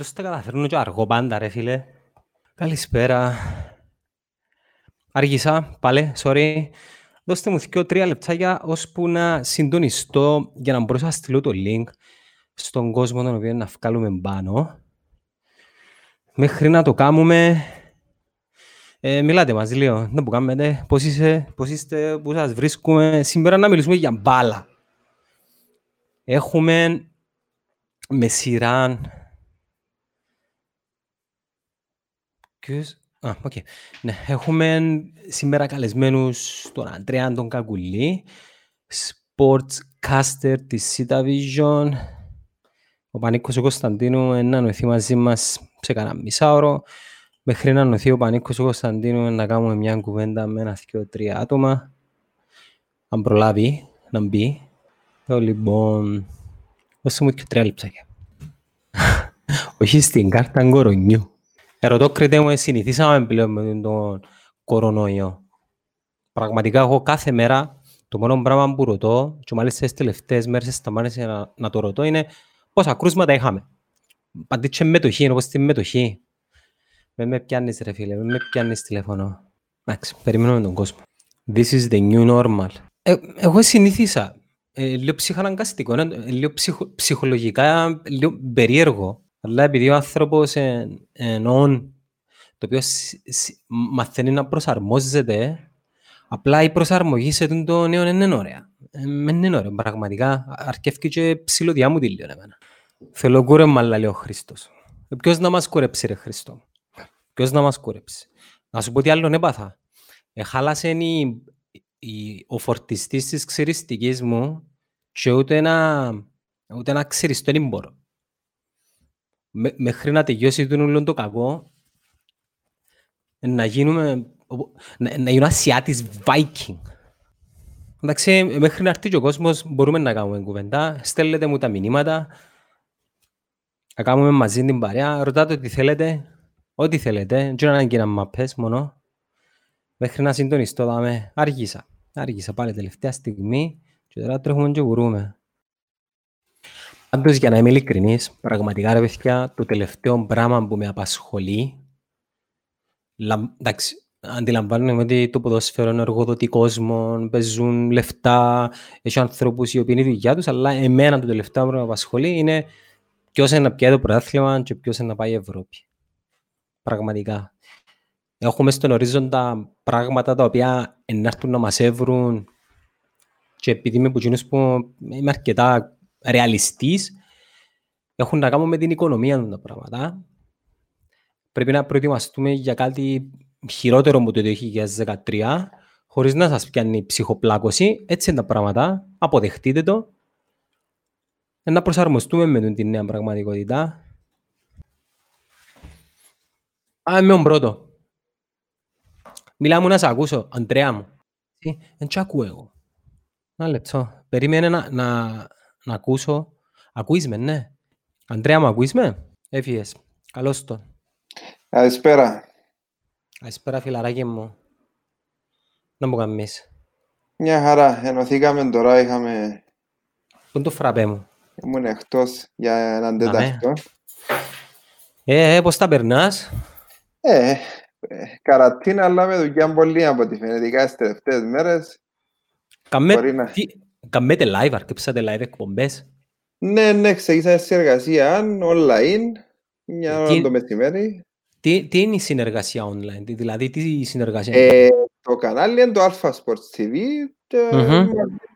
Δεν στα καταφέρνω και αργό πάντα ρε φίλε. Καλησπέρα. Αργήσα, πάλι, sorry. Δώστε μου δύο τρία λεπτάκια ώσπου να συντονιστώ για να μπορέσω να στείλω το link στον κόσμο τον οποίο να βγάλουμε πάνω. Μέχρι να το κάνουμε, ε, μιλάτε μας λίγο, δεν που κάνετε, πώς, είσαι, πώς είστε, πού σας βρίσκουμε. Σήμερα να μιλήσουμε για μπάλα. Έχουμε με σειρά... Ποιος... Α, okay. ναι, έχουμε σήμερα καλεσμένους τον Αντρέα τον Κακουλή, sportscaster της Sita Vision. Ο Πανίκος ο Κωνσταντίνου να νοηθεί μαζί μας σε κανένα μισάωρο. Μέχρι να νοηθεί ο Πανίκος ο Κωνσταντίνου να κάνουμε μια κουβέντα με ένα, δύο, τρία άτομα. Αν προλάβει να μπει. Το λοιπόν, δώσε μου και τρία λεπτάκια. Όχι στην κάρτα κορονιού. Ερωτώ κριτέ μου, συνηθίσαμε πλέον με τον κορονοϊό. Πραγματικά εγώ κάθε μέρα το μόνο πράγμα που ρωτώ και μάλιστα στις τελευταίες μέρες σταμάτησε να, να το ρωτώ είναι πόσα κρούσματα είχαμε. Παντήτσε μετοχή, όπως στην μετοχή. Με με πιάνεις ρε φίλε, με με πιάνεις τηλέφωνο. Εντάξει, περιμένουμε τον κόσμο. This is the new normal. Ε, εγώ συνήθισα. Ε, λίγο ψυχαναγκαστικό, ε, λίγο ψυχο, ψυχολογικά λίγο περίεργο. Αλλά επειδή ο άνθρωπος εννοούν το οποίο μαθαίνει να προσαρμόζεται, απλά η προσαρμογή σε το νέο είναι ωραία. Δεν είναι ωραία, πραγματικά. Αρκεύει και ψηλοδιά μου τη λέω εμένα. Θέλω κούρεμα, λέει ο Χριστός. Ποιος να μας κουρέψει ρε Χριστό. Ποιος να μας κουρέψει; Να σου πω τι άλλο έπαθα. Εχάλασε η, η, ο φορτιστής της ξυριστικής μου και ούτε ένα, ούτε ένα ξυριστό δεν μπορώ. Με, μέχρι να τελειώσει το όλο το κακό, να γίνουμε, να, να γίνω ασιάτης Viking. Εντάξει, μέχρι να έρθει και ο κόσμος μπορούμε να κάνουμε κουβεντά, στέλνετε μου τα μηνύματα, να κάνουμε μαζί την παρέα, ρωτάτε τι θέλετε, ό,τι θέλετε, δεν ανάγκη να μαπές μόνο. Μέχρι να συντονιστώ, δάμε, άργησα. Άργησα πάλι τελευταία στιγμή και τώρα τρέχουμε και γουρούμε. Πάντως, για να είμαι ειλικρινής, πραγματικά ρε παιδιά, το τελευταίο πράγμα που με απασχολεί, εντάξει, αντιλαμβάνομαι ότι το ποδόσφαιρο είναι εργοδοτή κόσμο, παίζουν λεφτά, έχει ανθρώπους οι οποίοι είναι η δουλειά τους, αλλά εμένα το τελευταίο που με απασχολεί είναι ποιος είναι να πιάει το πρωτάθλημα και ποιος είναι να πάει η Ευρώπη. Πραγματικά. Έχουμε στον ορίζοντα πράγματα τα οποία ενάρτουν να μας έβρουν και επειδή είμαι που που είμαι αρκετά ρεαλιστής, έχουν να κάνουν με την οικονομία των πράγματα. Πρέπει να προετοιμαστούμε για κάτι χειρότερο από το 2013, χωρίς να σας πιάνει ψυχοπλάκωση. Έτσι είναι τα πράγματα. Αποδεχτείτε το να προσαρμοστούμε με την νέα πραγματικότητα. Α, είμαι ο πρώτο. Μιλά μου να σε ακούσω, Αντρέα μου. Δεν τσ' ακούω εγώ. Ένα λεπτό. Περίμενε να, να, να ακούσω. Ακούεις με, ναι. Αντρέα μου, ακούεις με. Έφυγες. Καλώς το. Καλησπέρα. Καλησπέρα, φιλαράκι μου. Να μου κάνεις. Μια χαρά. Ενωθήκαμε τώρα, είχαμε... Πού είναι το φραπέ μου; Ήμουν εκτός για έναν τέταρτο. Ε, ε, πώς τα περνάς; Ε, ε, καρατίνα, αλλά με δουλειά πολύ από τη φαινετικά στις τελευταίες μέρες. Καμέτε live, αρκεψατε live εκπομπές. Ναι, ναι, ξεκίνησα συνεργασία online, μια ώρα το μεσημέρι. Τι, τι είναι η συνεργασία online, δηλαδή τι συνεργασία ε, Το κανάλι είναι το Alpha Sports TV και mm-hmm.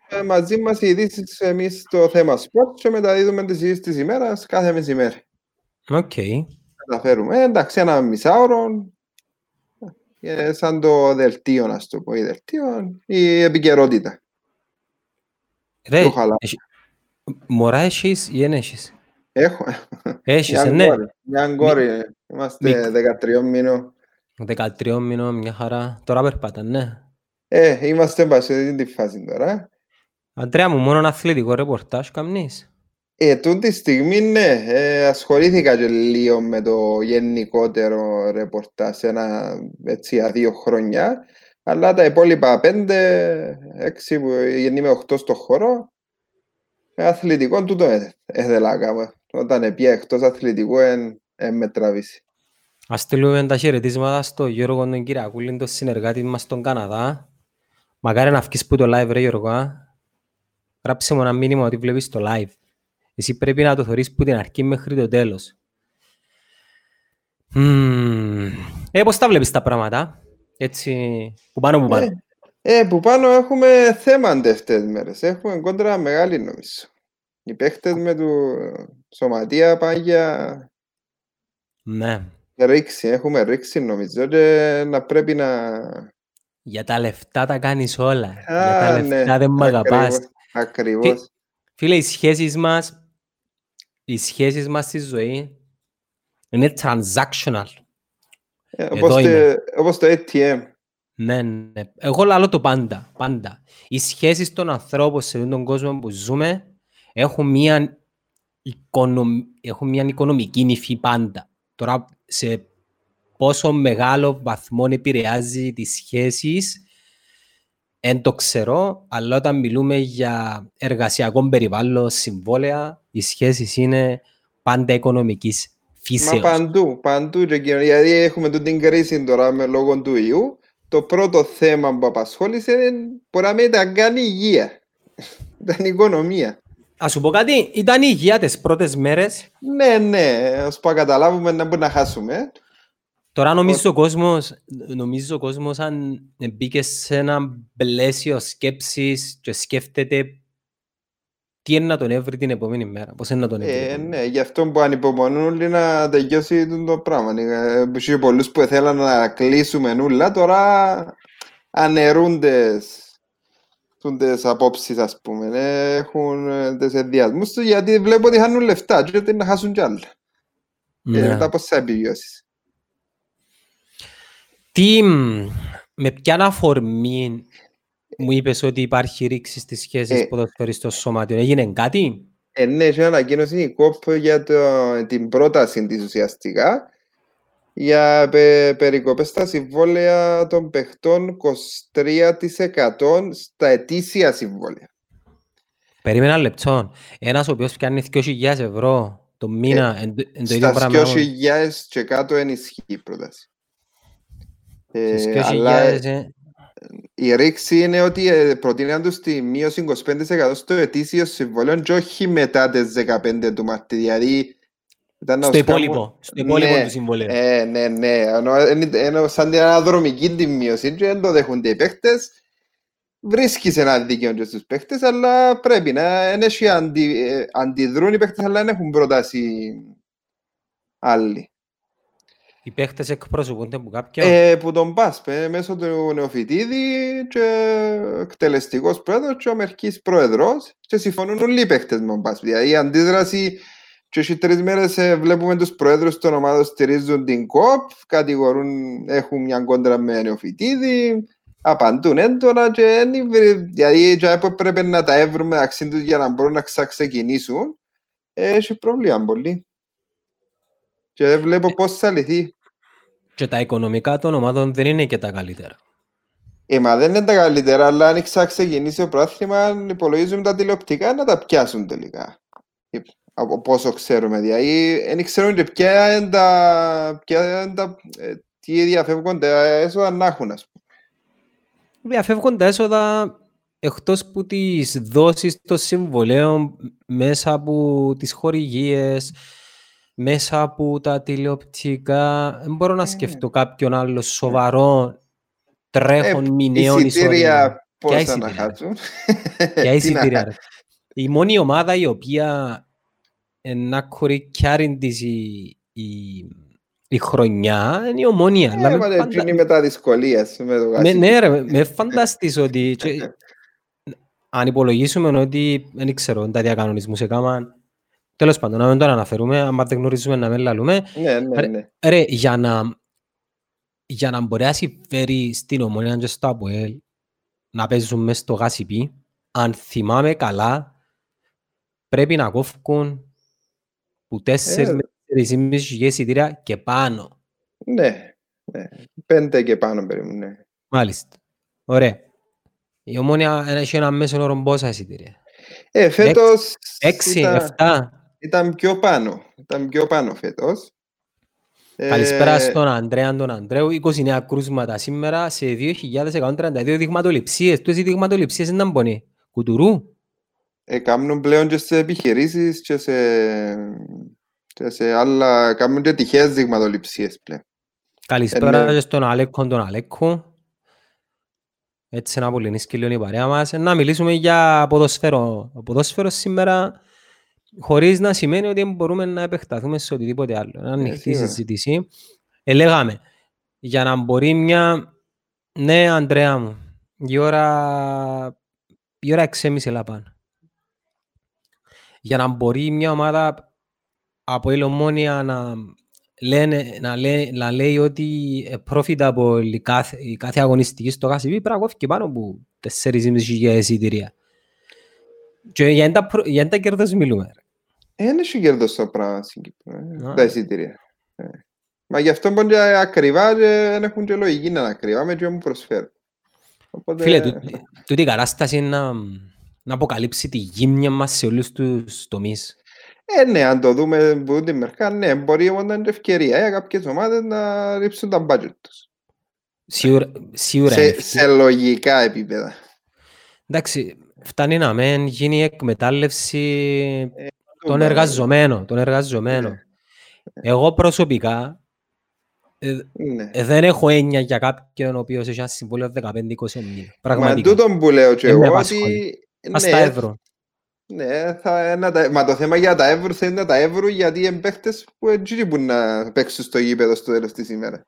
Ε, μαζί μας οι ειδήσεις εμείς το θέμα sport και μεταδίδουμε τις ειδήσεις της ημέρας κάθε μεσημέρι. OK. Okay. Καταφέρουμε. Ε, εντάξει, ένα μισάωρο, ε, σαν το δελτίο, να το πω, η δελτίο, η επικαιρότητα. Ρε, μωρά έχεις ή δεν έχεις. Έχω. Έχεις, ε, ναι. Μια κόρη, είμαστε 13 μήνων. 13 μήνων, μια χαρά. Τώρα περπάτα, ναι. Ε, είμαστε σε τη φάση τώρα. Αντρέα μου, μόνο αθλητικό ρεπορτάζ καμνείς. Ε, τούτη στιγμή ναι, ε, ασχολήθηκα και λίγο με το γενικότερο ρεπορτάζ ένα, έτσι, για δύο χρόνια, αλλά τα υπόλοιπα πέντε, έξι που γεννήμαι οχτώ στο χώρο, με αθλητικό τούτο έθελα να κάνω. Όταν πια εκτός αθλητικού, εν, ε, με τραβήσει. Ας στείλουμε τα χαιρετίσματα στο Γιώργο τον Κυριακούλη, τον συνεργάτη μας στον Καναδά. Μακάρι να βγεις που το live ρε Γιώργο. α. Γράψε μου ένα μήνυμα ότι βλέπεις το live. Εσύ πρέπει να το θωρείς που την αρχή μέχρι το τέλος. Μμμ. Ε, πώς τα βλέπεις τα πράγματα; Έτσι, που πάνω που πάνω. Ε, ε, που πάνω έχουμε θέμα αυτές μέρες. Έχουμε κόντρα μεγάλη νομίζω. Οι παίχτες με του σωματεία πάγια Ναι. ρίξει. Έχουμε ρίξει νομίζω και να πρέπει να... Για τα λεφτά τα κάνεις όλα. Για τα Α, λεφτά ναι, δεν μ' αγαπάς. ακριβώς, Ακριβώς. Φίλε, οι σχέσεις μας, οι σχέσεις μας στη ζωή είναι transactional. Ε, εδώ Όπως το- είναι. όπως το ATM. Ναι, ναι. Εγώ λαλώ το πάντα, πάντα. Οι σχέσεις των ανθρώπων σε αυτόν τον κόσμο που ζούμε έχουν μια, οικονομ... έχουν μια οικονομική νυφή πάντα. Τώρα, σε πόσο μεγάλο βαθμό επηρεάζει τις σχέσεις, δεν το ξέρω, αλλά όταν μιλούμε για εργασιακό περιβάλλον, συμβόλαια, οι σχέσεις είναι πάντα οικονομικής Μα φύσεως. παντού, παντού και κοινωνία. Γιατί έχουμε τούτη την κρίση τώρα με λόγω του ιού. Το πρώτο θέμα που απασχόλησε είναι μπορεί να μην ήταν καν η υγεία. Ήταν η οικονομία. Ας σου πω κάτι, ήταν η υγεία τις πρώτες μέρες. Ναι, ναι, ας πω καταλάβουμε να μπορεί να χάσουμε. Τώρα νομίζω ο κόσμος, νομίζω ο κόσμος αν μπήκε σε ένα πλαίσιο σκέψης και σκέφτεται τι είναι να τον έβρει την επόμενη μέρα, πώς είναι να τον έβρει. την Ε, επόμενη ναι, γι' αυτό που ανυπομονούν όλοι να τελειώσει τούτο το πράγμα. Ε, που είχε πολλούς που θέλαν να κλείσουμε νουλά, τώρα αναιρούνται τούντες απόψεις, ας πούμε. Ε, Έχουν ε, τις ενδιασμούς τους, γιατί βλέπω ότι χάνουν λεφτά και ότι να χάσουν κι άλλα. Ε, Ναι. μετά πώς θα επιβιώσεις. Τι, μ, με ποια αφορμή μου είπες ότι υπάρχει ρήξη στις σχέσεις Ε. ποδοσφαιριστών σωματιών. Έγινε κάτι; Ε, ναι, έχει ανακοίνωση η ΚΟΠ για το, την πρόταση της ουσιαστικά για πε, περικοπές στα συμβόλαια των παιχτών 23% στα ετήσια συμβόλαια. Περίμενα ένα λεπτό. Ένας ο οποίος πιάνει 2.000 ευρώ το μήνα, εν, το- εν το ίδιο Στα πράγμα. 2.000 και κάτω ενισχύει η πρόταση. Ε, Στις 2.000, αλλά ε, η ρήξη είναι ότι ε, προτείναν τους τη μείωση 25% στο ετήσιο συμβόλαιο και όχι μετά τις 15 του Μαρτίου. Δηλαδή, ήταν να στο τους κάνουν- υπόλοιπο, στο υπόλοιπο Ναι, του συμβολέου. Ε, ναι, ναι. Ενώ, εν- ενώ σαν την αναδρομική τη μείωση και δεν το δέχονται οι παίχτες. Βρίσκεις ένα δίκαιο και στους παίχτες, αλλά πρέπει να εν έχει αντι, ε, αντιδρούν οι παίχτες, αλλά δεν έχουν προτάσει άλλοι. Οι παίχτες εκπροσωπούνται από κάποιον; Ε, που τον πας ε, μέσω του Νεοφιτίδη και εκτελεστικός πρόεδρος και ο μερκής πρόεδρος και συμφωνούν όλοι οι παίχτες με τον πας. Δηλαδή η αντίδραση και έχει τρεις μέρες ε, βλέπουμε τους πρόεδρους των ομάδων στηρίζουν την ΚΟΠ, κατηγορούν, έχουν μια κόντρα με Νεοφιτίδη, απαντούν έντονα και δεν υβρι- δηλαδή και που πρέπει να τα έβρουν μεταξύ τους για να μπορούν να ξαξεκινήσουν, ε, έχει πρόβλημα πολύ. Και δεν βλέπω πώς θα λυθεί. Και τα οικονομικά των ομάδων δεν είναι και τα καλύτερα. Ε, μα δεν είναι τα καλύτερα, αλλά αν θα ξεκινήσει το πρόθυμα, υπολογίζουμε τα τηλεοπτικά να τα πιάσουν τελικά. Ε, Από πόσο ξέρουμε, δηλαδή, δεν ξέρουμε και ποια είναι τα, ποια είναι τα, ε, τι διαφεύγουν τα έσοδα να έχουν, ας πούμε. Διαφεύγουν τα έσοδα εκτός που τις δόσεις των συμβολέων μέσα από τις χορηγίες, μέσα από τα τηλεοπτικά. Δεν μπορώ να Ε. σκεφτώ κάποιον άλλο σοβαρό τρέχον Ε, μηνιαίων εισόδημα. Εισιτήρια πόσα να εισιτήρια, ρε. χάσουν; Ποια Τι να εισιτήρια, χάσουν. ρε. Η μόνη ομάδα η οποία ε, να κορικιάρει της η, η, η χρονιά είναι η ομόνια. αλλά Ε, με μα φαντα- εκείνη με τα δυσκολίες. Με το με, γάσι. ναι ρε, με φανταστείς ότι και, αν υπολογίσουμε ότι δεν ξέρω τα διακανονισμούς έκαναν τέλος πάντων να μην τον αναφερούμε αν δεν γνωρίζουμε να μην λαλούμε Ναι, ναι, Ρε, ναι. ρε, για να για να μπορέσει φέρει στην ομόνια και στο ΑΠΟΕΛ να παίζουν μες στο γάσιπι αν θυμάμαι καλά πρέπει να κόφκουν που τέσσερις Ε, με τέσσερις ή μισή χιλιάδες εισιτήρια και πάνω Ναι, ναι. Πέντε και πάνω περίπου, ναι. μάλιστα ωραία η ομόνια έχει ένα μέσο όρο πόσα εισιτήρια Ε, φέτος Έξι, ήταν, εφτά. Ήταν πιο πάνω. Ήταν πιο πάνω φέτος. Καλησπέρα Ε, στον Αντρέα τον Αντρέου. 29 κρούσματα σήμερα σε 2.132 δειγματοληψίες. Τούτες οι δειγματοληψίες είναι να μπονεί. Κουτουρού. ε, κάνουν πλέον και σε επιχειρήσεις και σε, και σε άλλα, κάνουν και τυχαίες δειγματοληψίες πλέον. Καλησπέρα Ε, ναι. και στον Αλέκο τον Αλέκο. Έτσι να απολυνίσκει λίγο η παρέα μας. Ε, Να μιλήσουμε για ποδοσφαίρο. Ο ποδόσφαιρος σήμερα χωρίς να σημαίνει ότι μπορούμε να επεκταθούμε σε οτιδήποτε άλλο. Είναι ανοιχτή σίγουρα. συζήτηση. Ε, λέγαμε, για να μπορεί μια... Ναι, Αντρέα μου, η ώρα, η ώρα 6.30 λαπάνω. Για να μπορεί μια ομάδα από η Ομόνια να, λένε, να, λέει, να λέει ότι ε, profitable η κάθε, η κάθε αγωνιστική στο ΚΑΣΙΒ πρέπει να κόφει και πάνω από 4.500 εισιτήρια. Και για τα, προ- για τα κέρδος μιλούμε. Ρε. Ε, Δεν έχει κέρδος στο πράγμα στην Κύπρο, ε, Α. τα εισιτήρια. Ε. Μα γι' αυτό μπορεί και ακριβά και δεν έχουν και λογική να είναι ακριβά με τι μου προσφέρουν. Οπότε, Φίλε, τούτη- τούτη η κατάσταση είναι να, να αποκαλύψει τη γύμνια μας σε όλους τους τομείς. ε, ναι, αν το δούμε που την μερικά, ναι, μπορεί όμως να είναι ευκαιρία για κάποιες ομάδες να ρίψουν τα budget τους. Σίγουρα, σίγουρα είναι Σε, σε λογικά επίπεδα. Εντάξει, φτάνει να μεν γίνει η εκμετάλλευση των Ναι. εργαζομένων. Των εργαζομένων. Εγώ προσωπικά ε, Ναι. ε, δεν έχω έννοια για κάποιον ο οποίος έχει ένα συμβόλαιο 15-20 μήνες. Μα Πραγματικά. τούτον που λέω και Δεν με εγώ απασχολεί. ότι Ας τα ναι, ευρώ. ναι, θα, να τα, μα το θέμα για τα εύρου θέλει να τα εύρου γιατί οι παίχτες που έτσι που να παίξουν στο γήπεδο στο τέλος της ημέρας.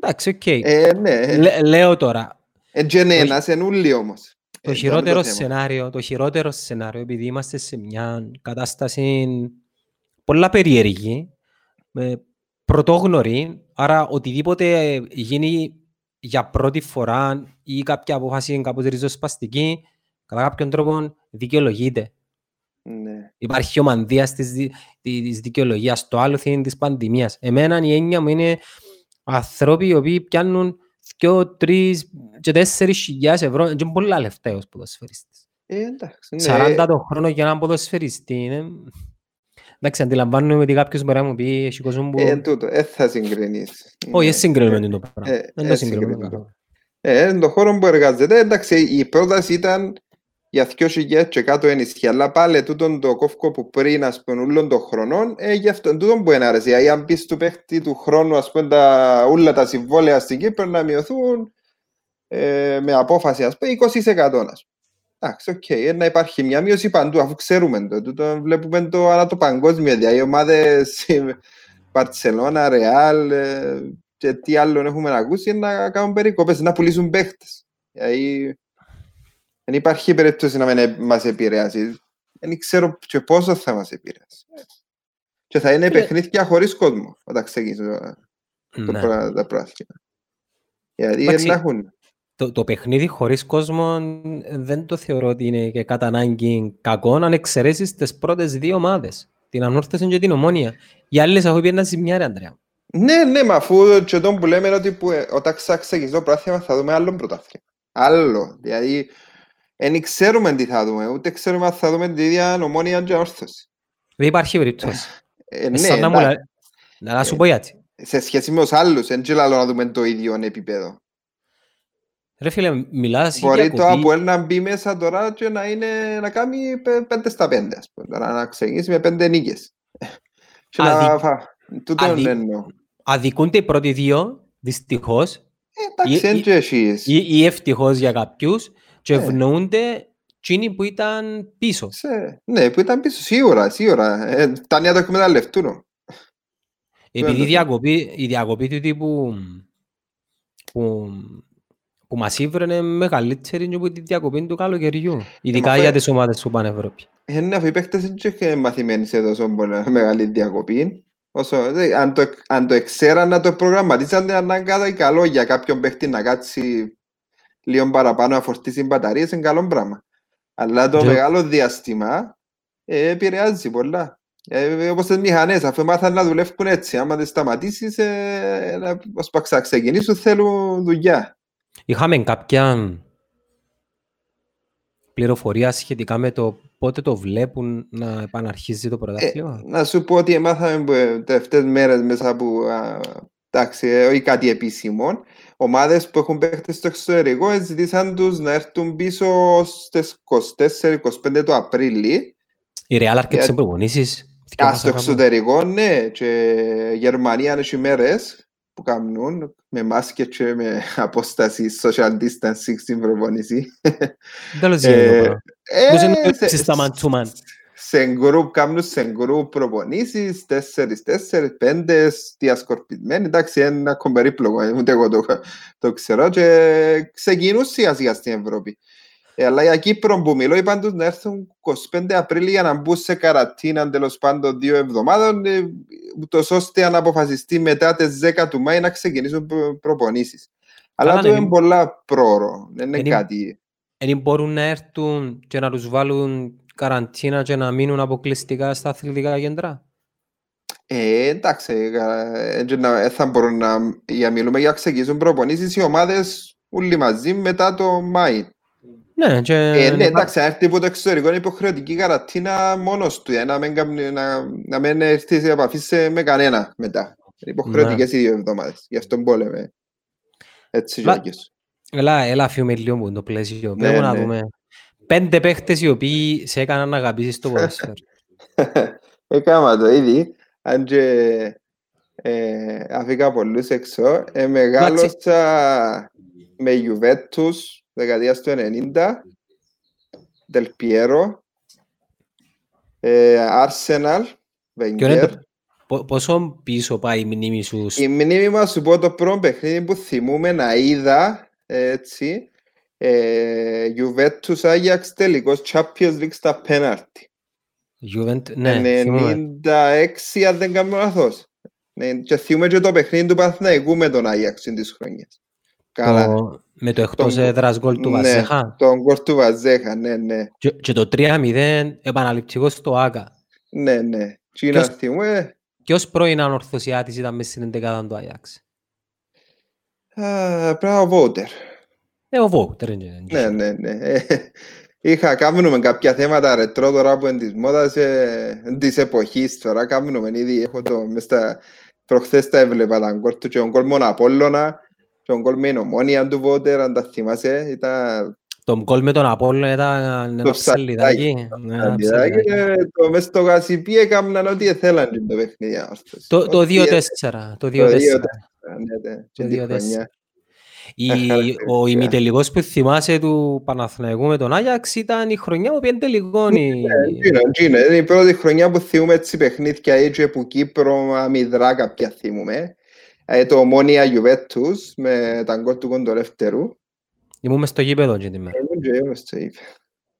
Εντάξει, οκ. Ε, ναι, Λέ- Λέω τώρα, ε, και ναι, ένας εν ούλοι όμως. Το Ε, χειρότερο το θέμα. σενάριο, το χειρότερο σενάριο, επειδή είμαστε σε μια κατάσταση πολλά περίεργη, με πρωτόγνωρη, άρα οτιδήποτε γίνει για πρώτη φορά ή κάποια απόφαση είναι κάπως ριζοσπαστική, κατά κάποιον τρόπο δικαιολογείται. Ναι. Υπάρχει ομανδία της, δι- της δικαιολογίας, το άλοθη της πανδημίας. Εμένα η έννοια μου είναι ανθρώποι οι οποίοι πιάνουν 2, 3 και 4 χιλιάδες ευρώ και είναι πολλά λεφτά ως ποδοσφαιριστής. Ε, εντάξει, ναι. 40 το χρόνο για έναν ποδοσφαιριστή είναι... Εντάξει, αντιλαμβάνομαι ότι κάποιος μπορεί να μου πει έχει κόσμο που... Ε, τούτο, ε, θα συγκρινείς. Όχι, Ναι. δεν συγκρίνουμε το πράγμα. Ε, Δεν ε, το συγκρίνουμε συγκρίνουμε. καθόλου. Ε, εν το χώρο που εργάζεται, εντάξει, η πρόταση ήταν για 2.000 και κάτω ενισχύ, αλλά πάλι τούτον το κόφκο που πριν, ας πούμε, όλων των χρονών, ε, γι' αυτό τούτον που είναι αρέσει. Δηλαδή, αν πεις του παίχτη του χρόνου, ας πούμε, τα, όλα τα συμβόλαια στην Κύπρο να μειωθούν ε, με απόφαση, ας πούμε, 20%. Ας πούμε. Εντάξει, οκ, ε, να υπάρχει μια μείωση παντού, αφού ξέρουμε το. Τούτο βλέπουμε το ανά το παγκόσμιο. Δηλαδή, οι ομάδες Μπαρτσελόνα, Ρεάλ ε, και τι άλλο έχουμε ακούσει είναι να κάνουν περικοπές, να πουλήσουν παίχτες. Δηλαδή, δεν υπάρχει περίπτωση να μην μας επηρεάσει. Δεν ξέρω και πόσο θα μας επηρεάσει. Και θα είναι Φίλε- παιχνίδια χωρίς κόσμο όταν ξεκινήσει το, το Ναι. προ- τα πρόθυμα. Γιατί Εντάξει, δεν έχουν. Το, το παιχνίδι χωρίς κόσμο ε, δεν το θεωρώ ότι είναι και κατά ανάγκη κακό αν εξαιρέσεις τις πρώτες δύο ομάδες. Την Ανόρθωση και την Ομόνια. Οι άλλες έχω πει ένα ζημιά ρε Ανδρέα. Ναι, ναι, μα αφού και τον που λέμε είναι ότι που, ε, όταν θα ξεκινήσει το πρόθυμα θα δούμε άλλο πρωτάθλημα. Άλλο. Δηλαδή, δεν ξέρουμε τι θα δούμε, ούτε ξέρουμε αν θα δούμε την ίδια ομόνια και όρθωση. Δεν υπάρχει περίπτωση. Ε, Ε, ναι, σαν να μου εντάξει. λα- Να σου Ε, πω γιατί. σε σχέση με τους άλλους, δεν ξέρω να δούμε το ίδιο επίπεδο. Ρε φίλε, μιλάς για Μπορεί το διακοπή. Αποέλ να μπει μέσα τώρα και να, είναι, να κάνει πέ- πέντε στα πέντε, ας πούμε. Τώρα να ξεκινήσει με πέντε νίκες. Και να Αδι- φα... Τούτο αδι- εννοώ. Αδικούνται οι πρώτοι δύο, δυστυχώς, Ε, εντάξει, ή- δεν και εσείς. ή, ή ευτυχώς για κάποιους, και Ε. ευνοούνται εκείνοι που ήταν πίσω. Σε- Ναι, που ήταν πίσω, σίγουρα, σίγουρα. Ε, τα νέα το εκμεταλλευτούν. Επειδή η Βέβαια. διακοπή, η διακοπή του τύπου που, που μας ήβρενε μεγαλύτερη και από τη διακοπή του καλοκαιριού. Ειδικά αφού- για τις ομάδες που πάνε Ευρώπη. Ε, ναι, αφού οι παίκτες δεν είναι μαθημένοι σε τόσο πολλά- μεγάλη διακοπή. Όσο, δε, αν, το, αν το εξέραν να το προγραμματίσαν, αν ήταν κάτι καλό για κάποιον παίκτη να κάτσει λίγο παραπάνω να φορτίσει μπαταρίες, είναι καλό πράγμα. Αλλά το Και- μεγάλο διάστημα ε, επηρεάζει πολλά. Ε, όπως τις μηχανές, αφού μάθαν να δουλεύουν έτσι, άμα δεν σταματήσεις, ε, να, ως πα ξεκινήσουν θέλουν δουλειά. Είχαμε κάποια πληροφορία σχετικά με το πότε το βλέπουν να επαναρχίζει το Ε, πρωτάθλημα. να σου πω ότι μάθαμε που τελευταίες μέρες μέσα από α, εντάξει, ε, όχι κάτι επίσημο. Ομάδες που έχουν παίχτες στο εξωτερικό ε, ζητήσαν τους να έρθουν πίσω στις 24-25 του Απρίλη. Η Real άρκεψε για- προπονήσεις. Α, Δυο στο μας αγαπώ. εξωτερικό, ναι, και Γερμανία έχει μέρες που κάνουν με μάσκες και με απόσταση social distancing στην προπονήση. Τέλος Ε, γίνεται το πράγμα. Πώς είναι Ε, το στα man to man. Σε γκρουπ, κάνουν σε γκρουπ προπονήσεις, τέσσερις, τέσσερις, πέντες, διασκορπισμένοι, εντάξει, είναι ένα ακόμα περίπλοκο, ε, ούτε εγώ το, το ξέρω και ξεκινούν σιγά σιγά στην Ευρώπη. Ε, αλλά για Κύπρο που μιλώ, είπαν τους να έρθουν 25 Απρίλη για να μπουν σε καρατίνα τέλος πάντων δύο εβδομάδων, ε, ούτως ώστε να αποφασιστεί μετά τις 10 του Μάη να ξεκινήσουν προ- προπονήσεις. Αλλά Καλά, το ναι, είναι μην- πολλά πρόωρο, δεν είναι Είναι- κάτι... Εν μπορούν να έρθουν και να τους βάλουν καραντίνα και να μείνουν αποκλειστικά στα αθλητικά κέντρα; Ε, εντάξει, ε, ε, να- ε, θα μπορούν να για μιλούμε για να ξεκινήσουν προπονήσεις οι ομάδες όλοι μαζί μετά το Μάη. Ναι, και Ε, ναι, να- εντάξει, αν έρθει από το εξωτερικό είναι υποχρεωτική καρατίνα μόνος του, για να μην, κάνει- να, να μην έρθει σε επαφή σε- με κανένα μετά. Είναι υποχρεωτικές οι δύο εβδομάδες, γι' αυτό πόλεμε. Έτσι Λα- και όκες. Έλα, έλα φύγουμε λίγο από το πλαίσιο. Ναι, Πρέπει να ναι. δούμε. Πέντε παίχτες οι οποίοι σε έκαναν να αγαπήσεις το ποδόσφαιρο. Έκανα το ήδη, αν και ε, αφήκα πολλούς έξω. Ε, μεγάλωσα με Juventus δεκαετίας του 90, Del Piero, ε, Arsenal, Ποιο είναι Wenger. το- πο- Πόσο πίσω πάει η μνήμη σου σ- Η μνήμη μας σου πω το πρώτο παιχνίδι που θυμούμε να είδα, έτσι, ε, Juventus Ajax τελικός Champions League στα πέναρτι. Juventus, ναι, θυμούμαι. 96 αν δεν κάνω λάθος. Ναι, και θυμούμε και το παιχνίδι του Παθηναϊκού με τον Άγιαξ της χρονιάς. Καλά. Το- Με το εκτός Τον- έδρας γκολ του Ναι, Βαζέχα. Τον γκολ του Βαζέχα, ναι, ναι. Και, και το 3-0 επαναληπτικός στο Άκα. Ναι, ναι. Τι να Ποιος- θυμούμε. Ποιος πρώην ανορθωσιάτης ήταν μέσα στην 11 του Άγιαξ. Α, Πρέπει να ο Βότερ. Ε, ο Βόουτερ. είναι- Ναι, ναι, ναι. Ε, Είχα, κάνουμε κάποια θέματα ρετρό τώρα που είναι της μόδας, ε, της εποχής τώρα, κάνουμε ήδη, έχω το, μες στα, προχθές τα έβλεπα τα γκολ του και ο γκολ μόνο Απόλλωνα και ο γκολ με την ομόνια του Βότερ, αν τα θυμάσαι, ήταν Το γκολ με τον Απόλλο ήταν ένα ψαλιδάκι. ψαλιδάκι. Ναι, ένα αντιδράκι, ψαλιδάκι. ε, το μες στο Γασιπί έκαναν ό,τι ήθελαν και το παιχνίδι. άστος. Το- Το Ό,τι 2-4. Το Το 2-4. 2-4, ναι, ναι, Η, Χαρακτηριστικά. ο ημιτελικός που θυμάσαι του Παναθηναϊκού με τον Άγιαξ ήταν η χρονιά που πήγαινε τελικό. η- Εκείνο, εκείνο. Είναι η πρώτη χρονιά που θυμούμε έτσι παιχνίδια έτσι που Κύπρο αμυδρά κάποια θυμούμε. Ε, το Ομόνια Juventus με τα γκολ του Κοντολεύτερου. Ήμουν μες στο γήπεδο και τη μέρα. Εγώ και εγώ στο είπα.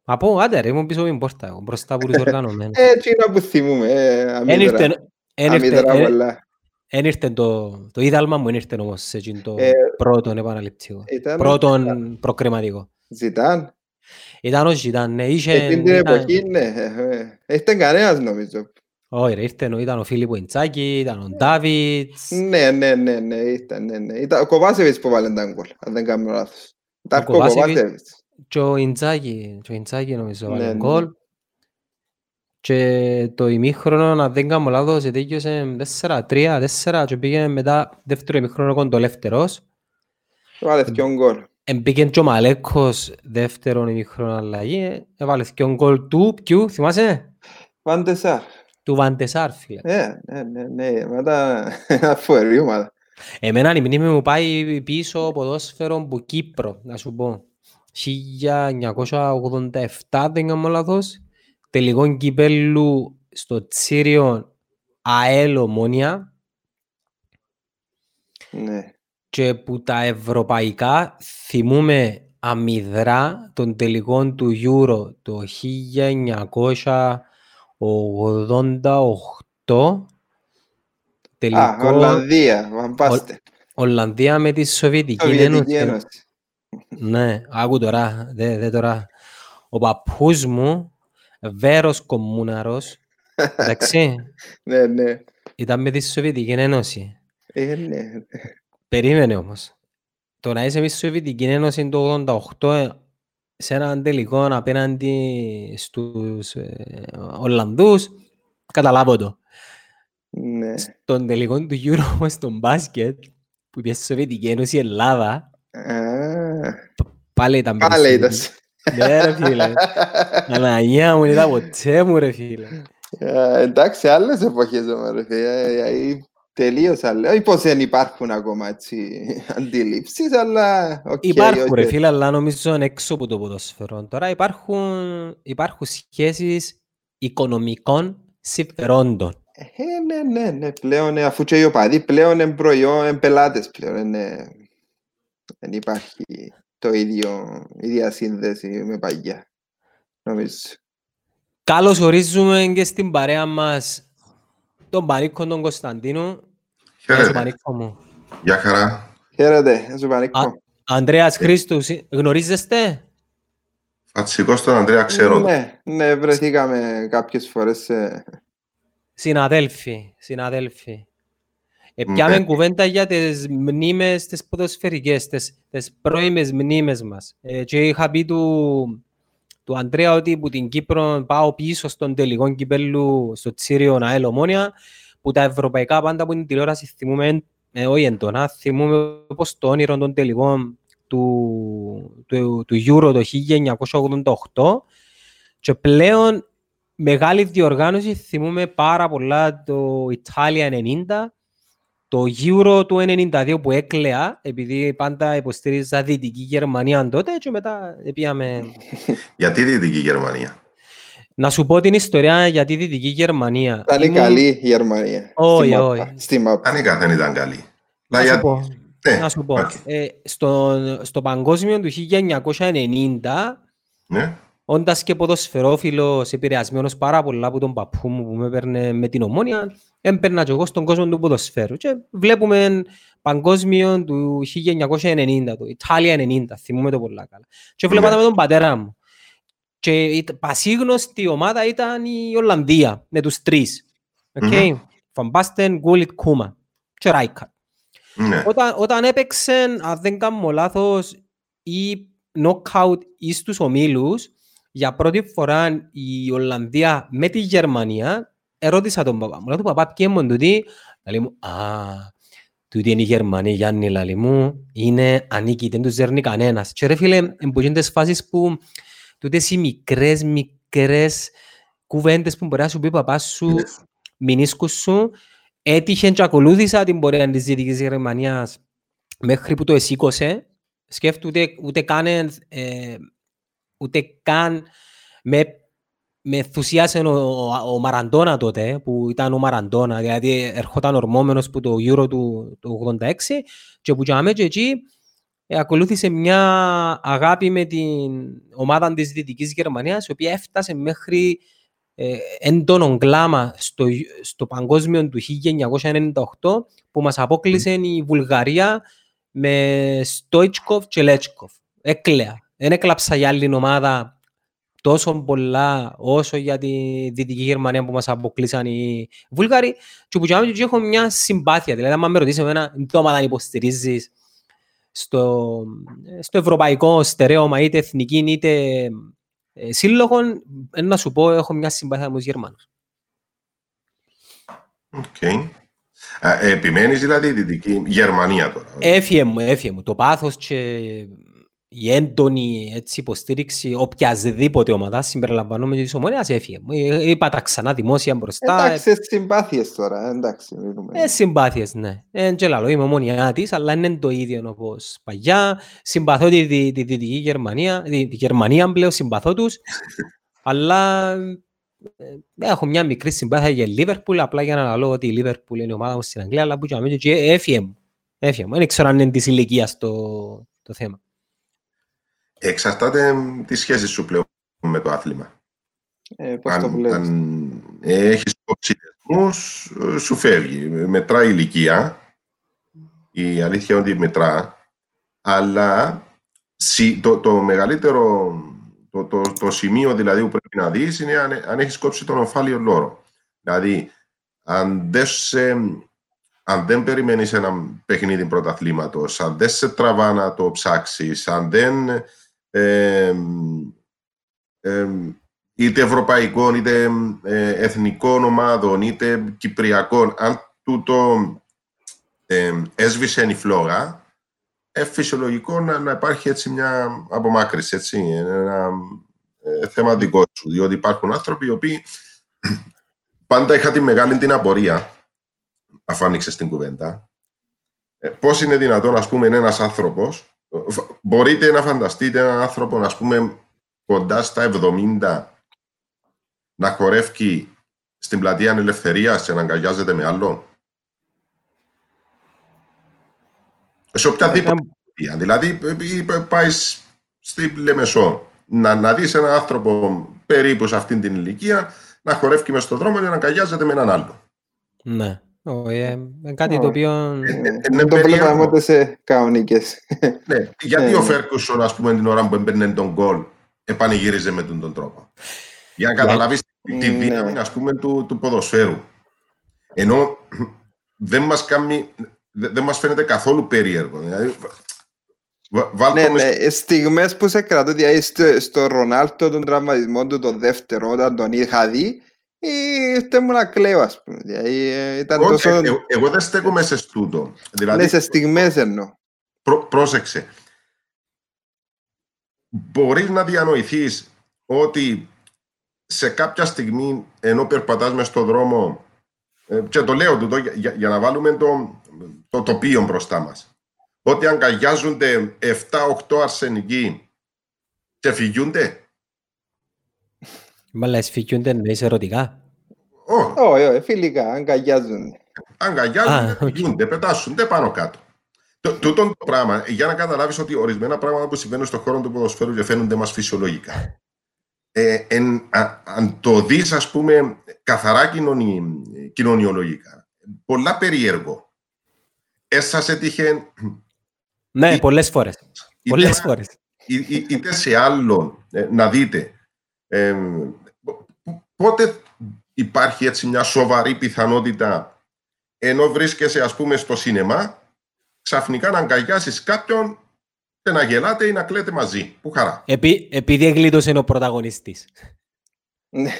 Από, άντε ρε, ήμουν πίσω από την πόρτα, εγώ, μπροστά από τους οργανωμένους. Ε, εκείνο που θυμούμε. ε, Εν αμυδρά. ήρθε, εν ήρθε, Αμυδρά εν- πολλά. Εν ήρθε το, το είδαλμα μου, εν ήρθε όμως σε εκείνο το Ε, πρώτον επαναληπτικό. Ήταν Πρώτον προκριματικό. Ζητάν. Ήταν ο Ζητάν, ναι, είχε... Εκείνη την ήταν- εποχή, ναι. ε, ε, Ήταν κανένας νομίζω. Όχι ρε, ήρθε, ο- ήταν ο Φίλιππο Ιντσάκη, ήταν ο Ντάβιτς, Ναι, ναι, ναι, ναι, ήταν, ναι, ναι. Ήταν ο Κοβάσεβιτς που βάλε τα γκολ, αν δεν κάνω λάθος. Τάρκο Κοβάσεβιτς. Κοβάσεβιτς. και ο Ιντσάκη, και ο Ιντσάκη νομίζω Ναι, βάλε ναι. γκολ. Και το ημίχρονο, αν δεν κάνω λάθος, ετέγιωσε 4-3, 4 και πήγε μετά δεύτερο ημίχρονο κοντολεύτερος. Βάλες δυο γκολ. Εμπήκε και ο Μαλέκος δεύτερον ημίχρονο αλλαγή, έβαλε δυο γκολ του, ποιου, θυμάσαι, Βαντεσάρ. του Βαντεσάρ, φίλε. Ναι, ναι, ναι, ναι, μετά φοβερή ομάδα. Εμένα η μνήμη μου πάει πίσω ποδόσφαιρο που Κύπρο, να σου πω. 1987, δεν κάνω λάθος. Τελικό κυπέλου στο Τσίριο ΑΕΛ Ομόνια Ναι. και που τα ευρωπαϊκά θυμούμε αμυδρά των τελικών του Euro το 1988 Α, τελικό Ολλανδία, βαμπάστε. Ολλανδία με τη Σοβιετική Σοβιετική Ένωση. Ένωση. Ναι, άκου τώρα, δε, δε τώρα. Ο παππούς μου, Βέρος Κομμούναρος, εντάξει, Ναι, ναι. ήταν με τη Σοβιετική Ένωση. Ε, ναι. Περίμενε όμως. Το να είσαι με τη Σοβιετική Ένωση το 88 ε, σε έναν τελικό απέναντι στους ε, Ολλανδούς, καταλάβω το. Ναι. Στον τελικό του Euro όμως στον μπάσκετ, που πήγε στη Σοβιετική Ένωση η Ελλάδα, Α, πάλι ήταν Πάλι ήταν. Περισσότερο. Ναι ρε φίλε. Παναγία μου, δεν είδα ποτέ μου ρε φίλε. Ε, Εντάξει, άλλες εποχές όμως, ρε φίλε. Ε, ε, Τελείως άλλες. Όχι πως δεν υπάρχουν ακόμα έτσι αντιλήψεις, αλλά οκ. Υπάρχουν ρε οκ. φίλε, αλλά νομίζω είναι έξω από το ποδόσφαιρο. Τώρα υπάρχουν, υπάρχουν σχέσεις οικονομικών συμφερόντων. Ε, ναι, ναι, ναι, πλέον ε, αφού και οι οπαδοί πλέον είναι προϊόν, είναι πελάτες πλέον, είναι, δεν υπάρχει το ίδιο, η ίδια σύνδεση με παγιά, νομίζω. Καλώς ορίζουμε και στην παρέα μας τον Πανίκο τον Κωνσταντίνο. Γεια σου Χαίρετε. Πανίκο μου. Γεια χαρά. Χαίρετε, γεια σου Πανίκο. Α, Ανδρέας Χρήστου, συ- γνωρίζεστε; Φατσικό στον Ανδρέα ξέρω. Ναι, ναι, βρεθήκαμε κάποιες φορές σε... Συναδέλφοι, συναδέλφοι. Επιάμε Ναι. κουβέντα για τις μνήμες τις ποδοσφαιρικές, τις, τις πρώιμες μνήμες μας. Ε, και είχα πει του, του Ανδρέα ότι που την Κύπρο πάω πίσω στον τελικό κυπέλου στο Τσίριο ΑΕΛ Ομόνια, που τα ευρωπαϊκά πάντα που είναι τηλεόραση θυμούμε, ε, όχι έντονα, θυμούμε όπως το όνειρο των τελικών του, του, του Euro το 1988 και πλέον μεγάλη διοργάνωση θυμούμε πάρα πολλά το Italia 90 το Euro του 92 που έκλαια επειδή πάντα υποστήριζα Δυτική Γερμανία τότε και μετά πήγαμε Γιατί Δυτική Γερμανία; να σου πω την ιστορία για τη Δυτική Γερμανία. Ήταν Ήμουν- καλή η Γερμανία. Όχι, στη μάπα, όχι. Στη μάπα. Ανήκα δεν ήταν καλή. Να Λα, σου για- πω. Ναι, Να σου πω. οκ. Ε, στο, στο παγκόσμιο του 1990 Ναι. Όντας και ποδοσφαιρόφιλος, επηρεασμένος πάρα πολλά από τον παππού μου που με έπαιρνε με την ομόνια, έμπαιρνα και εγώ στον κόσμο του ποδοσφαίρου. Και βλέπουμε παγκόσμιο του 1990, το Ιταλία 90, θυμούμε το πολλά καλά. Και βλέπαμε Ναι. με τον πατέρα μου. Και η πασίγνωστη ομάδα ήταν η Ολλανδία, με τους τρεις. Okay? Μμμ. Φαμπάστεν, Γκούλιτ, Κούμα και Ράικα. Ναι. Όταν, όταν έπαιξε, αν δεν κάνω λάθος, η knockout εις στους ομίλους, για πρώτη φορά η Ολλανδία με τη Γερμανία, ερώτησα τον παπά μου. Λέω του παπά, ποιοι είναι τούτοι; Λέει μου, α, τούτοι είναι η Γερμανία, Γιάννη, λαλή μου, είναι ανίκη, δεν τους δέρνει κανένας. Και ρε φίλε, εμπογούν τις φάσεις που τούτες οι μικρές, μικρές κουβέντες που μπορεί να σου πει ο παπάς σου, Ναι. μηνίσκους σου, έτυχε και ακολούθησα την πορεία της Δυτικής Γερμανίας μέχρι που το εσήκωσε. Σκέφτομαι ούτε, ούτε καν, ε, ούτε καν με, με ενθουσιάσε ο, ο, ο Μαραντόνα τότε, που ήταν ο Μαραντόνα, δηλαδή ερχόταν ορμόμενος που το Euro του, του 86 και που τζάμε και εκεί ε, ακολούθησε μια αγάπη με την ομάδα της Δυτικής Γερμανίας, η οποία έφτασε μέχρι ε, έντονο κλάμα στο, στο παγκόσμιο του 1998 που μας απόκλεισε η Βουλγαρία με Στόιτσκοφ και Λέτσκοφ. Έκλαια. Δεν έκλαψα για άλλη ομάδα τόσο πολλά όσο για τη Δυτική Γερμανία που μας αποκλείσαν οι Βούλγαροι και που και άμεσα έχω μια συμπάθεια. Δηλαδή, αν με ρωτήσεις εμένα, τι ομάδα υποστηρίζεις στο, στο ευρωπαϊκό στερέωμα είτε εθνική είτε ε, σύλλογων, ε, να σου πω, έχω μια συμπάθεια με τους Γερμανούς. Οκ. Α, ε, Επιμένεις δηλαδή η Δυτική Γερμανία τώρα. Έφυγε μου, έφυγε μου. Το πάθος και η έντονη έτσι, υποστήριξη οποιασδήποτε ομάδας συμπεριλαμβανόμενη της Ομόνοιας έφυγε μου. Ε, Είπα τα ξανά δημόσια μπροστά. Εντάξει, συμπάθειες τώρα, εντάξει. μιλούμε. Ε, συμπάθειες, ναι. Ε, και λαλώ, είμαι Ομονοιάτης, αλλά είναι το ίδιο όπως παλιά. Συμπαθώ τη, τη, τη Δυτική Γερμανία, τη, τη Γερμανία πλέον συμπαθώ τους, αλλά ε, έχω μια μικρή συμπάθεια για Λίβερπουλ, απλά για να λαλώ ότι η Λίβερπουλ είναι η ομάδα μου στην Αγγλία, αλλά που και αμέσως και έφυγε μου. Έφυγε μου. Δεν ξέρω αν είναι της ηλικίας το, το θέμα. Εξαρτάται τη σχέση σου πλέον με το άθλημα. Ε, πώς το Αν, βλέπεις; αν έχεις υποψηφισμούς, σου φεύγει. Μετρά η ηλικία. Η αλήθεια είναι ότι μετρά. Αλλά σι- το, το μεγαλύτερο το, το, το σημείο δηλαδή που πρέπει να δεις είναι αν, αν έχεις κόψει τον ομφάλιο λόρο. Δηλαδή, αν δεν, σε, αν δεν περιμένεις ένα παιχνίδι πρωταθλήματος, αν δεν σε τραβά να το ψάξεις, αν δεν ε, ε, είτε ευρωπαϊκών, είτε ε, εθνικών ομάδων, είτε κυπριακών, αν τούτο ε, έσβησε η φλόγα, ε, φυσιολογικό να, να υπάρχει έτσι μια απομάκρυση, έτσι, ένα ε, θέμα δικό σου, διότι υπάρχουν άνθρωποι οι οποίοι πάντα είχα τη μεγάλη την απορία, αφού άνοιξες την κουβέντα, ε, πώς είναι δυνατόν, ας πούμε, ένας άνθρωπος, μπορείτε να φανταστείτε έναν άνθρωπο, ας πούμε, κοντά στα 70, να χορεύει στην πλατεία Ελευθερίας και να αγκαλιάζεται με άλλον; Σε οποιαδήποτε πλατεία. Δηλαδή, πάεις στη Λεμεσό να, να δεις έναν άνθρωπο περίπου σε αυτήν την ηλικία να χορεύει μες στον δρόμο και να αγκαλιάζεται με έναν άλλο. Ναι. Είναι κάτι το οποίο... Δεν το βλέπαμε ούτε σε κανονικές. Ναι, γιατί ο Φέρκουσον, ας πούμε, την ώρα που έμπαιρνε τον γκολ, επανηγύριζε με τον τρόπο. Για να καταλάβεις τη δύναμη, ας πούμε, του, του ποδοσφαίρου. Ενώ δεν μας, κάνει, δεν μας φαίνεται καθόλου περίεργο. Δηλαδή, ναι, ναι, στιγμές που σε κρατώ, δηλαδή στο, στο Ρονάλτο τον τραυματισμό του το δεύτερο, όταν τον είχα δει, ήρθε μου να κλαίω, ας πούμε. Δηλαδή, ήταν Όχι, τόσο... εγώ, εγώ δεν στέκομαι σε στούτο. Δηλαδή, Ναι, σε στιγμές εννοώ. πρό, πρόσεξε. Μπορείς να διανοηθείς ότι σε κάποια στιγμή, ενώ περπατάς μες στον δρόμο, ε, και το λέω τούτο για, για, για να βάλουμε το, το τοπίο μπροστά μας, ότι αγκαλιάζονται 7-8 αρσενικοί και φυγιούνται. Μα λες φυγιούνται εννοείς ερωτικά; Όχι, Όχι, όχι, φιλικά, αγκαλιάζονται. αγκαλιάζονται, Α, οκ. φυγιούνται, πετάσσονται πάνω κάτω. Το, τούτο το πράγμα, για να καταλάβεις ότι ορισμένα πράγματα που συμβαίνουν στον χώρο του ποδοσφαίρου και φαίνονται μας φυσιολογικά. Ε, εν, α- αν το δεις, ας πούμε, καθαρά κοινωνι, κοινωνιολογικά, πολλά περίεργο. Έσας έτυχε Ναι, Ή- πολλές φορές. είτε, Πολλές φορές. ή- ή- είτε σε άλλον ε, να δείτε ε, π- πότε υπάρχει έτσι μια σοβαρή πιθανότητα ενώ βρίσκεσαι ας πούμε στο σινεμά ξαφνικά να αγκαλιάσεις κάποιον και να γελάτε ή να κλαίτε μαζί. Που χαρά. Επί, επειδή εγκλήτωσε ο πρωταγωνιστής. Ναι,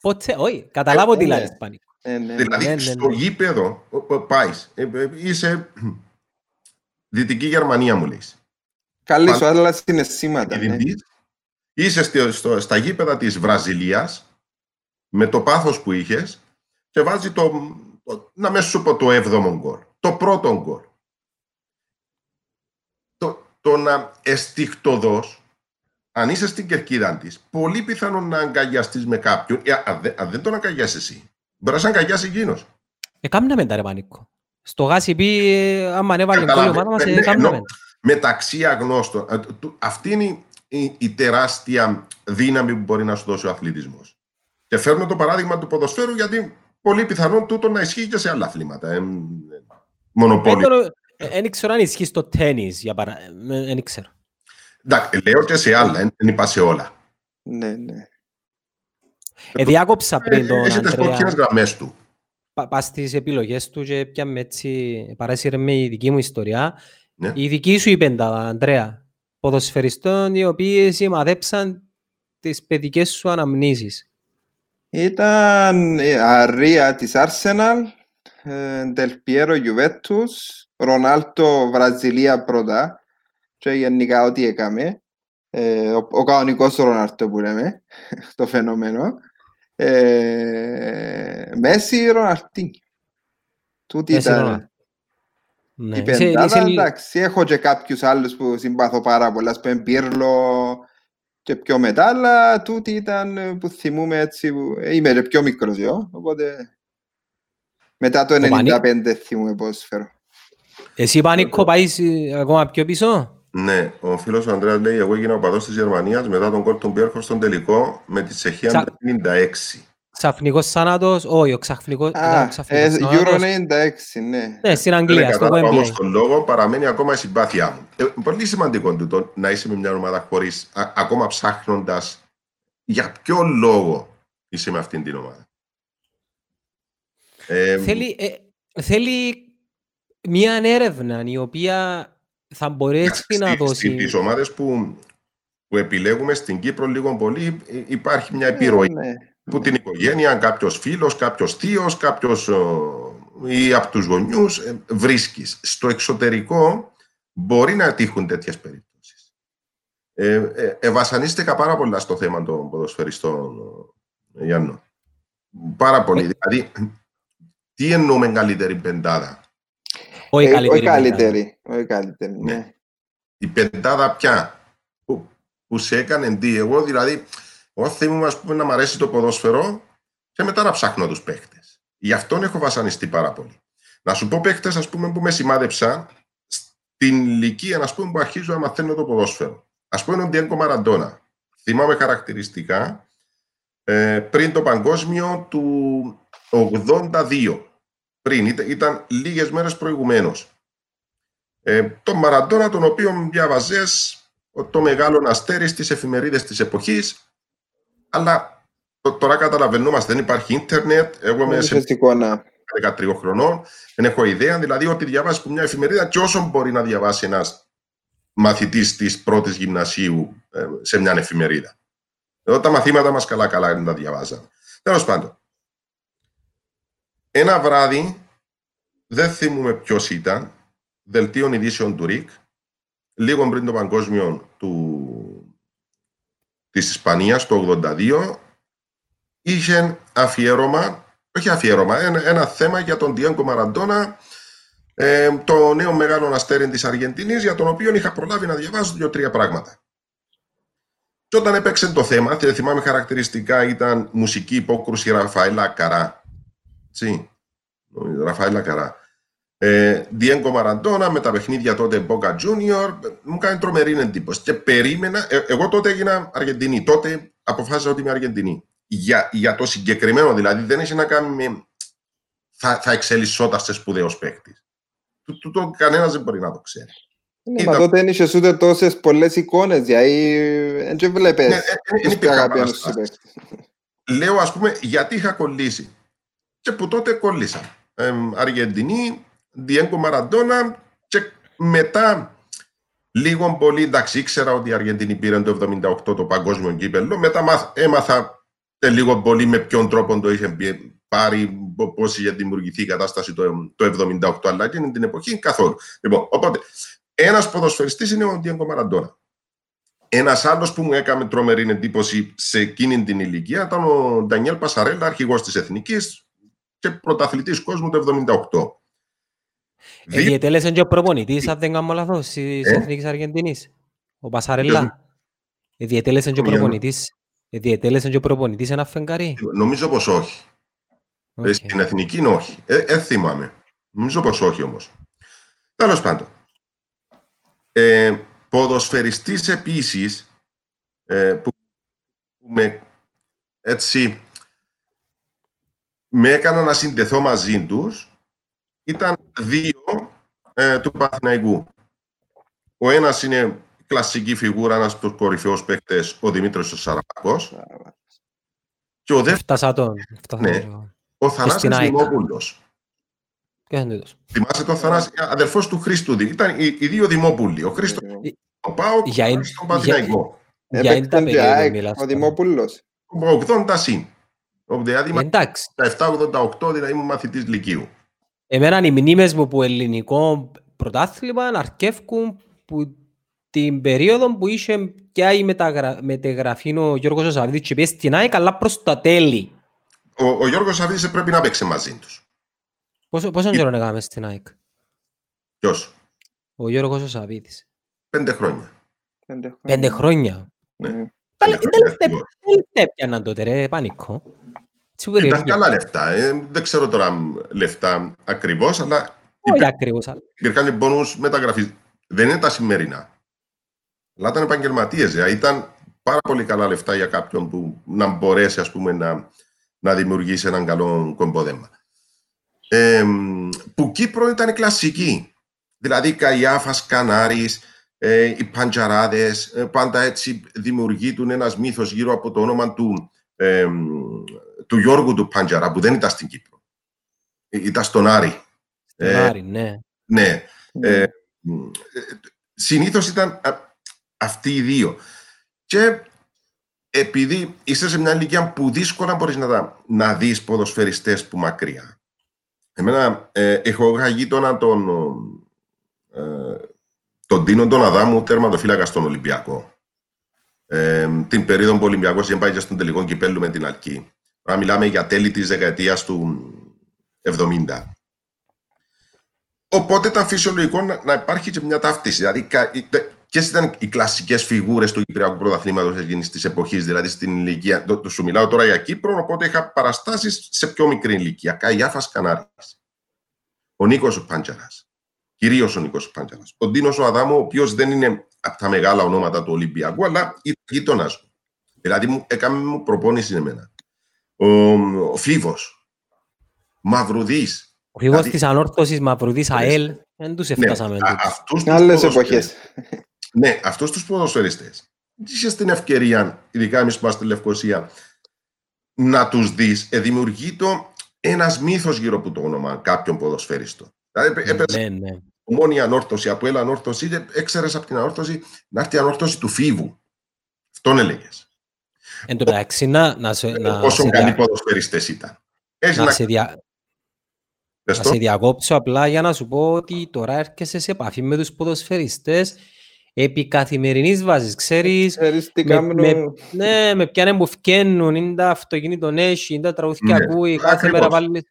Πότε, όχι, καταλάβω Ε, τι ναι. λες, Πάνικο. ναι, ναι. Δηλαδή ναι, ναι, στο ναι. γήπεδο πάεις, είσαι Δυτική Γερμανία μου λες. Καλή σου, αλλά συναισθήματα. Ναι. Ειδητής. Είσαι στο, στο- στα γήπεδα της Βραζιλίας με το πάθος που είχες και βάζει το, το να μέσα σου πω το έβδομο γκολ. Το πρώτο γκολ. Το, το να εστιχτοδός, αν είσαι στην κερκίδα της, πολύ πιθανόν να αγκαλιαστείς με κάποιον. Ε, αν, δεν- αν δεν τον αγκαλιάσεις εσύ, μπορεί να σε αγκαλιάσει εκείνος. Ε, κάμναμε τα ρε Πάνικο. Στο γάσι πει, ε, άμα ανέβαλε γκολ η Καταλάβε- ομάδα μας, ναι, ε, ναι, κάμναμε. ενώ- μεταξύ αγνώστων. Ε, του- Αυτή είναι η, η- η τεράστια δύναμη που μπορεί να σου δώσει ο αθλητισμός. Και φέρνω το παράδειγμα του ποδοσφαίρου γιατί πολύ πιθανόν τούτο να ισχύει και σε άλλα αθλήματα. Ε, μονοπόλιο. Δεν ξέρω αν ισχύει στο τένις, για παράδειγμα. Δεν ξέρω. Εντάξει, λέω και σε άλλα, δεν είπα σε όλα. Ναι, ναι. Ε, διάκοψα πριν τον Έχεις τις κόκκινες Αντρέα, γραμμές του. πα- πας στις επιλογές του και πιάμε έτσι, παράσυρε με η δική μου ιστορία. Ναι. Η δική σου είπε τα, Αντρέα, ποδοσφαιριστών οι οποίοι σημαδέψαν τις παιδικές σου αναμνήσεις. Ήταν η Αρία της Arsenal, Ντελπιέρο Juventus, Ρονάλτο Βραζιλία πρώτα και γενικά ό,τι έκαμε. Ε, ο, ο κανονικός Ρονάλτο που λέμε, το φαινόμενο. Ε, Μέση Ροναλτίνη. Τούτη Μέση, ήταν Ρονάλντο. Ναι. η Είσαι- πεντάδα. είσαι- Εντάξει, έχω και κάποιους άλλους που συμπαθώ πάρα πολλά, ας πούμε Πίρλο και πιο μετά, αλλά τούτη ήταν ε, που θυμούμαι έτσι, που... ε, είμαι και πιο μικρός εγώ, οπότε μετά το Ο Πανί- 95 θυμούμαι πώς φέρω. Εσύ Πάνικο πάεις ε, ακόμα πιο πίσω; Ναι, ο φίλος ο Ανδρέας λέει εγώ έγινα οπαδός της Γερμανίας μετά τον κόλ των Πιέρχο στον τελικό με τη Τσεχία Ξα- το 96. Ξαφνικός θάνατος, όχι, ο ξαφνικός, ήταν ο Α, ξαφνικός ε, θάνατος. Euro 96, ναι. Ναι, στην Δεν Αγγλία, στο κατάλαβα Wembley. όμως τον λόγο, παραμένει ακόμα η συμπάθειά μου. Ε, πολύ σημαντικό τούτο να είσαι με μια ομάδα χωρίς, α- ακόμα ψάχνοντας για ποιο λόγο είσαι με αυτήν την ομάδα. Ε, Θέλει, ε, θέλει μια έρευνα η οποία θα μπορέσει να δώσει... Στις ομάδες που, που επιλέγουμε στην Κύπρο λίγο πολύ υπάρχει μια επιρροή. Ναι, ναι. Που την οικογένεια, κάποιος φίλος, κάποιος θείος, κάποιος ή από τους γονιούς ε, βρίσκεις. Στο εξωτερικό μπορεί να τύχουν τέτοιες περιπτώσεις. Ε, ε, ευασανίστηκα πάρα πολλά στο θέμα των ποδοσφαιριστών, Γιάννο. Πάρα πολύ. Δηλαδή, τι εννοούμε καλύτερη πεντάδα; Όχι καλύτερη. καλύτερη. Όχι καλύτερη, ναι. ναι. Η πεντάδα πια. Που, που σε έκανε τι; Εγώ δηλαδή, εγώ θυμούμαι ας πούμε, να μου αρέσει το ποδόσφαιρο και μετά να ψάχνω τους παίχτε. Γι' αυτόν έχω βασανιστεί πάρα πολύ. Να σου πω παίχτε, ας πούμε, που με σημάδεψα στην ηλικία ας πούμε, που αρχίζω να μαθαίνω το ποδόσφαιρο. Α πούμε, ο Ντιέγκο Μαραντόνα. Θυμάμαι χαρακτηριστικά ε, πριν το παγκόσμιο του 82. Πριν, ήταν, ήταν λίγες μέρες προηγουμένως. Ε, τον Μαραντόνα, τον οποίο διαβαζές το μεγάλο αστέρι στις εφημερίδες της εποχής, αλλά τώρα καταλαβαίνουμε, δεν υπάρχει ίντερνετ, εγώ είμαι σε 13 χρονών, δεν έχω ιδέα, δηλαδή ότι διαβάσεις μια εφημερίδα και όσο μπορεί να διαβάσει ένας μαθητής της πρώτης γυμνασίου ε, σε μια εφημερίδα. Εδώ τα μαθήματα μας καλά-καλά είναι τα διαβάζαμε. Τέλος πάντων. Ένα βράδυ, δεν θυμούμαι ποιος ήταν, δελτίων ειδήσεων του ΡΙΚ, λίγο πριν το παγκόσμιο του, της Ισπανίας, το 82, είχε αφιέρωμα, όχι αφιέρωμα, ένα, ένα θέμα για τον Διέγκο Μαραντόνα, ε, το νέο μεγάλο αστέρι της Αργεντινής, για τον οποίο είχα προλάβει να διαβάσω δύο-τρία πράγματα. Και όταν έπαιξε το θέμα, θυμάμαι χαρακτηριστικά, ήταν μουσική υπόκρουση Ραφαέλα Καρά. Τι, Ραφαέλα Καρά. Ε, Διέγκο Μαραντόνα με τα παιχνίδια τότε Μπόκα Junior, μου κάνει τρομερή εντύπωση. Και περίμενα, ε, εγώ τότε έγινα Αργεντινή. Τότε αποφάσισα ότι είμαι Αργεντινή. Για, για το συγκεκριμένο δηλαδή, δεν έχει να κάνει με. Θα, θα εξελισσόταν σε σπουδαίος παίκτης. Τούτο κανένας δεν μπορεί να το ξέρει. Ναι, μα τότε δεν είχες ούτε τόσες πολλές εικόνες, γιατί δεν βλέπεις ναι, τους Λέω, ας πούμε, γιατί είχα κολλήσει. Και που τότε κόλλησα. Ε, Αργεντινή, Διέγκο Μαραντόνα και μετά λίγο πολύ, εντάξει, ήξερα ότι η Αργεντινή πήρε το 78 το παγκόσμιο κύπελο, μετά έμαθα λίγο πολύ με ποιον τρόπο το είχε πάρει, πώς είχε δημιουργηθεί η κατάσταση το, το 78, αλλά εκείνη την εποχή καθόλου. Λοιπόν, οπότε ένας ποδοσφαιριστής είναι ο Ντιέγκο Μαραντόνα. Ένας άλλος που μου έκανε τρομερή εντύπωση σε εκείνη την ηλικία ήταν ο Ντανιέλ Πασαρέλα, αρχηγός της Εθνικής και πρωταθλητής κόσμου το 78. Ε, διετέλεσε και ο προπονητής, αν δεν κάνω λάθος, της ε; Εθνικής Αργεντινής. Ο Πασαρέλα. Ε, διετέλεσε και ο προπονητής. Ε, διετέλεσε και ο προπονητής ένα φεγγαρί. Νομίζω πως όχι. Okay. Ε, στην Εθνική όχι. Ε, ε, θυμάμαι. Νομίζω πως όχι όμως. Τέλος πάντων. Ε, ποδοσφαιριστής επίσης ε, που, με έτσι με έκανα να συνδεθώ μαζί τους ήταν δύο ε, του Παθηναϊκού. Ο ένας είναι κλασική φιγούρα, ένας από τους κορυφαίους παίκτες, ο Δημήτρης ο Σαραπακός. Και ο δεύτερος, ναι, ο Θανάσης Δημόπουλος. Θυμάσαι τον Θανάση, αδερφός του Χρήστου. Ήταν οι, οι δύο Δημόπουλοι. Ο Χρήστος, ε, ο Πάο και ο Παθηναϊκό. Για είναι τα περίοδο Ο Δημόπουλος. Ο 80 συν. Δηλαδή, Εντάξει. Τα 7-88 δηλαδή ήμουν μαθητής Λυκείου. Εμένα οι μνήμες μου που ελληνικό πρωτάθλημα αρκεύκουν που την περίοδο που είχε και η μεταγραφή ο Γιώργος Σαββίδης και πήγε στην ΑΕΚ αλλά προς τα τέλη. Ο, ο Γιώργος Σαββίδης πρέπει να παίξει μαζί τους. Πόσο, πόσο καιρό έκαμε στην ΑΕΚ; Ποιος; Ο Γιώργος ο Σαββίδης. Πέντε χρόνια. Πέντε χρόνια. Ναι. Δεν έπιαναν τότε ρε, πανικό. Ήταν καλά λεφτά. Ε, δεν ξέρω τώρα λεφτά ακριβώς, αλλά όχι ακριβώς. Υπήρχαν πόνους μεταγραφής. Δεν είναι τα σημερινά. Αλλά ήταν επαγγελματίες. Δηλαδή ήταν πάρα πολύ καλά λεφτά για κάποιον που να μπορέσει ας πούμε, να, να δημιουργήσει έναν καλό κομπόδεμα ε, που Κύπρο ήταν κλασική. Δηλαδή Καϊάφας, Κανάρης, ε, οι Παντζαράδες, ε, πάντα έτσι δημιουργείτουν ένας μύθος γύρω από το όνομα του, ε, του Γιώργου του Παντζαρά, που δεν ήταν στην Κύπρο. Ήταν στον Άρη. Στον Άρη, ναι. Ναι. Ε, συνήθως ήταν αυτοί οι δύο. Και επειδή είσαι σε μια ηλικία που δύσκολα μπορείς να, να δεις ποδοσφαιριστές που μακριά. Εμένα ε, έχω γείτονα τον, ε, τον Τίνο τον Αδάμου τερματοφύλακα στον Ολυμπιακό. Ε, την περίοδο που ο Ολυμπιακός δεν πάει στον τελικό κυπέλου με την Αλκή. Τώρα μιλάμε για τέλη της δεκαετίας του 70. Οπότε ήταν φυσιολογικό να, να υπάρχει και μια ταύτιση. Δηλαδή, Ποιες ήταν οι κλασικές φιγούρες του Κυπριακού Πρωταθλήματος εκείνης της εποχής, δηλαδή στην ηλικία. Το, το, σου μιλάω τώρα για Κύπρο, οπότε είχα παραστάσεις σε πιο μικρή ηλικία. Καϊάφας Κανάρης. Ο Νίκος Πάντζαρα. Κυρίως ο Νίκος Πάντζαρα. Ο Ντίνος ο Αδάμο, ο οποίος δεν είναι από τα μεγάλα ονόματα του Ολυμπιακού, αλλά ήταν γείτονας μου. Δηλαδή μου έκανε μου προπόνηση εμένα. Ο, ο Φίβος. Μαυρουδής. Ο Φίβος δηλαδή, της ανόρθωσης Μαυρουδής ΑΕΛ. Δεν τους ναι, έφτασαμε. Ναι, Άλλες εποχές. Ναι, αυτούς τους ποδοσφαιριστές. Είχε την ευκαιρία, ειδικά εμείς που είμαστε στη Λευκοσία, να τους δεις. Ε, δημιουργεί το ένας μύθος γύρω από το όνομα κάποιον ποδοσφαιριστό. Δηλαδή, έπαιζε ναι, ναι. μόνη ανόρθωση, από έλα ανόρθωση, έξερε από την ανόρθωση να έρθει η ανόρθωση του φίβου. Αυτόν έλεγες. Εν τω μεταξύ, να, να, σε, να, Πόσο καλοί δια... ποδοσφαιριστές ήταν. Έχεις να, να, σε δια... να σε διακόψω απλά για να σου πω ότι τώρα έρχεσαι σε επαφή με τους ποδοσφαιριστές επί καθημερινής βάσης, ξέρεις, με, με, ναι, με ποιαν που φκένουν, είναι τα αυτοκίνητο έχει, είναι τα τραγούδια ναι, ακούει, κάθε μέρα πάλι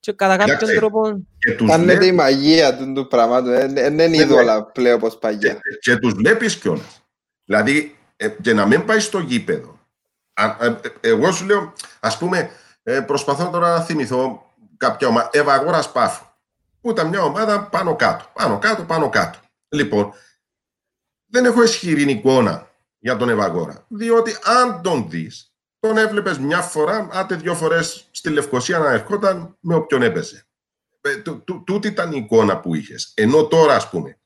και κατά κάποιον τρόπο... Κάνε τη μαγεία του, του πράγματος, δεν είναι είδωλα πλέον όπως παγιά. Και, και τους βλέπεις κιόλας. Δηλαδή, ε, και να μην πάει στο γήπεδο. Ε, ε, εγώ σου λέω, ας πούμε, προσπαθώ τώρα να θυμηθώ κάποια ομάδα, Ευαγόρας Πάφου, που ήταν μια ομάδα πάνω κάτω, πάνω κάτω, πάνω κάτω. Λοιπόν, δεν έχω ισχυρή εικόνα για τον Ευαγόρα. Διότι αν τον δεις, τον έβλεπες μια φορά, άτε δύο φορές στη Λευκοσία να ερχόταν με όποιον έπαιζε. Ε, τούτη ήταν η εικόνα που είχες. Ενώ τώρα, ας πούμε,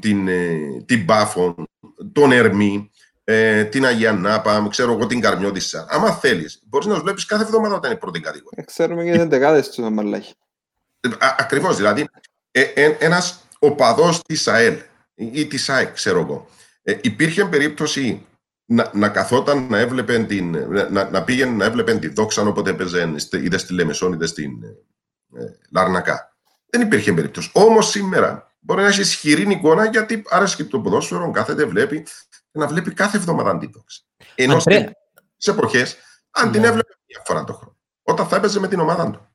την, ε, την Πάφων, τον Ερμή, ε, την Αγία Νάπα, ξέρω εγώ την Καρμιώτησα. Άμα θέλεις, μπορείς να τους βλέπεις κάθε εβδομάδα όταν είναι πρώτη κατηγορία. Ξέρουμε και δεν δεκάδε τους Αμαλάχη. Ακριβώς. Δηλαδή, ένας οπαδός της ΑΕΛ ή της ΑΕΚ, ξέρω εγώ. Ε, υπήρχε περίπτωση να, να καθόταν να έβλεπε την, να, να πήγαινε να έβλεπε τη δόξα όποτε έπαιζε είτε στη Λεμεσόν είτε στην ε, Λαρνακά. Δεν υπήρχε περίπτωση. Όμως σήμερα μπορεί να έχεις ισχυρή εικόνα γιατί άρεσε και το ποδόσφαιρο, κάθεται, βλέπει και να βλέπει κάθε εβδομάδα τη δόξα. Ενώ σε εποχές, αν την ναι. έβλεπε μια φορά το χρόνο, όταν θα έπαιζε με την ομάδα του.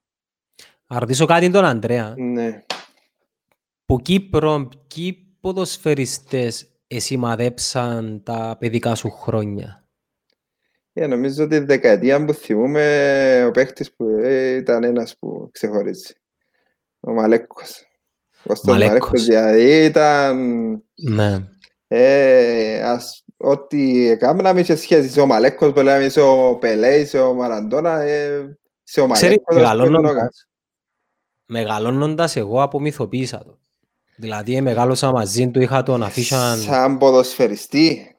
Να ρωτήσω κάτι τον Αντρέα. Ναι. Που Κύπρο, Κύπρο ποδοσφαιριστές εσημαδέψαν τα παιδικά σου χρόνια; Yeah, ε, νομίζω ότι η δεκαετία που θυμούμε ο παίχτης που ε, ήταν ένας που ξεχωρίζει. Ο Μαλέκος. Ο Μαλέκος δηλαδή ήταν... Ναι. Ε, ας, ό,τι έκαναμε είχε σχέση. Ο Μαλέκος που λέμε, είσαι ο Πελέ, είσαι ο Μαραντώνα, ε, είσαι ο Μαλέκος. Μεγαλώνοντας, μεγαλώνοντας εγώ απομυθοποίησα το. Δηλαδή μεγάλωσα μαζί του, είχα τον αφήσαν... Σαν ποδοσφαιριστή.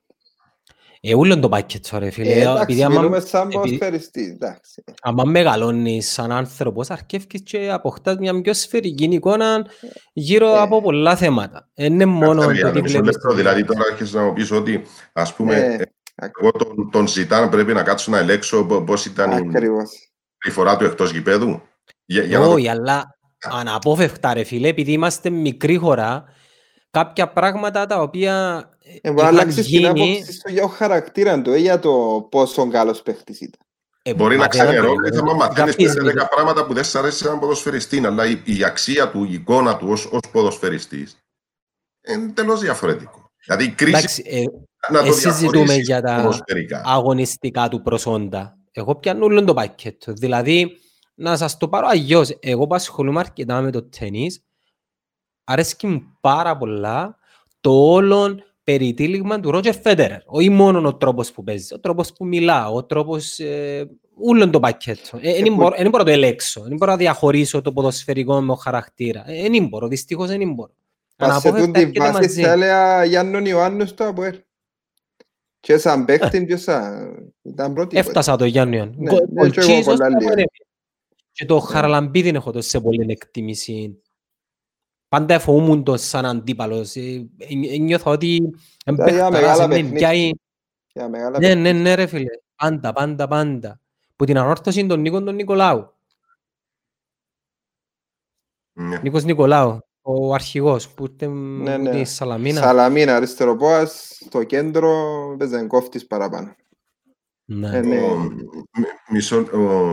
Ε, ούλον το πακέτο ρε φίλε. Ε, εντάξει, μιλούμε σαν ποδοσφαιριστή, εντάξει. Αν μεγαλώνεις σαν άνθρωπος, αρκεύκεις και αποκτάς μια πιο σφαιρική εικόνα γύρω ε. από πολλά θέματα. Είναι μόνο το τι βλέπεις. Δηλαδή τώρα άρχισε να μου πεις ότι, ας πούμε, ε, εγώ τον, τον ζητάνε πρέπει να κάτσω να ελέξω πώς ήταν η φορά του εκτός γηπέδου. Όχι, αλλά αναπόφευκτα ρε φίλε, επειδή είμαστε μικρή χώρα, κάποια πράγματα τα οποία ε, μπορεί να αλλάξεις την άποψη σου για ο χαρακτήρα του, ε, για το πόσο καλός παίχτης ήταν. Ε, Μπορεί να κάνει ερώτηση, θα μαθαίνεις πέντε δέκα πράγματα που δεν σας αρέσει σε έναν ποδοσφαιριστή, αλλά η, η, αξία του, η εικόνα του ως, ως ποδοσφαιριστής είναι τελώς διαφορετικό. Δηλαδή η κρίση Εντάξει, ε, να το συζητούμε για τα αγωνιστικά του προσόντα. Εγώ πιάνω όλο το πακέτο. Δηλαδή, να σας το πάρω αγιώς. Εγώ που ασχολούμαι αρκετά με το τένις, αρέσκει μου πάρα πολλά το όλο περιτύλιγμα του Ρότζερ Φέντερερ. Όχι μόνο ο τρόπος που παίζει, ο τρόπος που μιλά, ο τρόπος... Ε, ούλον το πακέτο. Δεν ε, μπορώ, μπορώ να το ελέξω. Δεν μπορώ να διαχωρίσω το ποδοσφαιρικό με το χαρακτήρα. Δεν ε, μπορώ, δυστυχώς δεν μπορώ. Ας σε τούν τη βάση θα έλεγα Γιάννον Ιωάννους το Αποέλ. Και σαν παίχτη ποιος ήταν πρώτη. Έφτασα το Γιάννη Ναι, και εγώ πολλά λίγο. Και το Χαραλαμπίδι έχω το σε πολύ εκτίμηση πάντα φοβούμουν το σαν αντίπαλος. Ε, ε, Νιώθω ότι Για εμπέχταρας, μεγάλα είναι παιχνίδια. πιάει- Για μεγάλα Ναι, ναι, ναι ρε φίλε. Πάντα, πάντα, πάντα. Που την ανόρθωση των Νίκων τον Νικολάου. Ναι. Νίκος Νικολάου, ο αρχηγός που ήρθε Ναι, από ναι. τη Σαλαμίνα. Σαλαμίνα, αριστερό πόας, στο κέντρο, παίζαν κόφτης παραπάνω. Ναι. Ε, ναι. Ο- μ- Μισό, ο,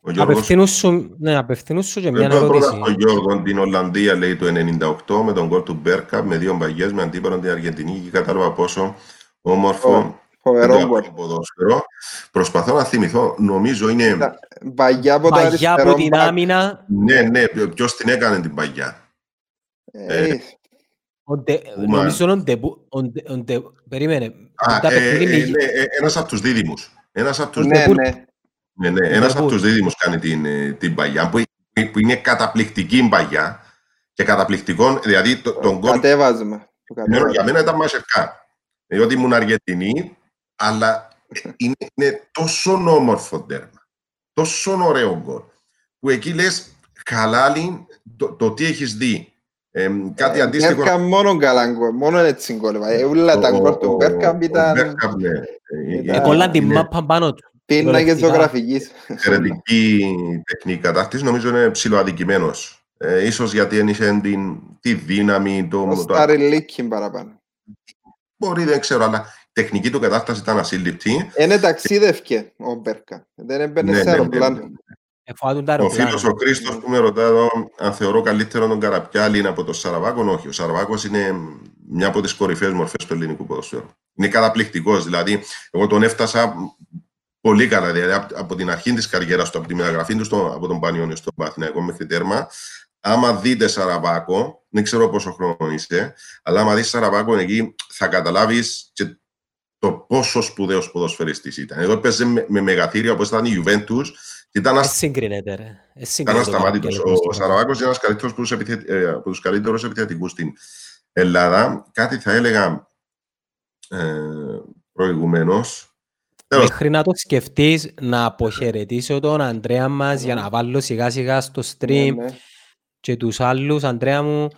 ο Γιώργος Απευθύνους σου, ναι, απευθύνους σου και μια Πρώτα πρώτα ερώτηση. στον Γιώργο, την Ολλανδία λέει το 98 με τον γκολ του Μπέρκα με δύο μπαγιές με αντίπαλο την Αργεντινή και κατάλαβα πόσο όμορφο Ω, Φοβερό το γκολ. απλό ποδόσφαιρο. Προσπαθώ να θυμηθώ, νομίζω είναι. Ήταν Παγιά από το Παγιά αριστερό από την μπακ. άμυνα, Ναι, ναι, ποιο την έκανε την παγιά. Ε, ο Ντε- Ουμα. νομίζω ο Ντεμπού, ο Ντε- ο Ντε- περίμενε, Α, τα ε, παιχνίδια ε, με- ναι, ε, ένας από τους δίδυμους. Ένας από τους, Ναι, Ντεπούρ. Ναι. ναι, ναι, ένας από Ντεπούρ. τους δίδυμους κάνει την, ε, την παγιά, που, που είναι καταπληκτική παγιά και καταπληκτικό, δηλαδή το, τον γκολ Κατέβασμα. Το Ναι, κατέβασμα. για μένα ήταν μασερκά. Διότι ήμουν Αργεντινή, αλλά είναι, είναι τόσο όμορφο τέρμα. Τόσο ωραίο γκολ. Που εκεί λες, χαλάλι το, το τι έχεις δει. Ε, κάτι Ε, αντίστοιχο. Μπέρκαμ μόνο καλά γκολ, μόνο έτσι γκολ. Ε, Ούλα τα γκολ του Μπέρκαμ ο ήταν Μπέρκαμ, ναι. Ε, ήταν- εκόλλαν την είναι μάπα πάνω του. Πίνακες κυριολεκτικά. ζωγραφικής. Εξαιρετική τεχνική κατάρτιση. Νομίζω είναι ψηλοαδικημένος. Ε, ίσως γιατί ένιωσε την, τη δύναμη, το, Ο το, Σταριλίκιν παραπάνω. μπορεί, δεν ξέρω, αλλά η τεχνική του κατάσταση ήταν ασύλληπτη. Είναι ταξίδευκε ο Μπέρκαμ. Δεν έμπαινε Ναι, σε ναι, ναι, αεροπλάνο. ναι. Εφοάτουν τα Ο αεροπλάνα. φίλο ο Χρήστο που με ρωτά εδώ αν θεωρώ καλύτερο τον Καραπιάλη είναι από τον Σαραβάκο. Όχι, ο Σαραβάκος είναι μια από τις κορυφαίες μορφές του ελληνικού ποδοσφαίρου. Είναι καταπληκτικός. Δηλαδή, εγώ τον έφτασα πολύ καλά. Δηλαδή, απ- από την αρχή της καριέρας του, από τη μεταγραφή του στο, από τον Πανιόνιο στον Παθηναϊκό μέχρι τέρμα. Άμα δείτε Σαραβάκο, δεν ξέρω πόσο χρόνο είσαι, αλλά άμα δεις Σαραβάκο εκεί, θα καταλάβεις και το πόσο σπουδαίος ποδοσφαιριστής ήταν. Εδώ παίζει με, με μεγαθύρια όπως ήταν η Juventus και ήταν Ε, συγκρίνεται ρε. Ε, ήταν συγκρίνεται το ασταμάτητος. Καραπιάλη Ο, ο όπως το- Σαραβάκος είναι ένας καλύτερος από τους, επιθε... ε, από τους καλύτερους επιθετικούς στην Ελλάδα. Κάτι θα έλεγα ε, προηγουμένως. Τέλος, Μέχρι να το σκεφτείς να αποχαιρετήσω τον Αντρέα μας για να βάλω σιγά σιγά στο stream Ναι, ναι. και τους άλλους. Αντρέα μου,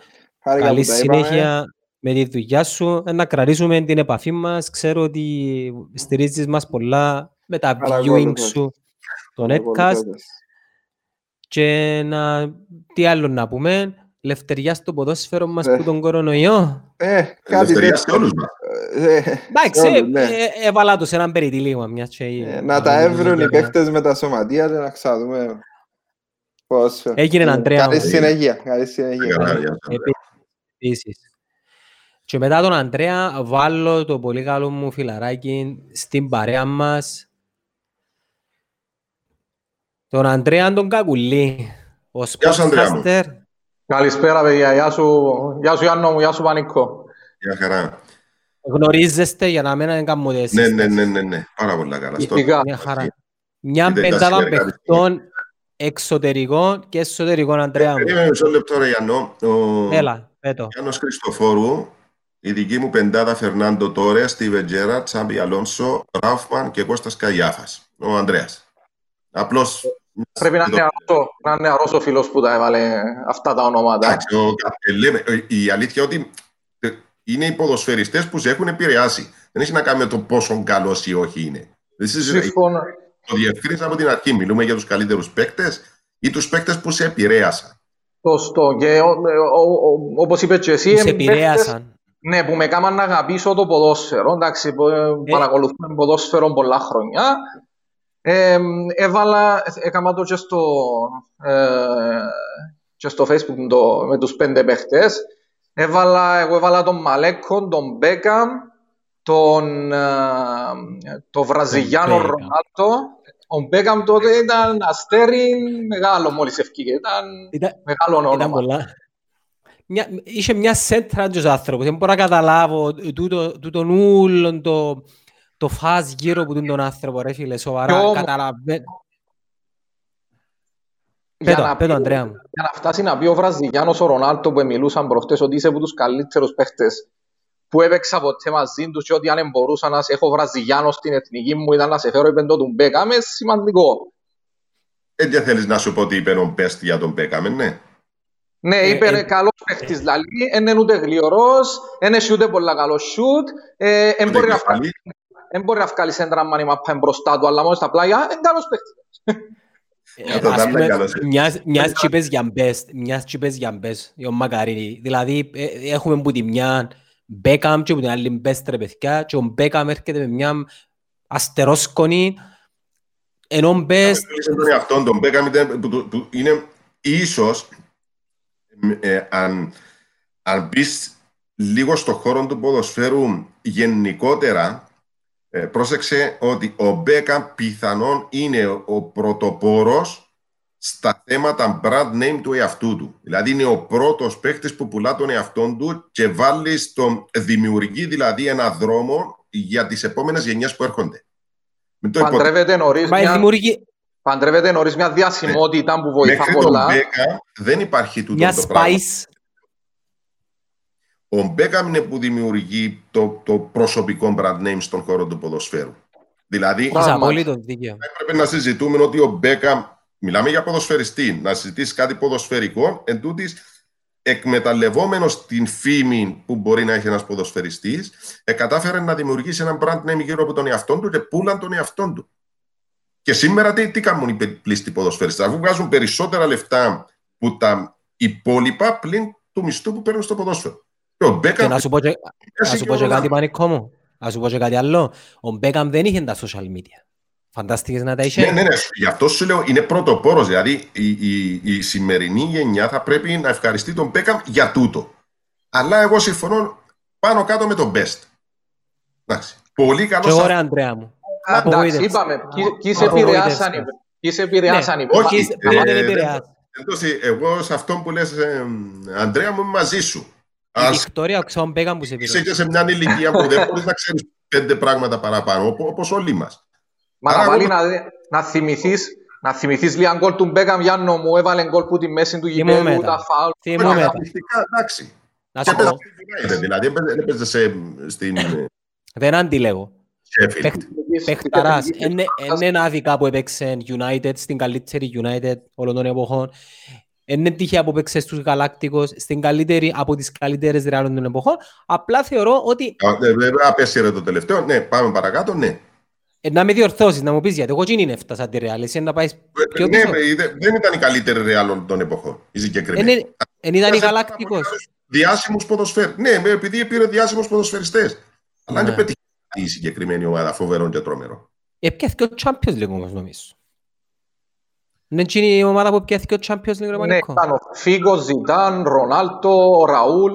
Χάρηκα καλή που τα είπαμε. συνέχεια με τη δουλειά σου. Ε, Να κρατήσουμε την επαφή μας. Ξέρω ότι στηρίζεις μας πολλά με τα viewing Παρακολουθώ. σου το Παρακολουθώ netcast τες. και να... τι άλλο να πούμε. Λευτεριά στο ποδόσφαιρο μας Ε. που τον κορονοϊό. Ε, κάτι ελευθερία σε τέτοιο. όλους μας. Ε, Εντάξει, σε ε, όλους, ναι. ε, έβαλα το σε έναν περιτύλιγμα μια και... Ε, Να τα έβρουν οι παίκτες με τα σωματεία και να ξαδούμε πώς... Έγινε, Ε, Αντρέα Καλή μου. συνέχεια. Καλή συνέχεια. Καλά, γεια σας. Επίσης. Και μετά τον Αντρέα βάλω το πολύ καλό μου φιλαράκι στην παρέα μας. Τον Αντρέα τον Κακουλή. Ο Γεια σου, Ανδρέα μου. sportscaster. Καλησπέρα, παιδιά. Γεια σου, γεια σου Γιάννο μου, γεια σου Πανίκο. Γεια χαρά. Γνωρίζεστε για να μην είναι καμποτέ. Ναι, ναι, ναι, ναι, ναι. Πάρα πολύ καλά. Στο- Ειδικά. Μια χαρά. Μια Είτε τα πεντάδα συνεργάτη. παιχτών εξωτερικών και εσωτερικών, Αντρέα μου. Περίμενε μισό λεπτό, ρε Γιάννο. Ο Έλα, πέτω. Γιάννος Χριστοφόρου, η δική μου πεντάδα Φερνάντο Τόρες, Στίβε Τζέρα, Τσάμπι Αλόνσο, Ράφμαν και Κώστας Καγιάφας. Ο Ανδρέας. Απλώς... Πρέπει να είναι νεαρός, ο- να είναι νεαρός ο φίλος που τα έβαλε αυτά τα ονόματα. Εντάξει, ο- ε, λέμε, ε, η αλήθεια ότι ε, είναι οι ποδοσφαιριστές που σε έχουν επηρεάσει. Δεν έχει να κάνει με το πόσο καλός ή όχι είναι. Δεν συζητάει. Συμφωνώ. Το διευκρίνησα από την αρχή. Μιλούμε για τους καλύτερους παίκτες ή τους παίκτες που σε επηρέασαν. Σωστό. Και ο- ο- ο- όπως είπες και εσύ, Τους είναι παίχτες, επηρέασαν. ναι, που με κάμαν να αγαπήσω το ποδόσφαιρο. Εντάξει, που, ε, παρακολουθούμε ποδόσφαιρο πολλά χρόνια. Ε, έβαλα, έκανα το και στο, ε, και στο facebook το, με τους πέντε παίχτες. Έβαλα, εγώ έβαλα τον Μαλέκο, τον Μπέκαμ, τον, ε, τον Βραζιλιάνο Μπέκαμ. Ρονάλτο. Ο Μπέκαμ τότε ήταν αστέρι μεγάλο μόλις ευκήγε. Ήταν Ήταν, μεγάλο ήταν όνομα. πολλά. Μια, είχε μια σέντρα τους άνθρωπος. Δεν μπορώ να καταλάβω τούτο, τούτον ούλον το, το φας γύρω από τον άνθρωπο, ρε φίλε, Κι σοβαρά. όμως- Καταλαβαίνω. Για Πέτω, να πέτω, πει- Ανδρέα μου. για να φτάσει να πει ο Βραζιλιάνος ο Ρονάλτο που μιλούσαν προχτές ότι είσαι από τους καλύτερους παίχτες που έπαιξα ποτέ μαζί τους και ότι αν μπορούσα να σε έχω Βραζιλιάνος στην εθνική μου ήταν να σε φέρω είπε το του Μπέκαμε σημαντικό. Έτσι θέλεις να σου πω ότι είπε ο Μπέστ για τον Μπέκαμε, ναι. Ναι, Ε, είπε ε, ε, καλός παίχτης λαλή, δεν είναι ούτε γλυωρός, δεν έχει ούτε πολλά καλό σιούτ, ε, δεν μπορεί να βγάλει- δεν μπορεί να βγάλεις σέντρα αν η μάπα είναι μπροστά του, αλλά μόνο στα πλάγια, είναι καλός παίχτης. Ε, το ας δάμε πούμε, καλώς, ε. μιας- Μιας τσίπες για μπες, μιας τσίπες για μπες, ο Μακαρίνη. Δηλαδή, ε, έχουμε που τη μια Μπέκαμ και που την άλλη μπες ρε παιδιά και ο Μπέκαμ έρχεται με μια αστερόσκονη ενώ μπες Μιλήσε τον εαυτόν τον Μπέκαμ ήταν- που, που- που είναι ίσως ε, αν, αν μπεις λίγο στο χώρο του ποδοσφαίρου γενικότερα ε, πρόσεξε ότι ο Μπέκαμ πιθανόν είναι ο πρωτοπόρος στα θέματα brand name του εαυτού του. Δηλαδή είναι ο πρώτος παίχτης που πουλά τον εαυτόν του και βάλει στον δημιουργεί δηλαδή ένα δρόμο για τις επόμενες γενιές που έρχονται. Μην το υποτιμάς. Παντρεύεται νωρίς Μα μια, δημιουργεί παντρεύεται νωρίς μια διασημότητα που βοηθά Μέχρι τον πολλά. Μπέκα δεν υπάρχει τούτο μια το πράγμα. Spice Ο Μπέκαμ είναι που δημιουργεί το, το προσωπικό brand name στον χώρο του ποδοσφαίρου. Δηλαδή, Πράγμα. Έχεις απόλυτο δίκαιο. έπρεπε να συζητούμε ότι ο Μπέκαμ, μιλάμε για ποδοσφαιριστή, να συζητήσει κάτι ποδοσφαιρικό, εν τούτης, εκμεταλλευόμενος την φήμη που μπορεί να έχει ένας ποδοσφαιριστής, ε, κατάφερε να δημιουργήσει ένα brand name γύρω από τον εαυτόν του και πούλαν τον εαυτόν του. Και σήμερα τι, τι κάνουν οι πε- πλήστοι ποδοσφαιριστές, αφού βγάζουν περισσότερα λεφτά που τα υπόλοιπα πλην του μισθού που παίρνουν στο ποδόσφαιρο. Και ο Και Μπέκαμ να σου πω και, να σου πω και όλα. κάτι πανικό μου. Να σου πω και κάτι άλλο. Ο Μπέκαμ δεν είχε τα social media. Φαντάστηκες να τα είχε. Ναι, ναι, ναι. Γι' αυτό σου λέω είναι πρωτοπόρο. Δηλαδή η, η, η σημερινή γενιά θα πρέπει να ευχαριστεί τον Μπέκαμ για τούτο. Αλλά εγώ συμφωνώ πάνω κάτω με τον Best. Εντάξει. Πολύ Και καλό. εγώ ρε Ανδρέα μου. Εντάξει, Απογοήτευση. είπαμε, ποιοι- ποιοι σε Απογοήτευση. επηρεάσαν, είπε. Ποιοι σε επηρεάσαν, είπε. Όχι, Ποιοι- ποιοι ε, δεν δεν- επηρεάζει. εγώ σε αυτό που λες, ε, Αντρέα μου, είμαι μαζί σου. Η Ας Βικτόρια, ο Ξόν Μπέκαμ που σε είσαι επηρεάζει. και σε μια ηλικία που δεν μπορείς να ξέρεις πέντε πράγματα παραπάνω, οπό- όπως όλοι μας. Μα να Άρα, βάλει εγώ- να, δει- να θυμηθείς να θυμηθείς λίγα γκολ του Μπέκαμ Γιάννο μου, έβαλε γκολ που τη μέση του Θυμούμαι γηπέδου, τα. τα φάουλ. Θυμούμαι τα. Αγαπητικά, εντάξει. Να Και σου έπαιζε πω, στη United, Δηλαδή έπαιζε- έπαιζε σε- στην ε, δεν αντιλέγω. Sheffield. Παίχ- Παιχταράς. Είναι είναι άδικα που έπαιξε United στην καλύτερη United όλων των εποχών. Είναι τυχαία που έπαιξε στους Γαλάκτικους στην καλύτερη από τις καλύτερες Real των εποχών. Απλά θεωρώ ότι Α, ε, Βέβαια, απέσυρε το τελευταίο. Ναι, πάμε παρακάτω. Ναι. ε, να με διορθώσεις, να μου πεις γιατί εγώ δεν έφτασα τη Real. Εσύ να πάεις πιο ναι, πίσω. ε, δε- δεν ήταν η καλύτερη Real των εποχών. Η συγκεκριμένη. Εν εν ήταν η Γαλάκτικος. Διάσημους ποδοσφαίρου. Ναι, με- επειδή πήρε διάσημους ποδοσφαιριστές. Αλλά Ναι. δεν πετύχει η συγκεκριμένη ομάδα φοβερό και τρομερό. Επιέθηκε ο Champions League όμως νομίζω. Είναι εκείνη η ομάδα που επιέθηκε ο Champions League ρε Ναι, Πανίκο. ήταν ο Φίγκο, Ζιτάν, Ρονάλτο, ο Ραούλ,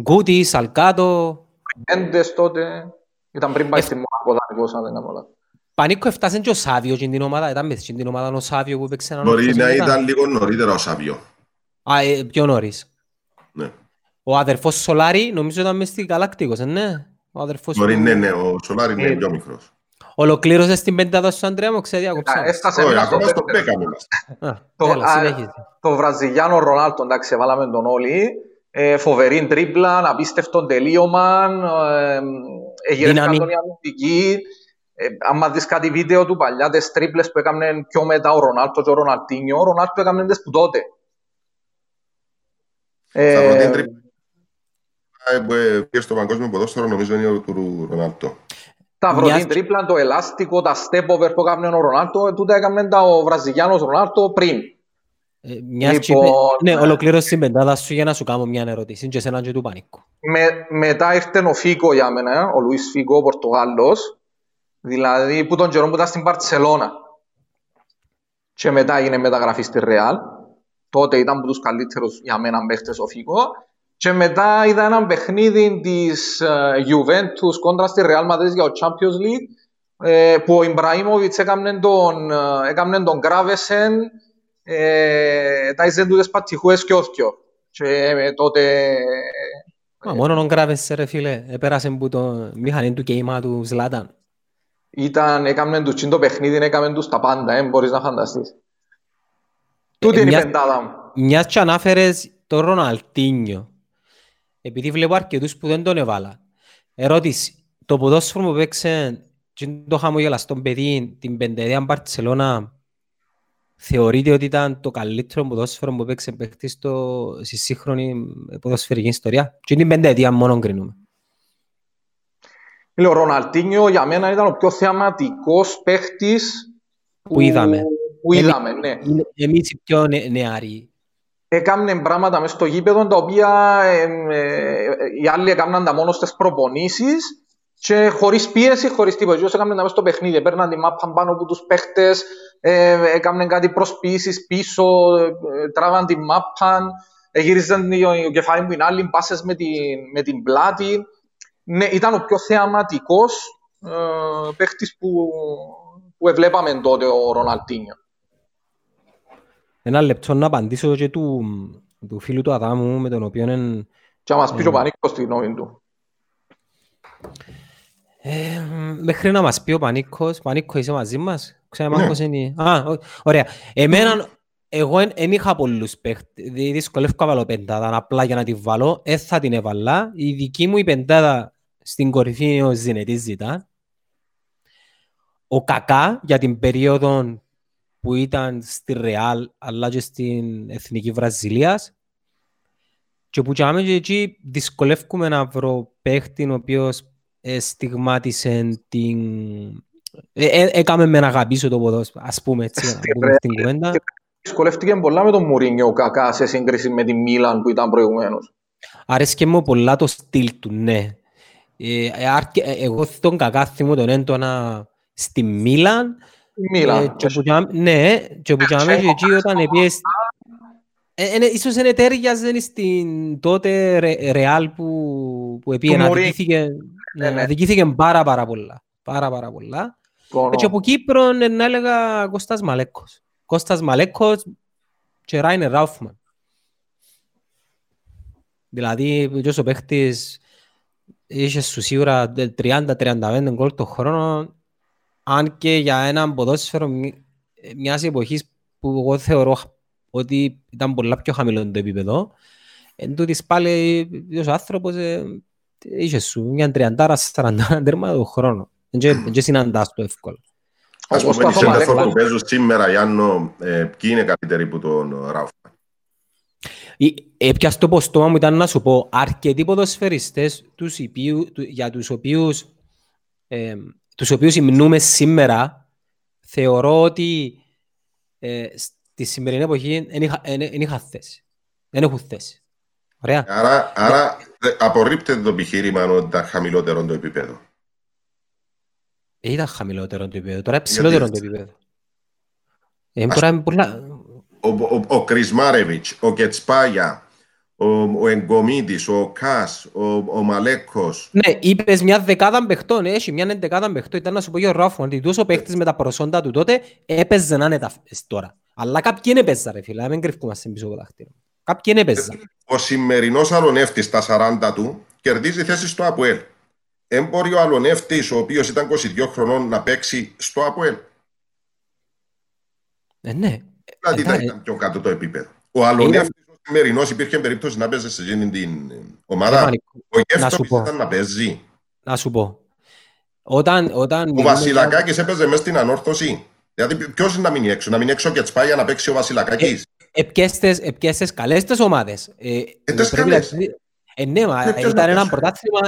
Γκούτι, Σαλκάτο. Έντες τότε. Ήταν πριν Ε, πάει στη Μονακό δανεικός, αν δεν κάνω λάθος. Πανίκο έφτασε και ο Σάβιος στην την ομάδα. Ήταν μες στην την ομάδα ο Σάβιο που έπαιξε έναν Μπορεί όρθος να μετά. ήταν λίγο νωρίτερα ο Σαβιό. Α, ε, πιο νωρίς. Ναι. Ο αδερφός Σολάρη νομίζω ήταν μες στην Γαλάκτικος, ε, ναι. Ο αδερφός Μπορεί, του- ναι, ναι, ο Σολάρη είναι Ε, πιο μικρός. Ολοκλήρωσες στην πεντάδα σου, Ανδρέα μου, ξέρει, Α, άκουψα. Έφτασε Όχι, μέσα στο ακόμα στο δεύτερο. Μπέκαμ είμαστε. Α, Το- Έλα, α, συνέχισε. Το Βραζιλιάνο Ρονάλτο, εντάξει, βάλαμε τον όλοι. Ε, φοβερή τρίπλα, απίστευτο τελείωμα. Ε, εγυρεύκαν Δύναμη. τον η αμυντική. Ε, άμα δεις κάτι βίντεο του παλιά, τις τρίπλες που έκαναν πιο μετά ο Ρονάλτο και ο Ροναλτίνιο, ο Ρονάλτο έκαναν τις που τότε. Ε, Θα βρω την τρίπλα ε, που ε, πήγε στο παγκόσμιο ποδόσφαιρο, νομίζω είναι ο του Ρονάλτο. Τα βρω Μιας- την τρίπλα, το ελάστικο, τα step over που έκαναν ο Ρονάλτο, ε, τούτα έκαναν τα ο Βραζιλιάνος Ρονάλτο πριν. Ε, μιας Λοιπόν, και είπε- Ναι, ολοκλήρωσε την πεντάδα σου για να σου κάνω μια ερώτηση. Και εσέναν και του Πανίκου. Με, μετά ήρθε ο Φίγκο για μένα, ο Λουίς Φίγκο, ο Πορτογάλος, δηλαδή που τον καιρό που ήταν στην Παρτσελώνα. Και μετά έγινε μεταγραφή στη Ρεάλ. Τότε ήταν από τους καλύτερους για μένα παίχτες ο Φίγκο. Και μετά είδα ένα παιχνίδι της ε, Juventus κόντρα στη Real Madrid για το Champions League ε, που ο Ιμπραήμοβιτς έκαμνε τον, ε, έκαμνε τον Γκράβεσεν ε, τα εισεν τούτες πατσιχούες και όθκιο. Και ε, τότε Μα μόνο τον κράβεσαι ρε φίλε. Επέρασε που το μηχανή του κέιμα του Ζλάταν. ήταν, έκαμνε τους τσιν το παιχνίδι, έκαμνε τους τα πάντα, ε, μπορείς να φανταστείς. Τούτη είναι η μιας- πεντάδα μου. Μιας και ανάφερες τον Ροναλτίνιο. Επειδή βλέπω αρκετούς που δεν τον έβαλα. Ερώτηση. Το ποδόσφαιρο που παίξε και το χαμογελαστό παιδί την πενταετία Μπαρτσελώνα θεωρείται ότι ήταν το καλύτερο ποδόσφαιρο που έπαιξε παίχτη στο, στη σύγχρονη ποδοσφαιρική ιστορία; Και είναι η πενταετία μόνο κρίνουμε. Ο Ροναλτίνιο για μένα ήταν ο πιο θεαματικός παίχτης που, που είδαμε. Που είδαμε, ναι. Εμείς οι πιο νε, νεαροί. Έκαναν πράγματα μέσα στο γήπεδο τα οποία ε, ε, οι άλλοι έκαναν τα μόνος στις προπονήσεις και χωρίς πίεση, χωρίς τίποτα. Όσοι έκαναν μέσα στο παιχνίδι, παίρναν τη μάπα πάνω από τους παίχτες, ε, έκαναν κάτι προσποιήσει πίσω, ε, τράβαν τη μάπα, ε, γύριζαν το κεφάλι που είναι άλλοι, πάσες με, την, με την πλάτη. Ναι, ήταν ο πιο θεαματικός ε, παίχτης που, που βλέπαμε τότε ο Ροναλτίνιο. Ένα λεπτό να απαντήσω και του, του φίλου του Αδάμου με τον οποίο είναι... Και να μας πεις ο Πανίκος τη γνώμη του. Ε, μέχρι να μας πει ο Πανίκος, Πανίκος είσαι μαζί μας, ξέρω ναι. είναι. Α, ωραία. Εμένα, εγώ δεν είχα πολλούς παίχτες, δυσκολεύω να βάλω πεντάδα, απλά για να τη βάλω, δεν θα την έβαλα. Η δική μου η πεντάδα στην κορυφή είναι ο Ζινετής Ζητάν. Ο Κακά για την περίοδο που ήταν στη Ρεάλ αλλά και στην Εθνική Βραζιλίας και που και εκεί δυσκολεύουμε να βρω παίχτη ο οποίος στιγμάτισε την... Ε, ε, έκαμε με να αγαπήσω το ποδόσφαιρο, ας πούμε έτσι, να πούμε στην κουβέντα. Δυσκολεύτηκε πολλά με τον Μουρίνιο κακά σε σύγκριση με τη Μίλαν που ήταν προηγουμένως. Αρέσκε μου πολλά το στυλ του, ναι. Ε, εγώ τον κακά θυμώ τον έντονα στη Μίλαν. Μίλαν. Ναι, και που και εκεί όταν επίσης ε, ε, ίσως είναι τέριαζε στην τότε ρεάλ που, που επί αδικήθηκε, ναι, ναι. αδικήθηκε πάρα πάρα πολλά. Πάρα πάρα πολλά. Και από Κύπρο να έλεγα Κώστας Μαλέκος. Κώστας Μαλέκος και Ράινερ Ράουφμαν. Δηλαδή, ποιος ο παίχτης είχε σου σίγουρα 30-35 γκολ το χρόνο, αν και για έναν ποδόσφαιρο μιας εποχής που εγώ θεωρώ ότι ήταν πολλά πιο χαμηλό το επίπεδο. Εν τούτης πάλι ο άνθρωπος ε, είχε σου μια τριαντάρα, σαραντάρα τέρμα το χρόνο. Δεν συναντάς το εύκολο. Ας πούμε, οι σέντερφορ που παίζουν σήμερα, Γιάννο, ε, ποιοι είναι καλύτεροι που τον Ράουφα; Έπιας το ποστόμα μου ήταν να σου πω αρκετοί ποδοσφαιριστές τους υπίου, για τους οποίους, ε, τους οποίους υμνούμε σήμερα θεωρώ ότι ε, τη σημερινή εποχή δεν είχα θέση. Δεν έχουν θέση. Ωραία. Άρα, άρα απορρίπτεται το επιχείρημα ότι ήταν χαμηλότερο το επίπεδο. Ε, ήταν χαμηλότερο το επίπεδο. Τώρα είναι ψηλότερο το επίπεδο. Ε, Ας... πολλά... Ο, ο, ο Κρισμάρεβιτς, ο Κετσπάγια, ο, ο Εγκομίτης, ο Κάς, ο, ο Μαλέκος. Ναι, είπες μια δεκάδα παιχτών, έχει μια δεκάδα παιχτών. Ήταν να σου πω για ο Ράφου, ότι τόσο παίχτης με τα προσόντα του τότε έπαιζε να είναι τα τώρα. Αλλά κάποιοι είναι παίζα ρε φίλε, μην κρυφκούμαστε πίσω από τα χτύρα. Κάποιοι είναι παίζα. Ο σημερινός αλωνεύτης στα 40 του κερδίζει θέση στο ΑΠΟΕΛ. Δεν μπορεί ο αλωνεύτης ο οποίος ήταν 22 χρονών να παίξει στο ΑΠΟΕΛ. Ε, ναι. Δηλαδή ε, ήταν ε, πιο κάτω το επίπεδο. Ο αλωνεύτης ο σημερινός υπήρχε περίπτωση να παίζει σε εκείνη την ομάδα. Ο Γεύτος ήταν να παίζει. Να σου πω. Όταν, όταν ο Βασιλακάκης έπαιζε μέσα στην ανόρθωση. Δηλαδή, ποιος να μείνει έξω, να μείνει έξω και τσπάει για να παίξει ο Βασιλακάκης; Επιέστε καλές τις ομάδες. Ε, καλές. Ε, ναι, μα ήταν ένα πρωτάθλημα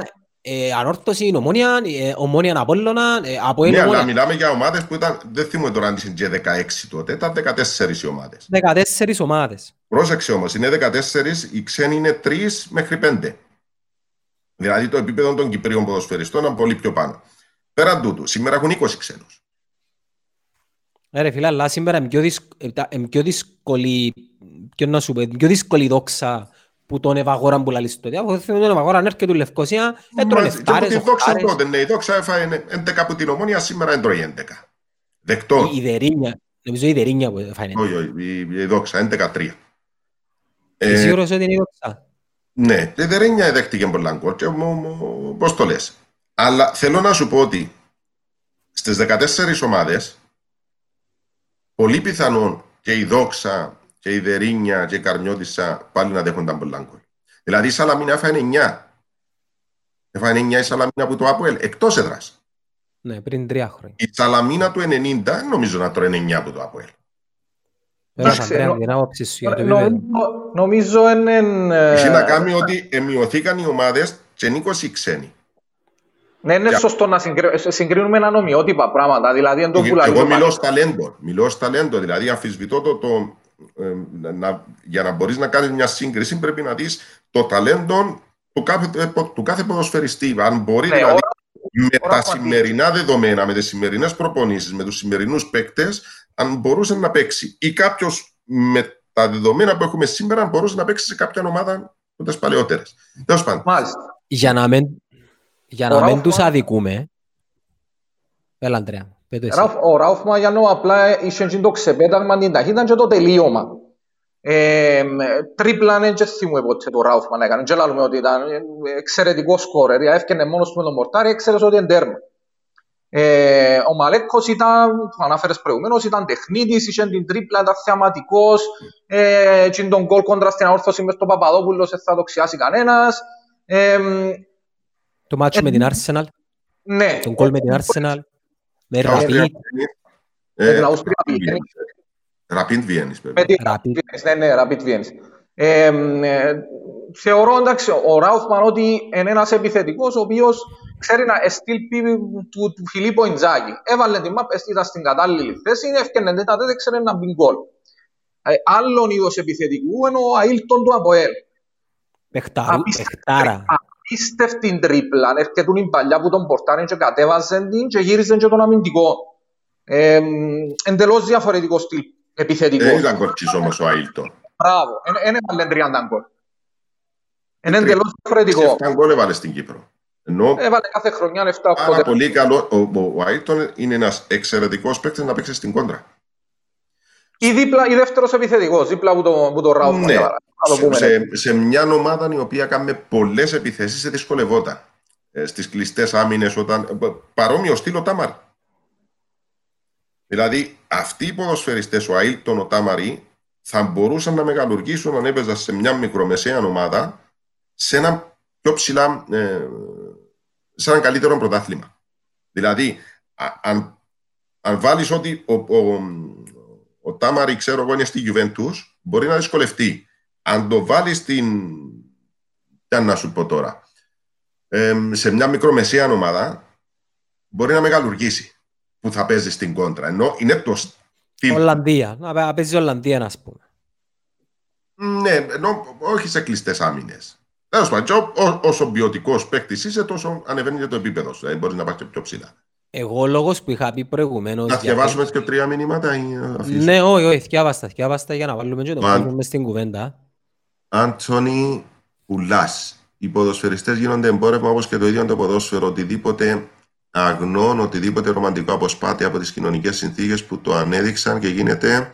ε, ανόρθωση, ομόνια, ε, ομόνια Απόλλωνα, ε, από Ναι, αλλά μιλάμε για ομάδες που ήταν, δεν θυμούμαι τώρα αν ήταν 16 τότε, ήταν 14 οι ομάδες. 14 ομάδες. Πρόσεξε όμως, είναι 14, οι ξένοι είναι 3 μέχρι 5. Δηλαδή το επίπεδο των Κυπρίων ποδοσφαιριστών είναι πολύ πιο πάνω. Πέραν τούτου, σήμερα έχουν 20 ξένους. Ε, ρε φίλε, αλλά σήμερα είναι πιο, πιο δύσκολη, ποιο να σου πω, πιο δύσκολη δόξα που τον Ευαγόρα που λαλείς τότε. Από τον Ευαγόρα αν έρχεται του Λευκοσία, έτρωνε φτάρες, Και δόξα τότε, ναι, η δόξα έφαγε 11 από την Ομόνια, σήμερα έντρωει 11. Δεκτό. Η Δερίνια, νομίζω η Δερίνια που έφαγε. Όχι, όχι, η δόξα, 11-3. Ε, σίγουρος ότι είναι η δόξα; Ναι, η Δερίνια δέχτηκε πολλά γκολ και πώς το λες. Αλλά θέλω να σου πω ότι στις 14 ομάδες πολύ πιθανόν και η Δόξα και η Δερίνια και η Καρνιώτισσα πάλι να δέχονταν πολλά γκολ. Δηλαδή η Σαλαμίνα έφανε 9. Έφανε 9 η Σαλαμίνα από το Αποέλ, εκτός έδρας. Ναι, πριν τρία χρόνια. Η Σαλαμίνα του 90 νομίζω να τρώει 9 από το Αποέλ. Πέρα Εντάξει, Ανδρέα, νο- την άποψη σου για το Νομίζω, επίπεδο. νομίζω είναι... ε, Έχει να κάνει ότι εμειωθήκαν οι ομάδες και είναι 20 ξένοι. Ναι, είναι Για- σωστό να συγκρι- συγκρίνουμε ανομοιότυπα πράγματα. Δηλαδή, δεν το Εγώ πουλάει. μιλώ στα ταλέντο. Μιλώ στα ταλέντο. Δηλαδή, αμφισβητώ το. το ε, να, για να μπορείς να κάνεις μια σύγκριση, πρέπει να δεις το ταλέντο του κάθε, του κάθε ποδοσφαιριστή. Αν μπορεί Ναι, δηλαδή, ώρα- με ώρα τα που σημερινά δεδομένα, με τις σημερινές προπονήσεις, με τους σημερινούς παίκτες, αν μπορούσε να παίξει. Ή κάποιος με τα δεδομένα που έχουμε σήμερα, αν μπορούσε να παίξει σε κάποια ομάδα από τις παλαιότερες. Τέλος πάντων. Μάλιστα. Για να μην, για να Ο μην Ράουφ- τους αδικούμε. Έλα, Ανδρέα, πες το εσύ. Ράφ- Ο Ράουφ Μαγιάννο απλά είχε και το ξεπέταγμα, την ταχύτητα και το τελείωμα. Ε, τρίπλα δεν και θυμούμαι ποτέ το Ράουφ να έκανε. Και λαλούμε ότι ήταν ε, εξαιρετικό σκόρερ. Έφτιανε μόνος του με τον Μορτάρι, έξερες ότι είναι τέρμα. Ε, ο Μαλέκος ήταν, που ανάφερες προηγουμένως, ήταν τεχνίτης, είχε την τρίπλα, ήταν θεαματικός, ε, και τον γκολ κόντρα στην αόρθωση μες στον Παπαδόπουλος δεν θα το ξιάσει κανένας. Ε, Το μάτσο με την Arsenal, ναι, τον κόλ με την Arsenal, με Τα Αυστρία Rapid, Ε, την Αυστρία πήγαινε. Rapid Βιέννης, Με βέβαια. την Rapid. Viennese, ναι, ναι, Rapid Viennese. Ε, ε, θεωρώ εντάξει, ο Ράουφμαν ότι είναι ένας επιθετικός ο οποίος ξέρει να στείλει του, του Φιλίππο Ιντζάκη. Έβαλε την μάπα, ήταν στην κατάλληλη θέση, έφτιανε δεν τα δεν ξέρει να μπει γκολ. Ε, άλλον είδος επιθετικού είναι ο Αίλτον του Αποέλ. Παιχτάρου, Απίστευτη- παιχτάρα. Απίστευτη τρίπλα, έρχεται την παλιά που τον πορτάρει και κατέβαζε την και γύριζε και τον αμυντικό. Ε, εντελώς διαφορετικό στυλ επιθετικό. Δεν ήταν κορτσής όμως ο Αίλτον. Μπράβο. Δεν έβαλε 30 γκολ. Είναι εντελώς διαφορετικό. 7 γκολ έβαλε στην Κύπρο. Ενώ Έβαλε κάθε χρονιά 7 πάρα πολύ καλό, ο, ο, ο Άιλτον είναι ένας εξαιρετικός παίκτης να παίξει στην κόντρα. Ή δίπλα, ή δεύτερος επιθετικός, δίπλα από το, που το Ράουφ. Ναι. Να το Σε, πούμε. σε, σε μια ομάδα η οποία κάνει πολλές επιθέσεις σε δυσκολευόταν. Ε, στις κλειστές άμυνες όταν... Παρόμοιο στυλ ο Τάμαρ. Δηλαδή αυτοί οι ποδοσφαιριστές, ο Αίλτον, ο Τάμαρη, θα μπορούσαν να μεγαλουργήσουν αν έπαιζαν σε μια μικρομεσαία ομάδα σε ένα πιο ψηλά, ε, σε ένα καλύτερο πρωτάθλημα. Δηλαδή, α- αν, αν βάλεις ότι ο, ο, ο Τάμαρη, ξέρω εγώ, είναι στη Juventus, μπορεί να δυσκολευτεί. Αν το βάλεις στην... Τι να σου πω τώρα. Ε, σε μια μικρομεσαία ομάδα, μπορεί να μεγαλουργήσει που θα παίζει στην κόντρα. Ενώ είναι το στυλ Ολλανδία. Να πα- παίζει Ολλανδία, να πούμε. Ναι, ενώ όχι σε κλειστές άμυνες. Τέλος πάντων, και ό- ό- όσο ποιοτικός παίκτης είσαι, τόσο ανεβαίνει και το επίπεδο σου. Δηλαδή, μπορείς να πάει και πιο ψηλά. Εγώ ο λόγος που είχα πει προηγουμένως... Να γιατί- διαβάσουμε και τρία μηνύματα ή να αφήσουμε. Ναι, όχι, όχι, θυκιάβαστα, θυκιάβαστα για να βάλουμε και το Μαν. κόσμο μες στην κουβέντα. Άντωνη Πουλάς. Οι ποδοσφαιριστές γίνονται εμπόρευμα όπως και το ίδιο το ποδόσφαιρο. Οτιδήποτε αγνών, οτιδήποτε ρομαντικό αποσπάται από τις κοινωνικές συνθήκες που το ανέδειξαν και γίνεται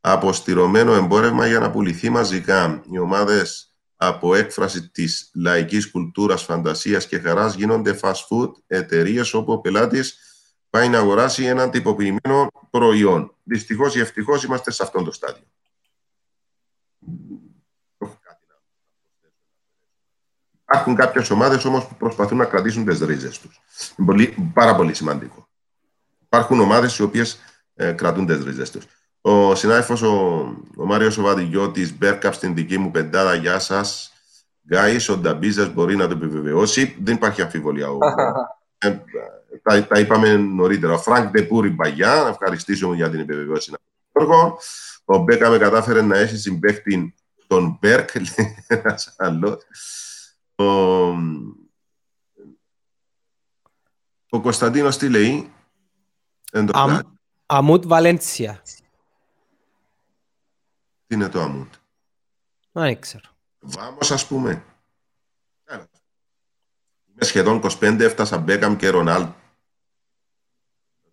αποστηρωμένο εμπόρευμα για να πουληθεί μαζικά. Οι ομάδες από έκφραση της λαϊκής κουλτούρας, φαντασίας και χαράς γίνονται fast food εταιρείες όπου ο πελάτης πάει να αγοράσει ένα τυποποιημένο προϊόν. Δυστυχώς ή ευτυχώς είμαστε σε αυτό το στάδιο. Υπάρχουν κάποιες ομάδες όμως που προσπαθούν να κρατήσουν τις ρίζες τους. Είναι πολύ, πάρα πολύ σημαντικό. Υπάρχουν ομάδες οι οποίες ε, κρατούν τις ρίζες τους. Ο συνάδελφος ο, ο Μάριος Οβαδηγιώτη, Μπέρκαπ στην δική μου πεντάδα, γεια σας. Γκάι, ο Νταμπίζας μπορεί να το επιβεβαιώσει. Δεν υπάρχει αμφιβολία. Ο, ε, τα, τα είπαμε νωρίτερα. Ο Φρανκ Ντεπούρη Μπαγιά, να ευχαριστήσω για την επιβεβαίωση. Γιώργο. Ο Μπέκα με κατάφερε να έχει συμπέχτη τον Μπέρκ, λέει ένας άλλος. Ο, ο Κωνσταντίνος τι λέει; Εν το Αμ- πλάι. Αμούτ Βαλένσια. Τι είναι το Αμούντ; Δεν ξέρω. Βάμος ας πούμε. Έλα. Είμαι σχεδόν 25, έφτασα Μπέκαμ και Ρονάλ.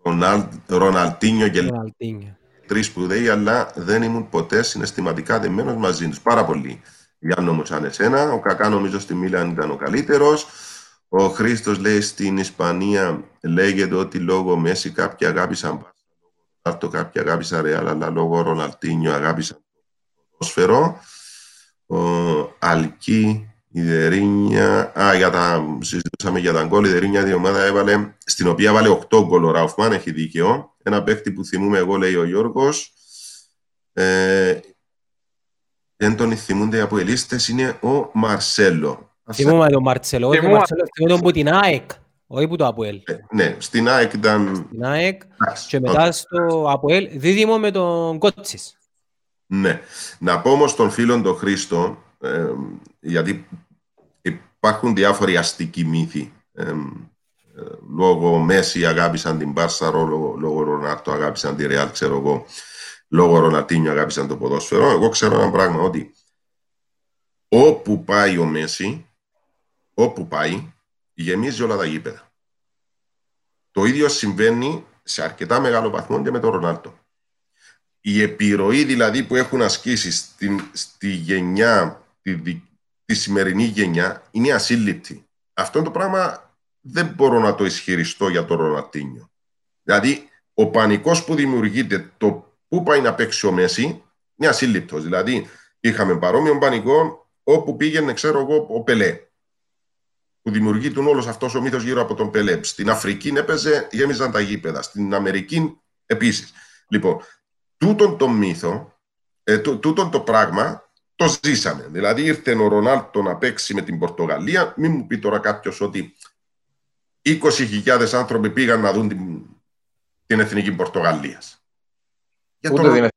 Ρονάλ, Ροναλτίνιο και Ροναλντίνιο. τρεις σπουδαίοι, αλλά δεν ήμουν ποτέ συναισθηματικά δεμένος μαζί τους. Πάρα πολύ. Γιάννο μου σαν εσένα. Ο Κακά νομίζω στη Μίλαν ήταν ο καλύτερος. Ο Χρήστος λέει στην Ισπανία λέγεται ότι λόγω Μέση κάποιοι αγάπησαν Πάρτο, κάποιοι αγάπησαν Ρεάλ, αλλά λόγω Ροναλτίνιο αγάπησαν το ποδόσφαιρο. Ο Αλκή, η Δερίνια. Α, για τα, συζητούσαμε για τα γκολ. Η Δερίνια η ομάδα έβαλε, στην οποία βάλε 8 γκολ ο Ράουφμαν, έχει δίκαιο. Ένα παίκτη που θυμούμε εγώ, λέει ο Γιώργος. Ε, δεν τον θυμούνται οι αποελίστες, είναι ο Μαρσέλο. Θυμούμαι τον Μαρσέλο, όχι ο Θυμούμαι. Μαρσέλο, θυμούμαι τον που την ΑΕΚ, όχι που το Αποέλ. Ε, ναι, στην ΑΕΚ ήταν... Την ΑΕΚ Εντάξει, και οκ. μετά στο Αποέλ, δίδυμο με τον Κότσις. Ναι. Να πω όμως τον φίλον τον Χρήστο, ε, γιατί υπάρχουν διάφοροι αστικοί μύθοι. Ε, ε, λόγω Μέσι αγάπησαν την Μπάρσα, λόγω, λόγω Ρονάλντο αγάπησαν τη Ρεάλ, ξέρω εγώ. Λόγω Ροναλντίνιο αγάπησαν το ποδόσφαιρο. Εγώ ξέρω ένα πράγμα, ότι όπου πάει ο Μέση, όπου πάει, γεμίζει όλα τα γήπεδα. Το ίδιο συμβαίνει σε αρκετά μεγάλο βαθμό και με τον Ρονάλτο η επιρροή δηλαδή που έχουν ασκήσει στην, στη γενιά, τη, δι- τη σημερινή γενιά, είναι ασύλληπτη. Αυτό το πράγμα δεν μπορώ να το ισχυριστώ για τον Ρονατίνιο. Δηλαδή, ο πανικός που δημιουργείται, το πού πάει να παίξει ο Μέση, είναι ασύλληπτος. Δηλαδή, είχαμε παρόμοιο πανικό όπου πήγαινε, ξέρω εγώ, ο Πελέ. Που δημιουργείται όλος αυτός ο μύθος γύρω από τον Πελέ. Στην Αφρική έπαιζε, γέμιζαν τα γήπεδα. Στην Αμερική επίσης. Λοιπόν, τούτον το μύθο, ε, τού- τούτον το πράγμα το ζήσαμε. Δηλαδή ήρθε ο Ρονάλτο να παίξει με την Πορτογαλία. Μην μου πει τώρα κάποιος ότι 20.000 άνθρωποι πήγαν να δουν την, την εθνική Πορτογαλίας. Για Ούτε τον, την,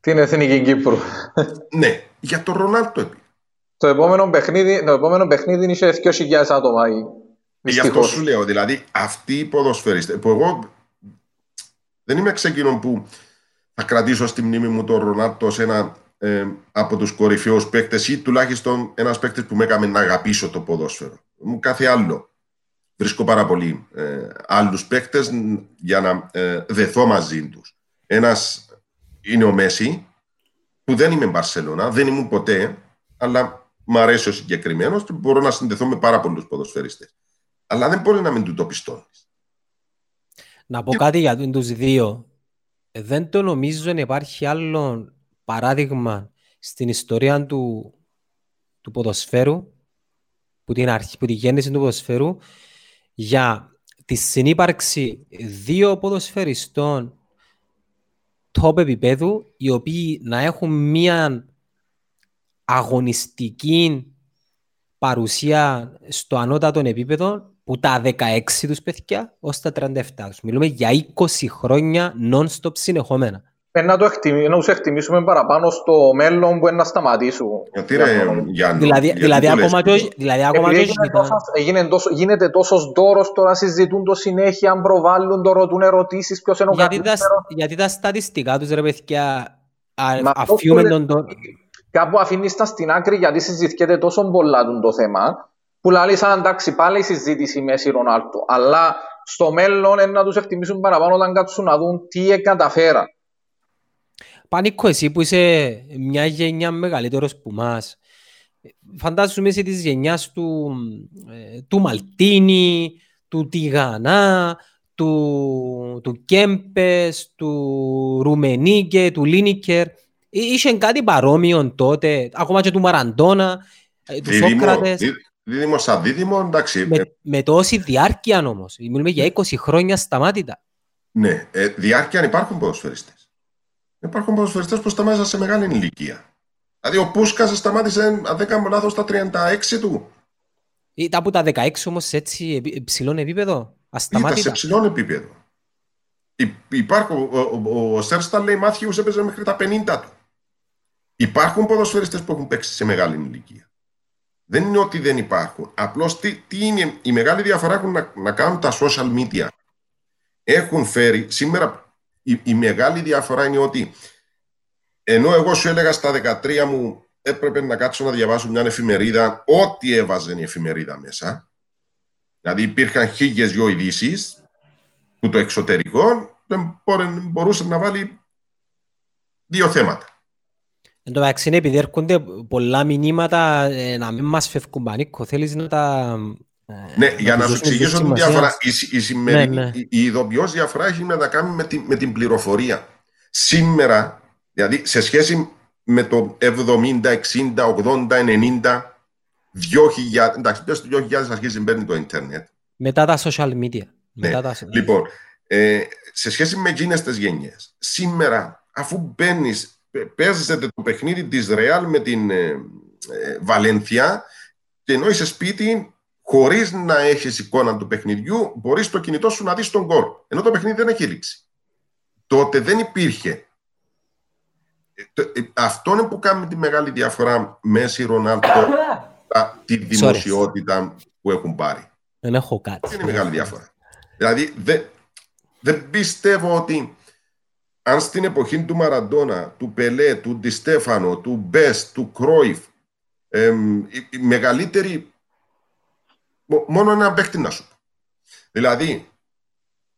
την Εθνική Κύπρου. ναι, για τον Ρονάλτο επί. Το επόμενο παιχνίδι, το επόμενο παιχνίδι είχε 2.000 άτομα. Γι' αυτό Δυστυχώς. σου λέω, δηλαδή αυτοί οι ποδοσφαιριστές που εγώ δεν είμαι εξ εκείνων που θα κρατήσω στη μνήμη μου τον Ρονάλτο ως ένα ε, από τους κορυφαίους παίκτες ή τουλάχιστον ένας παίκτης που με έκαμε να αγαπήσω το ποδόσφαιρο. Μου κάθε άλλο. Βρίσκω πάρα πολύ ε, άλλους παίκτες μ, για να ε, δεθώ μαζί τους. Ένας είναι ο Μέση, που δεν είμαι Μπαρσελόνα, δεν ήμουν ποτέ, αλλά μου αρέσει ο συγκεκριμένος και μπορώ να συνδεθώ με πάρα πολλούς ποδοσφαιριστές. Αλλά δεν μπορεί να μην του το πιστώνεις. Να πω κάτι για τους δύο. Ε, Δεν το νομίζω να υπάρχει άλλο παράδειγμα στην ιστορία του, του ποδοσφαίρου, που την, αρχή, που τη γέννηση του ποδοσφαίρου, για τη συνύπαρξη δύο ποδοσφαιριστών top επίπεδου, οι οποίοι να έχουν μία αγωνιστική παρουσία στο ανώτατο επίπεδο που τα 16 τους παιδιά ως τα 37 τους. Μιλούμε για 20 χρόνια non-stop συνεχόμενα. Ε, να, το εκτιμ... να τους εκτιμήσουμε παραπάνω στο μέλλον που είναι να σταματήσουν. Γιατί ρε Γιάννη, Δηλαδή, γιατί δηλαδή, το λες; ακόμα και, τούτο; όχι- δηλαδή ακόμα και Επειδή όχι έγινε, τόσο, έγινε τόσο, γίνεται τόσος δώρος τώρα συζητούν το συνέχεια, αν προβάλλουν το ρωτούν ερωτήσεις, ποιος είναι ο γιατί, τα, καλύτερος. γιατί τα στατιστικά τους ρε παιδιά α, Μα αυτό αφιούμε που τον, τον, Κάπου αφήνεις τα στην άκρη γιατί συζητιέται τόσο πολλά τον το θέμα, που λέει σαν εντάξει πάλι η συζήτηση Μέση Ρονάλτο. Αλλά στο μέλλον είναι να τους εκτιμήσουν παραπάνω όταν κάτσουν να δουν τι καταφέρα. Πανίκο, εσύ που είσαι μια γενιά μεγαλύτερος που μας, φαντάζομαι είσαι της γενιάς του, ε, του Μαλτίνη, του Τιγανά, του, του Κέμπες, του Ρουμενίκε, του Λίνικερ. Ε, Είχε κάτι παρόμοιο τότε, ακόμα και του Μαραντόνα, ε, του Δίδυμο, Σόκρατες. δί- δίδυμος σαν δίδυμο, εντάξει. ε, Με, με τόση διάρκεια όμως. Μιλούμε για 20 χρόνια σταμάτητα. ναι, ε, διάρκεια υπάρχουν ποδοσφαιριστές. Υπάρχουν ποδοσφαιριστές που σταμάτησαν σε μεγάλη ηλικία. Δηλαδή ο Πούσκας σταμάτησε, αν δεν κάνω λάθος, στα 36 του. Ήταν από τα 16 όμως σε έτσι επι- ψηλό επίπεδο. Ήταν σε Ασταμάτητα. ψηλό επίπεδο. Υ- Υπάρχουν, ο, ο, ο Σερ Στανλέι Μάθιους έπαιζε μέχρι τα 50 του. Υπάρχουν ποδοσφαιριστές που έχουν παίξει σε μεγάλη ηλικία. Δεν είναι ότι δεν υπάρχουν. Απλώς τι, τι είναι, η μεγάλη διαφορά έχουν να, να κάνουν τα social media. Έχουν φέρει, σήμερα η, η μεγάλη διαφορά είναι ότι ενώ εγώ σου έλεγα στα 13 μου έπρεπε να κάτσω να διαβάσω μια εφημερίδα, ό,τι έβαζε η εφημερίδα μέσα, δηλαδή υπήρχαν χίλιες δυο ειδήσεις που το εξωτερικό δεν μπορέ- μπορούσε να βάλει δύο θέματα. Εν τω μεταξύ, είναι επειδή έρχονται πολλά μηνύματα ε, να μην μας φεύγουν πανίκο. Θέλεις να τα... ε, Ναι, για να τους σου δώσουμε εξηγήσω τη σημασία. διαφορά. Η, σ- η, σημερινή- Ναι, ναι. η, η ειδοποιώς διαφορά έχει να τα κάνει με, τη- με την πληροφορία. Σήμερα, δηλαδή σε σχέση με το 70, 60, 80, 90, 2000, εντάξει, πες το 2000 αρχίζει να παίρνει το ίντερνετ. Μετά τα social media. Ναι. Μετά τα... Λοιπόν, ε, σε σχέση με εκείνες τις γενιές, σήμερα, αφού μπαίνεις παίζεται το παιχνίδι της Ρεάλ με την ε, ε, Βαλένθια και ενώ είσαι σπίτι χωρίς να έχεις εικόνα του παιχνιδιού μπορείς το κινητό σου να δεις τον γκολ ενώ το παιχνίδι δεν έχει λήξει. Τότε δεν υπήρχε. Ε, αυτό είναι που κάνει τη μεγάλη διαφορά Μέση Ρονάλτο τη δημοσιότητα που έχουν πάρει. Δεν έχω κάτι. Δεν είναι μεγάλη διαφορά. Δηλαδή δεν, δεν πιστεύω ότι αν στην εποχή του Μαραντόνα, του Πελέ, του Ντιστέφανο, του Μπες, του Κρόιφ, η, μεγαλύτερη. Μόνο ένα παίχτη να σου πω. Δηλαδή,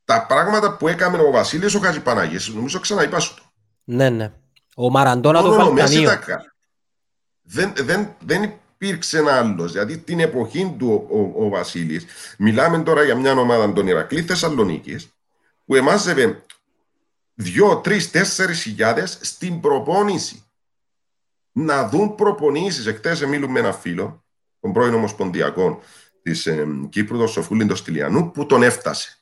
τα πράγματα που έκανε ο Βασίλης ο Χατζηπαναγής, νομίζω ξαναείπα σου το. Ναι, ναι. Ο Μαραντόνα το Βαλκανίο. Δεν, δεν, δεν υπήρξε ένα άλλος. Δηλαδή την εποχή του ο, ο, Βασίλης, μιλάμε τώρα για μια ομάδα των Ηρακλή Θεσσαλονίκης, που εμάζευε δύο, τρεις, τέσσερις χιλιάδες στην προπόνηση. Να δουν προπονήσεις. Εχθέ μιλούμε με ένα φίλο, τον πρώην Ομοσπονδιακό της ε, Κύπρου, τον Σοφούλη τον Στυλιανού, που τον έφτασε.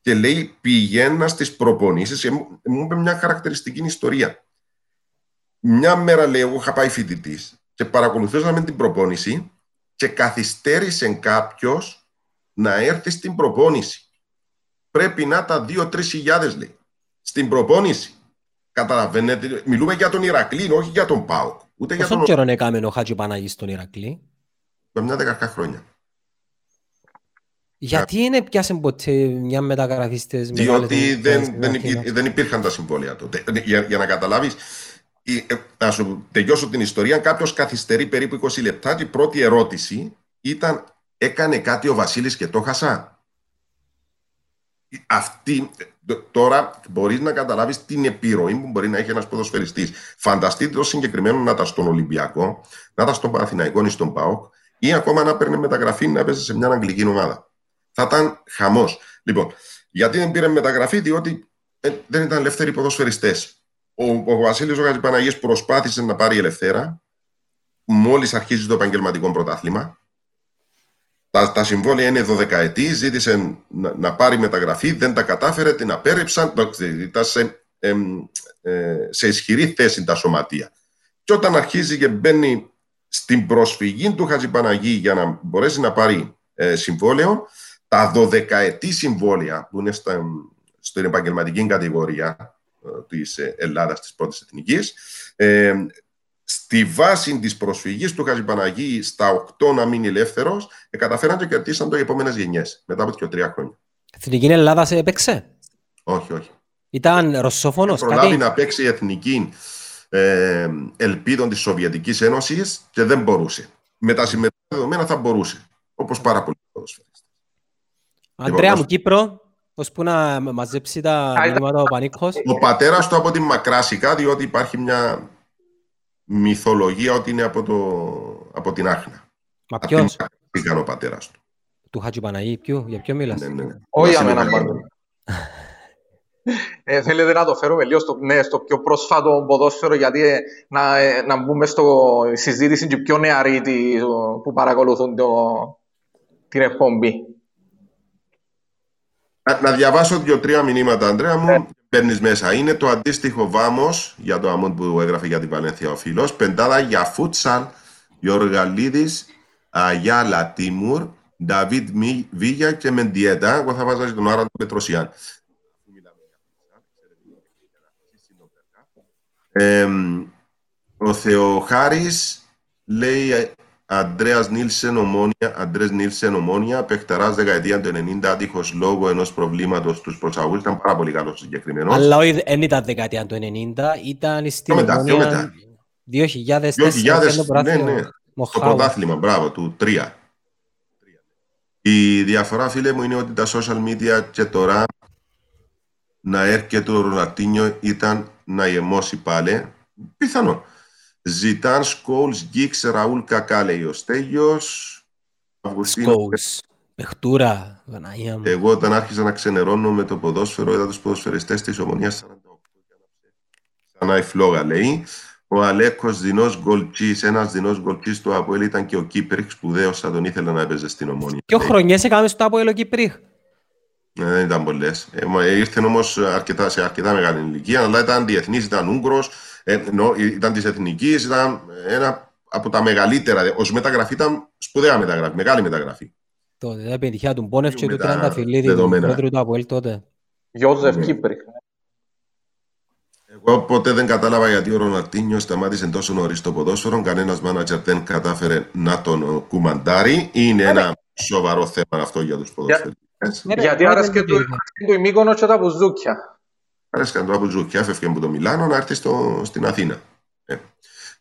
Και λέει, πηγαίνα στις προπονήσεις. Μου είπε μια χαρακτηριστική ιστορία. Μια μέρα, λέει, εγώ είχα πάει φοιτητής και παρακολουθούσαμε την προπόνηση και καθυστέρησε κάποιος να έρθει στην προπόνηση. Πρέπει να τα 2-3 χιλιάδες, λέει στην προπόνηση. Καταλαβαίνετε, μιλούμε για τον Ηρακλή, όχι για τον Πάο. Ούτε Πόσο τον... καιρό έκαμε ο Χάτζη Παναγής στον Ηρακλή; Για μια δεκαρκά χρόνια. Γιατί είναι πιάσε ποτέ μια μεταγραφίστες Διότι δεν, δεν, υπή, δεν υπήρχαν τα συμβόλαια τότε. Για, για να καταλάβεις, ε, να σου τελειώσω την ιστορία, κάποιος καθυστερεί περίπου 20 λεπτά και η πρώτη ερώτηση ήταν έκανε κάτι ο Βασίλης και το χασά. Αυτή, Τώρα μπορείς να καταλάβεις την επιρροή που μπορεί να έχει ένας ποδοσφαιριστής. Φανταστείτε το συγκεκριμένο να ήταν στον Ολυμπιακό, να ήταν στον Παναθηναϊκό ή στον ΠΑΟΚ, ή ακόμα να παίρνει μεταγραφή να παίζει σε μια αγγλική ομάδα. Θα ήταν χαμός. Λοιπόν, γιατί δεν πήρε μεταγραφή, διότι ε, δεν ήταν ελεύθεροι ποδοσφαιριστές. Ο, ο Βασίλη ο προσπάθησε να πάρει ελευθέρα μόλις αρχίζει το επαγγελματικό πρωτάθλημα. Τα, τα συμβόλαια είναι 12 ετή, ζήτησε να, να, πάρει μεταγραφή, δεν τα κατάφερε, την απέρριψαν, ήταν σε, ε, σε ισχυρή θέση τα σωματεία. Και όταν αρχίζει και μπαίνει στην προσφυγή του Χατζηπαναγή για να μπορέσει να πάρει ε, συμβόλαιο, τα 12 ετή συμβόλαια που είναι στα, στην επαγγελματική κατηγορία ε, της Ελλάδας, της πρώτης εθνικής, ε, στη βάση της προσφυγής του Χατζηπαναγή στα 8 να μείνει ελεύθερος, ε, καταφέραν και κερδίσαν το οι επόμενες γενιές μετά από 2-3 χρόνια. Εθνική Ελλάδας σε έπαιξε; Όχι, όχι. Ήταν ρωσόφωνος. Προλάβει να παίξει η εθνική ε, ελπίδων της Σοβιετικής Ένωσης και δεν μπορούσε. Με τα σημερινά δεδομένα θα μπορούσε. Όπως πάρα πολλοί ποδοσφαιριστές. Αντρέα λοιπόν, μου, Κύπρο, ώσπου να μαζέψει τα μηνύματα ο Πανίκος. Ο πατέρας του από την Μακράσικα, διότι υπάρχει μια μυθολογία ότι είναι από, το, από την Άχνα. Μα ποιος; Πήγαν ο πατέρας του. Του Χατζη Παναγή, ποιο, για ποιο μιλάς; Ναι, ναι. Όχι για μένα πάντω. Ε, θέλετε να το φέρουμε λίγο στο, ναι, στο πιο πρόσφατο ποδόσφαιρο γιατί ε, να, ε, να μπούμε στο συζήτηση και πιο νεαροί που παρακολουθούν το, την εκπομπή. Να, να διαβάσω δύο-τρία μηνύματα, Αντρέα μου. Ναι παίρνεις μέσα. Είναι το αντίστοιχο βάμος για το αμόν που έγραφε για την Βαλένθια ο φίλος. Πεντάδα για φούτσαλ, Γιώργαλίδη, Αγιάλα Τίμουρ, Νταβίτ Βίγια και Μεντιέτα. Εγώ θα βάζα τον Άρα του Πετροσιάν. Ε, ο Θεοχάρης λέει Αντρέας Νίλσεν Ομόνια, Αντρέας Νίλσεν Ομόνια, παιχταράς δεκαετία του 90, άτυχος λόγω ενός προβλήματος στους προσαγωγούς. Ήταν πάρα πολύ καλός συγκεκριμένος. Αλλά όχι, δεν ήταν δεκαετία του 90, ήταν στην Ομόνια 2004. 2000, ναι, ναι. Το πρωτάθλημα, μπράβο, του 3. Η διαφορά, φίλε μου, είναι ότι τα social media και τώρα να έρχεται ο Ρονατίνιο ήταν να γεμώσει πάλι. Πιθανόν. Ζητάν Σκόλς, Γκίξ, Ραούλ Κακά, λέει ο Στέγιος. Σκόλς. Πεχτούρα, Βαναγία μου. Εγώ όταν άρχισα να ξενερώνω με το ποδόσφαιρο, είδα τους ποδοσφαιριστές της Ομονίας 48. Ξανά η φλόγα, λέει. Ο Αλέκος Δινό Γκολτσής, ένας Δινό Γκολτσής του Αποέλ ήταν και ο Κύπριχ, σπουδαίος, θα τον ήθελα να έπαιζε στην Ομόνια. Ποιο χρονιές έκαμε στο Αποέλ ο Κύπριχ; Ναι, δεν ήταν πολλές. Ε, ήρθε όμως σε αρκετά μεγάλη ηλικία, αλλά ήταν διεθνής, ήταν Ούγγρος, Ε, ενώ ήταν της εθνικής, ήταν ένα από τα μεγαλύτερα. Ω μεταγραφή ήταν σπουδαία μεταγραφή, μεγάλη μεταγραφή. Τότε δεν επιτυχία του Μπόνεφ και του Μετά Τρανταφυλλίδη, του δεδομένα. πρόεδρου του Αποέλ τότε. Γιώζεφ Ναι. Κύπρη. Εγώ ποτέ δεν κατάλαβα γιατί ο Ροναλτίνιος σταμάτησε τόσο νωρίς το ποδόσφαιρο. Κανένας μάνατζερ δεν κατάφερε να τον κουμαντάρει. Είναι ένα σοβαρό θέμα αυτό για τους ποδοσφαιριστές. Ναι, ρε, Γιατί πάλι άρεσε δεν του υπήρχε. του η Μύκονος και τα μπουζούκια. Άρεσκαν το Αμπουζούκι, έφευγε από το Μιλάνο να έρθει στο, στην Αθήνα. Ε.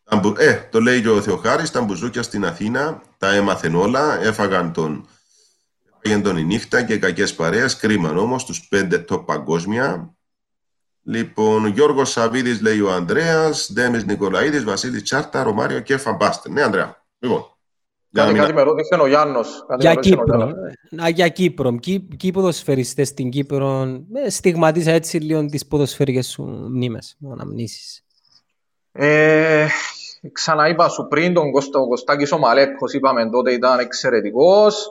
Τα μπου- ε, το λέει και ο Θεοχάρης, τα μπουζούκια στην Αθήνα τα έμαθαν όλα, έφαγαν τον, έφαγαν τον η νύχτα και κακές παρέες, κρίμαν όμως τους πέντε top παγκόσμια. Λοιπόν, Γιώργος Σαβίδης λέει ο Ανδρέας, Ντέμις Νικολαίδης, Βασίλης Τσάρτα, Ρωμάριο και Φαμπάστε. Ναι, Ανδρέα. Λοιπόν, για να Κάτι, μην κάτι με ρώτησε ο Γιάννος. Κάτι Για με ρώτησε ο Κύπρο. Γιάννος. Α, για Κύπρο. Ποιοι ποιοι ποδοσφαιριστές στην Κύπρο ε, στιγματίσα έτσι λίγο τις ποδοσφαιρικές σου μνήμες, αναμνήσεις. Ε, ξαναείπα σου πριν, τον Κώστα, ο Κωστάκης ο Μαλέκος, είπαμε τότε ήταν εξαιρετικός.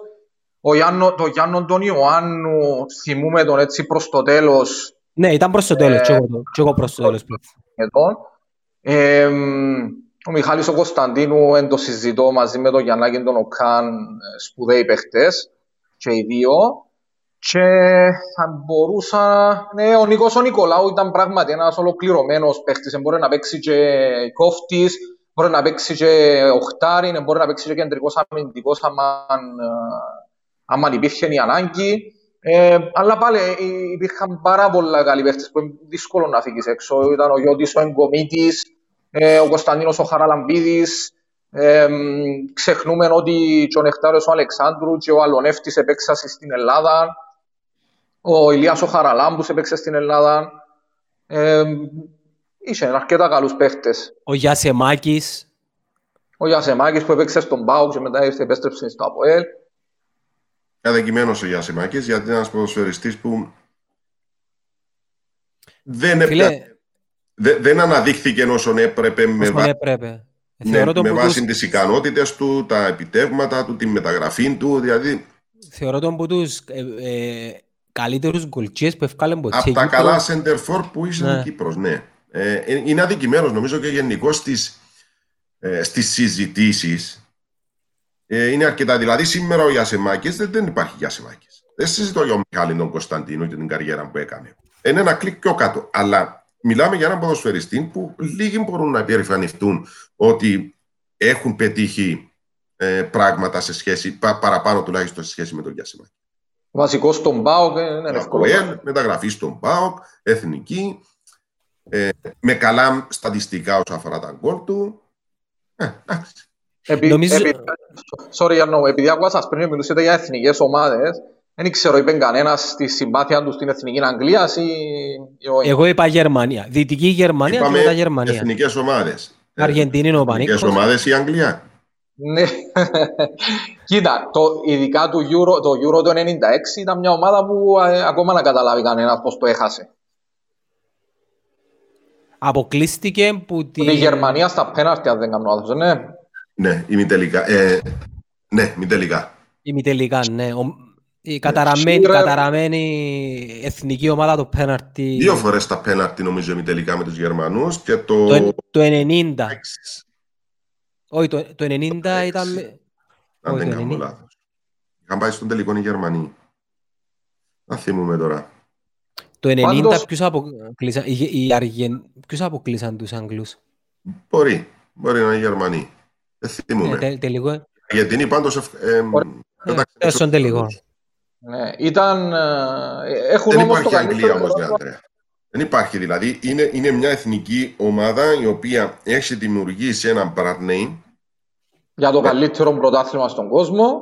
Ο Γιάννο, το Γιάννο τον Ιωάννου, θυμούμε τον έτσι προς το τέλος Ναι, ήταν προς το τέλος. Ε, και εγώ το- και εγώ προς το τέλος. εδώ. Ε, ο Μιχάλης ο Κωνσταντίνου εν το συζητώ μαζί με τον Γιαννάκη και τον Οκάν, ε, σπουδαίοι παίχτες και οι δύο. Και θα μπορούσα... Ναι, ο Νίκος ο Νικολάου ήταν πράγματι ένας ολοκληρωμένος παίχτης. Μπορεί να παίξει και κόφτης, μπορεί να παίξει και οχτάρι, μπορεί να παίξει και κεντρικός αμυντικός άμα, άμα υπήρχε η ανάγκη. Ε, αλλά πάλι ε, υπήρχαν πάρα πολλά καλοί παίχτες που είναι δύσκολο να φύγεις έξω. Ήταν ο Γιώτης ο Εγκομίτης, ε, ο Κωνσταντίνος ο Χαραλαμπίδης. Ε, μ, ξεχνούμε ότι και ο Νεκτάριος ο Αλεξάνδρου και ο Αλονεύτης επέξαν στην Ελλάδα. Ο Ηλίας ο Χαραλάμπους έπαιξε στην Ελλάδα. Ε, είχε αρκετά καλούς παίχτες. Ο Γιασεμάκης. Ο Γιασεμάκης που έπαιξε στον ΠΑΟΚ και μετά ήρθε επέστρεψε στο ΑΠΟΕΛ. Αδικημένος ο Γιάσιμάκης, γιατί είναι ένας ποδοσφαιριστής που δεν, έπια- Φίλε, δε- δεν αναδείχθηκε όσον έπρεπε με, όσον βά- έπρεπε. ναι, Θεωρώ τον με που βάση τους- τις ικανότητες του, τα επιτεύγματα του, τη μεταγραφή του, δηλαδή Θεωρώ τον που τους ε, ε, καλύτερους γκολτσίες που ευκάλεν ποτέ. από η τα Κύπρο. καλά center for που είσαι Ναι. ο Κύπρος, ναι. Ε, ε, είναι αδικημένος νομίζω και γενικώς στις, ε, στις συζητήσεις. Ε, είναι αρκετά. Δηλαδή σήμερα ο Γιασεμάκης δεν, δεν υπάρχει Γιασεμάκης. Δεν συζητώ για τον Μιχάλη τον Κωνσταντίνο και την καριέρα που έκανε. Είναι ένα κλικ πιο κάτω. Αλλά μιλάμε για έναν ποδοσφαιριστή που λίγοι μπορούν να υπερηφανευτούν ότι έχουν πετύχει ε, πράγματα σε σχέση, πα- παραπάνω τουλάχιστον σε σχέση με τον Γιασεμάκη. Βασικό στον ΠΑΟΚ δεν είναι εύκολο. ΑΠΟΕΛ, μεταγραφή στον ΠΑΟΚ, εθνική, ε, με καλά στατιστικά όσον αφορά τα γκολ του. Ε, εντάξει. Επί, Νομίζω- επί, sorry, Γιάννο, επειδή άκουσα πριν μιλούσατε για εθνικές ομάδες, δεν ξέρω, είπε κανένας τη συμπάθεια του στην εθνική Αγγλία ή, ή όχι; Εγώ είπα Γερμανία. Δυτική Γερμανία και Είπαμε μετά Γερμανία. εθνικές ομάδες. Αργεντινή είναι ο Εθνικές Πανίκος. ομάδες η Αγγλία. Ναι. Κοίτα, το, ειδικά το Euro, το Euro το 96 ήταν μια ομάδα που ε, ακόμα να καταλάβει κανένας πώς το έχασε. Αποκλείστηκε που τη... Τη... Η Γερμανία στα πέναρτι, αν δεν κάνω λάθος, ναι. Ναι, ημιτελικά. Ε, ναι, ημιτελικά. Ημιτελικά, ναι. Ο... Η καταραμένη, Σίγουρα- καταραμένη εθνική ομάδα το πέναρτι Δύο φορές τα πέναρτι νομίζω ημιτελικά με τους Γερμανούς και το... το, εν- το 90. έξι, Όχι, το, το 90 έξι. ήταν... με- Αν όχι, δεν το κάνω 90. λάθος. Είχαν πάει στον τελικό οι Γερμανοί. Να θυμούμε τώρα. Το 90 Πάντως- ποιους, αποκλείσαν, οι, οι Αργεν... ποιους αποκλείσαν τους Αγγλούς. Μπορεί. Μπορεί να είναι οι Γερμανοί. Δεν Ε, θυμούμε. τε, τελικό, Η Αργεντινή πάντως... ευ- ε, πέταξε ε, έξω στον τους τελικό. Γερμανούς. ναι. Ήταν, ε, έχουν Δεν όμως το υπάρχει Αγγλία καλύτερο... όμως, ρε Άντρεα. Δεν υπάρχει δηλαδή. Είναι, είναι μια εθνική ομάδα η οποία έχει δημιουργήσει ένα brand name. για το καλύτερο πρωτάθλημα στον κόσμο.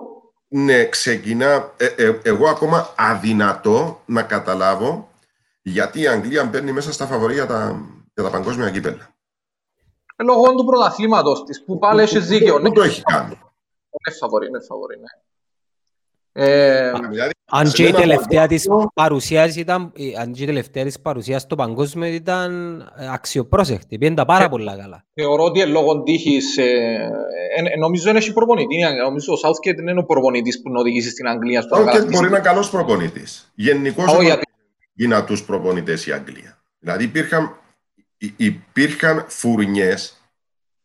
Ναι, ξεκινά. ε, ε, εγώ ακόμα αδυνατό να καταλάβω γιατί η Αγγλία μπαίνει μέσα στα φαβορή για τα, για τα παγκόσμια κύπελα. Ε, Λόγω του πρωταθλήματος της, που πάλι έχεις δίκαιο. Ναι, Δεν το έχει κάνει. είναι φαβορή, είναι φαβορή, ναι. Ε, Δηλαδή, Αν σε και η ένα τελευταία της παγκόσμιο- παρουσίας ήταν, η- αν και η τελευταία της παρουσίας στο παγκόσμιο ήταν ε, αξιοπρόσεκτη, πήγαινε τα πάρα πολλά καλά. θεωρώ ότι είναι λόγω τύχης, ε, ε, ε, νομίζω δεν έχει προπονητή. η Αγγλία. Νομίζω ο Southgate δεν είναι ο προπονητής που να οδηγήσει στην Αγγλία στο Ο να Southgate κατακτήσει. μπορεί να είναι καλός προπονητής. Γενικώς Όχι, γιατί- δυνατού προπονητές η Αγγλία. Δηλαδή υπήρχαν υπήρχαν φουρνιές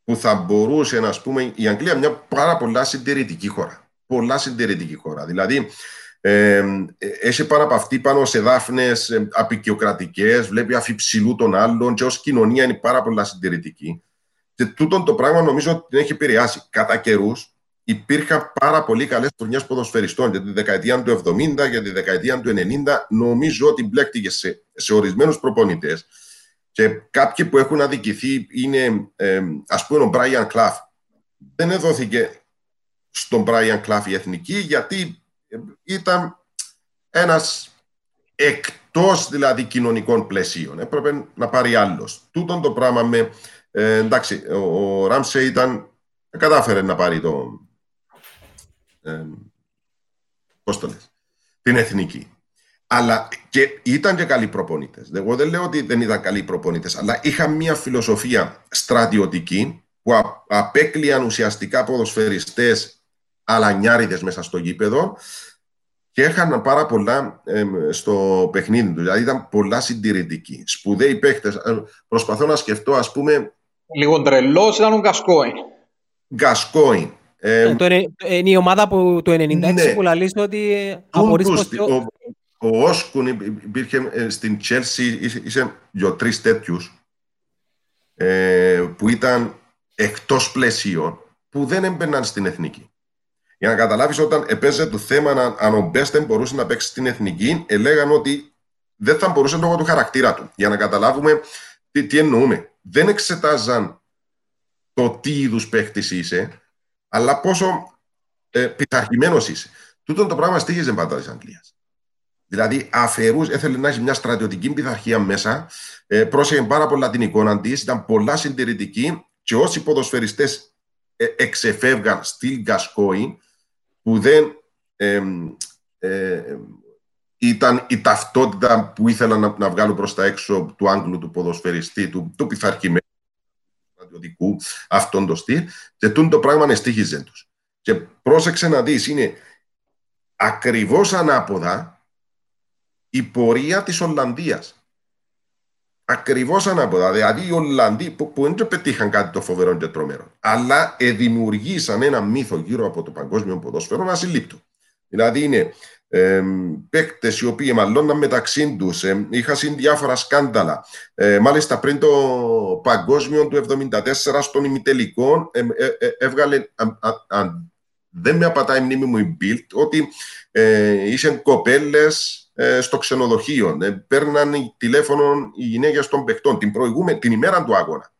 που θα μπορούσε να πούμε η Αγγλία μια πάρα πολλά συντηρητική χώρα. Πολλά συντηρητική χώρα. Δηλαδή, ε, έχει πάνω από αυτή πάνω σε δάφνες ε, απεικιοκρατικές, βλέπει αφιψηλού των άλλων και ως κοινωνία είναι πάρα πολλά συντηρητική. Και τούτο το πράγμα νομίζω ότι την έχει επηρεάσει. Κατά καιρούς υπήρχαν πάρα πολύ καλές τουρνιές ποδοσφαιριστών για τη δεκαετία του 70, για τη δεκαετία του 90. Νομίζω ότι μπλέκτηκε σε, σε ορισμένους προπονητές. Και κάποιοι που έχουν αδικηθεί είναι, ε, ας πούμε, ο Μπράιαν Κλαφ. Δεν έδωθηκε στον Μπράιαν Κλαφ η εθνική, γιατί ήταν ένας εκτός δηλαδή κοινωνικών πλαισίων. Έπρεπε να πάρει άλλος. Τούτον το πράγμα με... Ε, εντάξει, ο, ο Ράμσε ήταν... Κατάφερε να πάρει το... Ε, πώς το λες, την εθνική. Αλλά και ήταν και καλοί προπονητές. Εγώ δεν λέω ότι δεν ήταν καλοί προπονητές, αλλά είχαν μια φιλοσοφία στρατιωτική που απέκλειαν ουσιαστικά ποδοσφαιριστές αλανιάριδες μέσα στο γήπεδο και έχαναν πάρα πολλά στο παιχνίδι του. Δηλαδή ήταν πολλά συντηρητικοί. Σπουδαίοι παίχτε. Ε, προσπαθώ να σκεφτώ, ας πούμε. Λίγο τρελός ήταν ο Γκασκόιν. Γκασκόιν. Ε, είναι η ομάδα που, το 1996 ναι. που λαλείς ότι απορείς πως... Ο, ο Όσκουν υπήρχε ε, στην Chelsea, είσαι δύο-τρεις τέτοιους ε, που ήταν εκτός πλαισίων που δεν έμπαιναν στην εθνική. Για να καταλάβεις, όταν επέζε το θέμα αν, αν ο Μπέστεν μπορούσε να παίξει στην εθνική, έλεγαν ότι δεν θα μπορούσε λόγω του χαρακτήρα του. Για να καταλάβουμε τι, τι εννοούμε. Δεν εξετάζαν το τι είδους παίχτης είσαι, αλλά πόσο ε, πειθαρχημένος είσαι. Τούτο το πράγμα στήχιζε πάντα της Αγγλίας. Δηλαδή, αφαιρούσε, έθελε να έχει μια στρατιωτική πειθαρχία μέσα, ε, πρόσεχε πάρα πολλά την εικόνα της, ήταν πολλά συντηρητική και όσοι ποδοσφαιριστές ε, εξεφεύγαν στην Γκασκόη, που δεν ε, ε, ήταν η ταυτότητα που ήθελαν να, να βγάλουν προς τα έξω του Άγγλου του ποδοσφαιριστή, του, του πειθαρχημένου, του αυτόν το στυλ και τούν το πράγμα εστίχιζε τους. Και πρόσεξε να δεις, είναι ακριβώς ανάποδα η πορεία της Ολλανδίας. Ακριβώς ανάποδα. Δηλαδή οι Ολλανδοί που, που δεν πετύχαν κάτι το φοβερό και τρομερό, αλλά δημιουργήσαν ένα μύθο γύρω από το παγκόσμιο ποδόσφαιρο ασύλληπτο. Δηλαδή είναι ε, παίκτες οι οποίοι μαλώναν μεταξύ τους, ε, είχαν διάφορα σκάνδαλα. Ε, μάλιστα πριν το παγκόσμιο του 1974 στον ημιτελικό ε, ε, ε, έβγαλε, δεν με απατάει η μνήμη μου η Bild, ότι ε, είσαι κοπέλες ε, στο ξενοδοχείο. Ε, παίρναν τηλέφωνο οι γυναίκες των παιχτών την, προηγούμε, την ημέρα του αγώνα.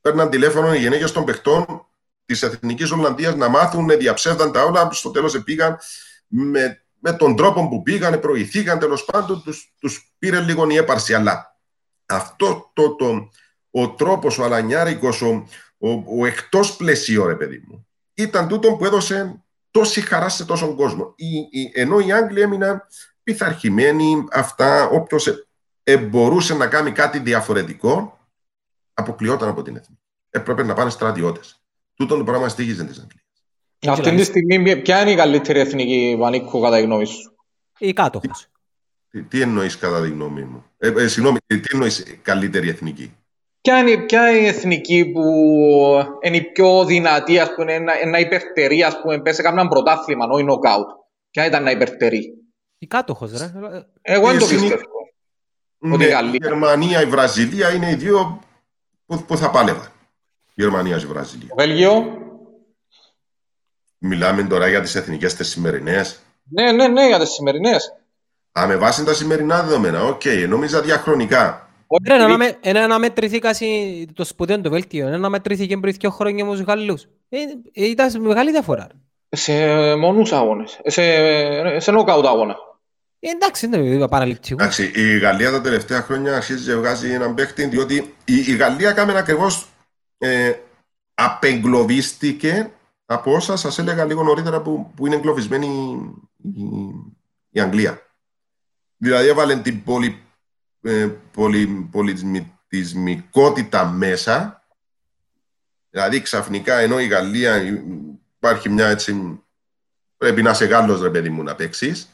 Παίρναν τηλέφωνο οι γυναίκες των παιχτών της Εθνικής Ολλανδία να μάθουν, διαψεύδαν τα όλα. Στο τέλος πήγαν με, με τον τρόπο που πήγαν, προηγηθήκαν τέλος πάντων, τους πήρε λίγο η έπαρση. Αλλά αυτό το, το, ο τρόπος, ο αλανιάρικος, ο, ο, ο εκτός πλαισίου, ρε παιδί μου, ήταν τούτο που έδωσε τόση χαρά σε τόσον κόσμο. Η, η, ενώ οι Άγγλοι έμειναν πειθαρχημένοι, αυτά, όποιος ε, μπορούσε να κάνει κάτι διαφορετικό, αποκλειόταν από την εθνική. Έπρεπε να πάνε στρατιώτες. Τούτο το πράγμα στήγιζε της Αγγλίας. Αυτή τη στιγμή, ποια είναι η καλύτερη εθνική Βανίκου, κατά τη γνώμη σου, Η κάτοχος. Τι, τι εννοείς κατά τη γνώμη μου, ε, ε, Συγγνώμη, τι εννοείς καλύτερη εθνική; Ποια είναι, ποια είναι η εθνική που είναι η πιο δυνατή, ας πούμε, ένα, ένα υπερτερεί, ας πούμε, πέσε κανέναν πρωτάθλημα, όχι νοκάουτ. Ποια ήταν να υπερτερεί. Η κάτοχος, ρε. Εγώ δεν το πιστεύω. Ναι, η Γερμανία, η Βραζιλία είναι οι δύο που, που θα πάλευαν. Η Γερμανία και η Βραζιλία. Βέλγιο. Μιλάμε τώρα για τις εθνικές τις σημερινές. Ναι, ναι, ναι, για τις σημερινές. Α, με βάση τα σημερινά δεδομένα, OK, okay, νόμιζα διαχρονικά. Ένα να μετρηθήκασαι το σπουδαίο το Βέλγιο, ένα να μετρηθήκε πριν δύο χρόνια με τους Γαλλούς. Ε, ήταν μεγάλη διαφορά. Σε μόνους αγώνες, σε, σε νοκάουτ αγώνα. Ε, εντάξει, δεν είναι παραληπτικό. Εντάξει, η Γαλλία τα τελευταία χρόνια αρχίζει να βγάζει έναν παίχτη, διότι η, η Γαλλία κάμε ακριβώς ε, απεγκλωβίστηκε από όσα σας έλεγα λίγο νωρίτερα που, που είναι εγκλωβισμένη η, η, η Αγγλία. Δηλαδή έβαλε την πολυ, ε, πολυ, πολιτισμικότητα μέσα. Δηλαδή ξαφνικά ενώ η Γαλλία υπάρχει μια έτσι. Πρέπει να είσαι Γάλλος ρε παιδί μου να παίξεις.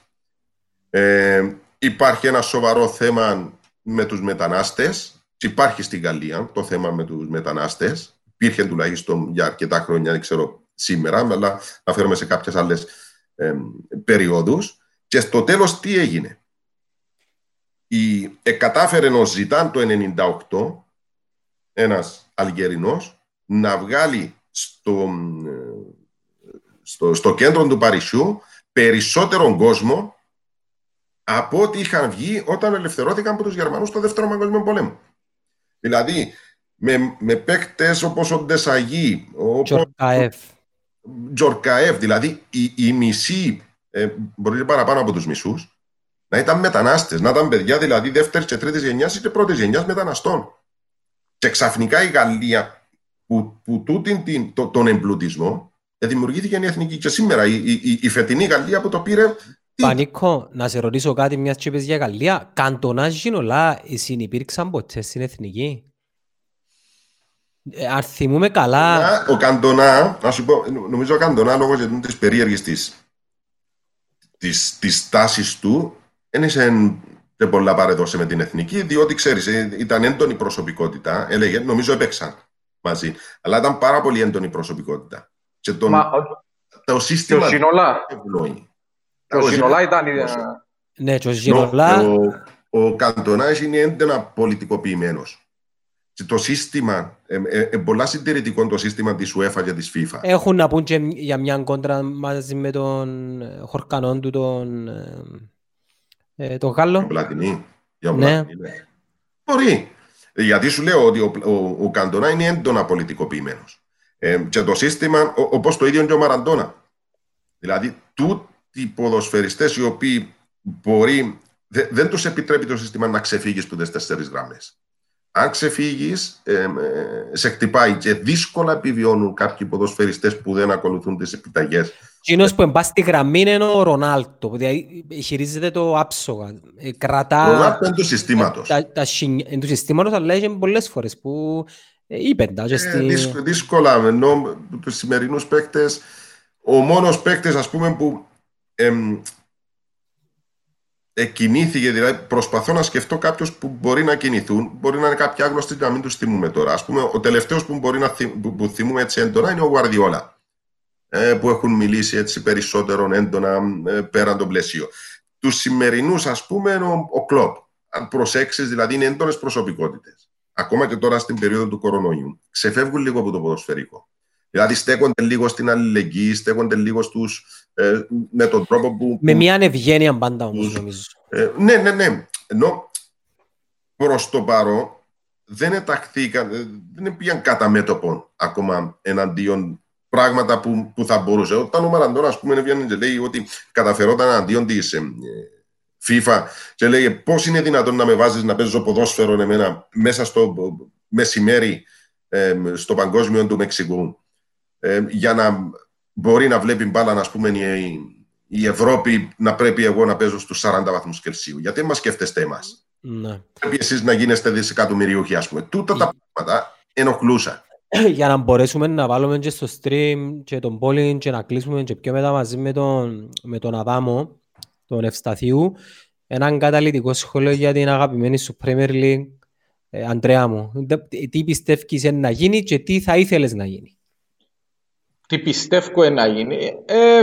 Ε, υπάρχει ένα σοβαρό θέμα με τους μετανάστες Υπάρχει στην Γαλλία το θέμα με τους μετανάστες. Υπήρχε τουλάχιστον για αρκετά χρόνια, δεν ξέρω σήμερα, αλλά να φέρουμε σε κάποιες άλλες ε, περιόδους. Και στο τέλος τι έγινε; Η, ε, κατάφερε ο Ζητάν το 1998 ένας Αλγερινός να βγάλει στο, ε, στο, στο κέντρο του Παρισιού περισσότερον κόσμο από ό,τι είχαν βγει όταν ελευθερώθηκαν από τους Γερμανούς στο Δεύτερο Παγκόσμιο Πολέμο. Δηλαδή, με, με παίκτες όπως ο Ντεσαγί, ο Τζορκαέφ. Τζορκαέφ, δηλαδή η, η μισή, ε, μπορεί παραπάνω από τους μισούς, να ήταν μετανάστες, να ήταν παιδιά δηλαδή δεύτερης και τρίτης γενιάς ή πρώτης γενιάς μεταναστών. Και ξαφνικά η Γαλλία που, που τούτην την, το, τον εμπλουτισμό δημιουργήθηκε η εθνική. Και σήμερα η, η, η φετινή Γαλλία που το πήρε. Πανίκο, να σε ρωτήσω κάτι μιας τσίπες για Γαλλία. Καντονάς Γινολά συνυπήρξαν ποτέ στην εθνική; Ε, αν θυμούμε καλά... Ο Καντονά, να σου πω, νομίζω ο Καντονά λόγω της περίεργης της της, της τάσης του δεν είσαι δεν πολλά παρεδώσε με την εθνική, διότι ξέρεις, ε, ήταν έντονη προσωπικότητα. Έλεγε, νομίζω έπαιξαν μαζί. Αλλά ήταν πάρα πολύ έντονη προσωπικότητα. Και τον, Μα, το σύστημα. Το Ζινολά. Το Ζινολά ήταν. Ναι, το Ζινολά. Ο, ο Καντονά είναι έντονα πολιτικοποιημένος. Και το σύστημα, ε, ε, ε, πολλά συντηρητικό το σύστημα της UEFA και της FIFA. Έχουν να πούν και για μια κόντρα μαζί με τον Χορκανόν του, τον, ε, τον Γάλλο. Τον Πλατινί. Για ναι. ναι. Μπορεί. Γιατί σου λέω ότι ο, ο, ο Καντονά είναι έντονα πολιτικοποιημένος. Ε, και το σύστημα, όπως το ίδιο και ο Μαραντόνα. Δηλαδή, τούτοι οι ποδοσφαιριστές οι οποίοι μπορεί, δε, δεν τους επιτρέπει το σύστημα να ξεφύγεις από τι τέσσερι γραμμές. Αν ξεφύγεις, ε, ε, σε χτυπάει και δύσκολα επιβιώνουν κάποιοι ποδοσφαιριστές που δεν ακολουθούν τις επιταγές. Εκείνος που εμπά στη γραμμή είναι ο Ρονάλτο, που δηλαδή χειρίζεται το άψογα. Ε, κρατά... Ο Ρονάλτο είναι του συστήματος. Τα, τα, είναι του συστήματος, αλλά έχει πολλές φορές που είπε τα. Ε, στη... δύσκολα, ενώ τους σημερινούς παίκτες, ο μόνος παίκτης, ας πούμε, που εμ, εκκινήθηκε, δηλαδή προσπαθώ να σκεφτώ κάποιος που μπορεί να κινηθούν, μπορεί να είναι κάποιοι άγνωστοι να μην τους θυμούμε τώρα. Α πούμε, ο τελευταίος που μπορεί να θυμ, που, που θυμούμε έτσι έντονα είναι ο Γουαρδιόλα. Ε, που έχουν μιλήσει έτσι περισσότερο έντονα ε, πέραν των πλαισίων. Τους σημερινούς, ας πούμε, ο, ο Κλοπ. Αν προσέξεις, δηλαδή είναι έντονες προσωπικότητες. Ακόμα και τώρα στην περίοδο του κορονοϊού. Ξεφεύγουν λίγο από το ποδοσφαιρικό. Δηλαδή στέκονται λίγο στην αλληλεγγύη, στέκονται λίγο στους, ε, με τον τρόπο που... Με μια ανευγένεια πάντα όμως νομίζω. Ε, ναι, ναι, ναι. Ενώ προς το παρόν δεν εταχθήκαν, δεν πήγαν κατά μέτωπο ακόμα εναντίον πράγματα που, που θα μπορούσε. Όταν ο Μαραντών, ας πούμε, έβγαινε και λέει ότι καταφερόταν αντίον της ε, FIFA και λέει πώς είναι δυνατόν να με βάζεις να παίζω ποδόσφαιρο εμένα μέσα στο μεσημέρι ε, στο παγκόσμιο του Μεξικού ε, για να μπορεί να βλέπει μπάλα, α πούμε, η, η Ευρώπη να πρέπει εγώ να παίζω στους 40 βαθμούς Κελσίου. Γιατί μας σκέφτεστε εμάς; Ναι. Πρέπει εσείς να γίνεστε δισεκατομμυριούχοι, ας πούμε. Τούτα τα πράγματα ενοχλούσαν. για να μπορέσουμε να βάλουμε και στο stream και τον πόλη και να κλείσουμε και πιο μετά μαζί με τον, με τον Αδάμο, τον Ευσταθίου, έναν καταλητικό σχόλιο για την αγαπημένη σου Premier League, ε, Αντρέα μου. Τι πιστεύεις να γίνει και τι θα ήθελες να γίνει; Τι πιστεύω να γίνει. Ε,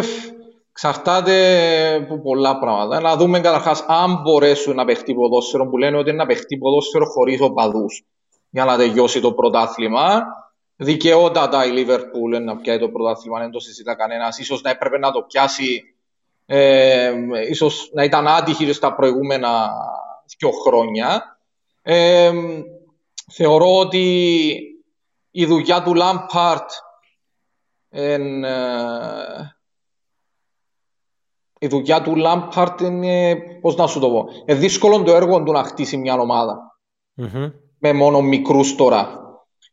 Ξαρτάται από πολλά πράγματα. Να δούμε καταρχάς αν μπορέσουν να παιχτεί ποδόσφαιρο που λένε ότι είναι να παιχτεί ποδόσφαιρο χωρίς οπαδούς για να τελειώσει το πρωτάθλημα. Δικαιότατα η Λίβερπουλ να πιάσει το πρωτάθλημα, δεν το συζητά κανένας. σω να έπρεπε να το πιάσει, ε, ίσως να ήταν άτυχη στα προηγούμενα δύο χρόνια. Ε, θεωρώ ότι η δουλειά του Λάμπαρτ ε, η δουλειά του Λάμπαρτ είναι, πώς να σου το πω, είναι δύσκολο το έργο του να χτίσει μια ομάδα. Mm-hmm. Με μόνο μικρούς τώρα.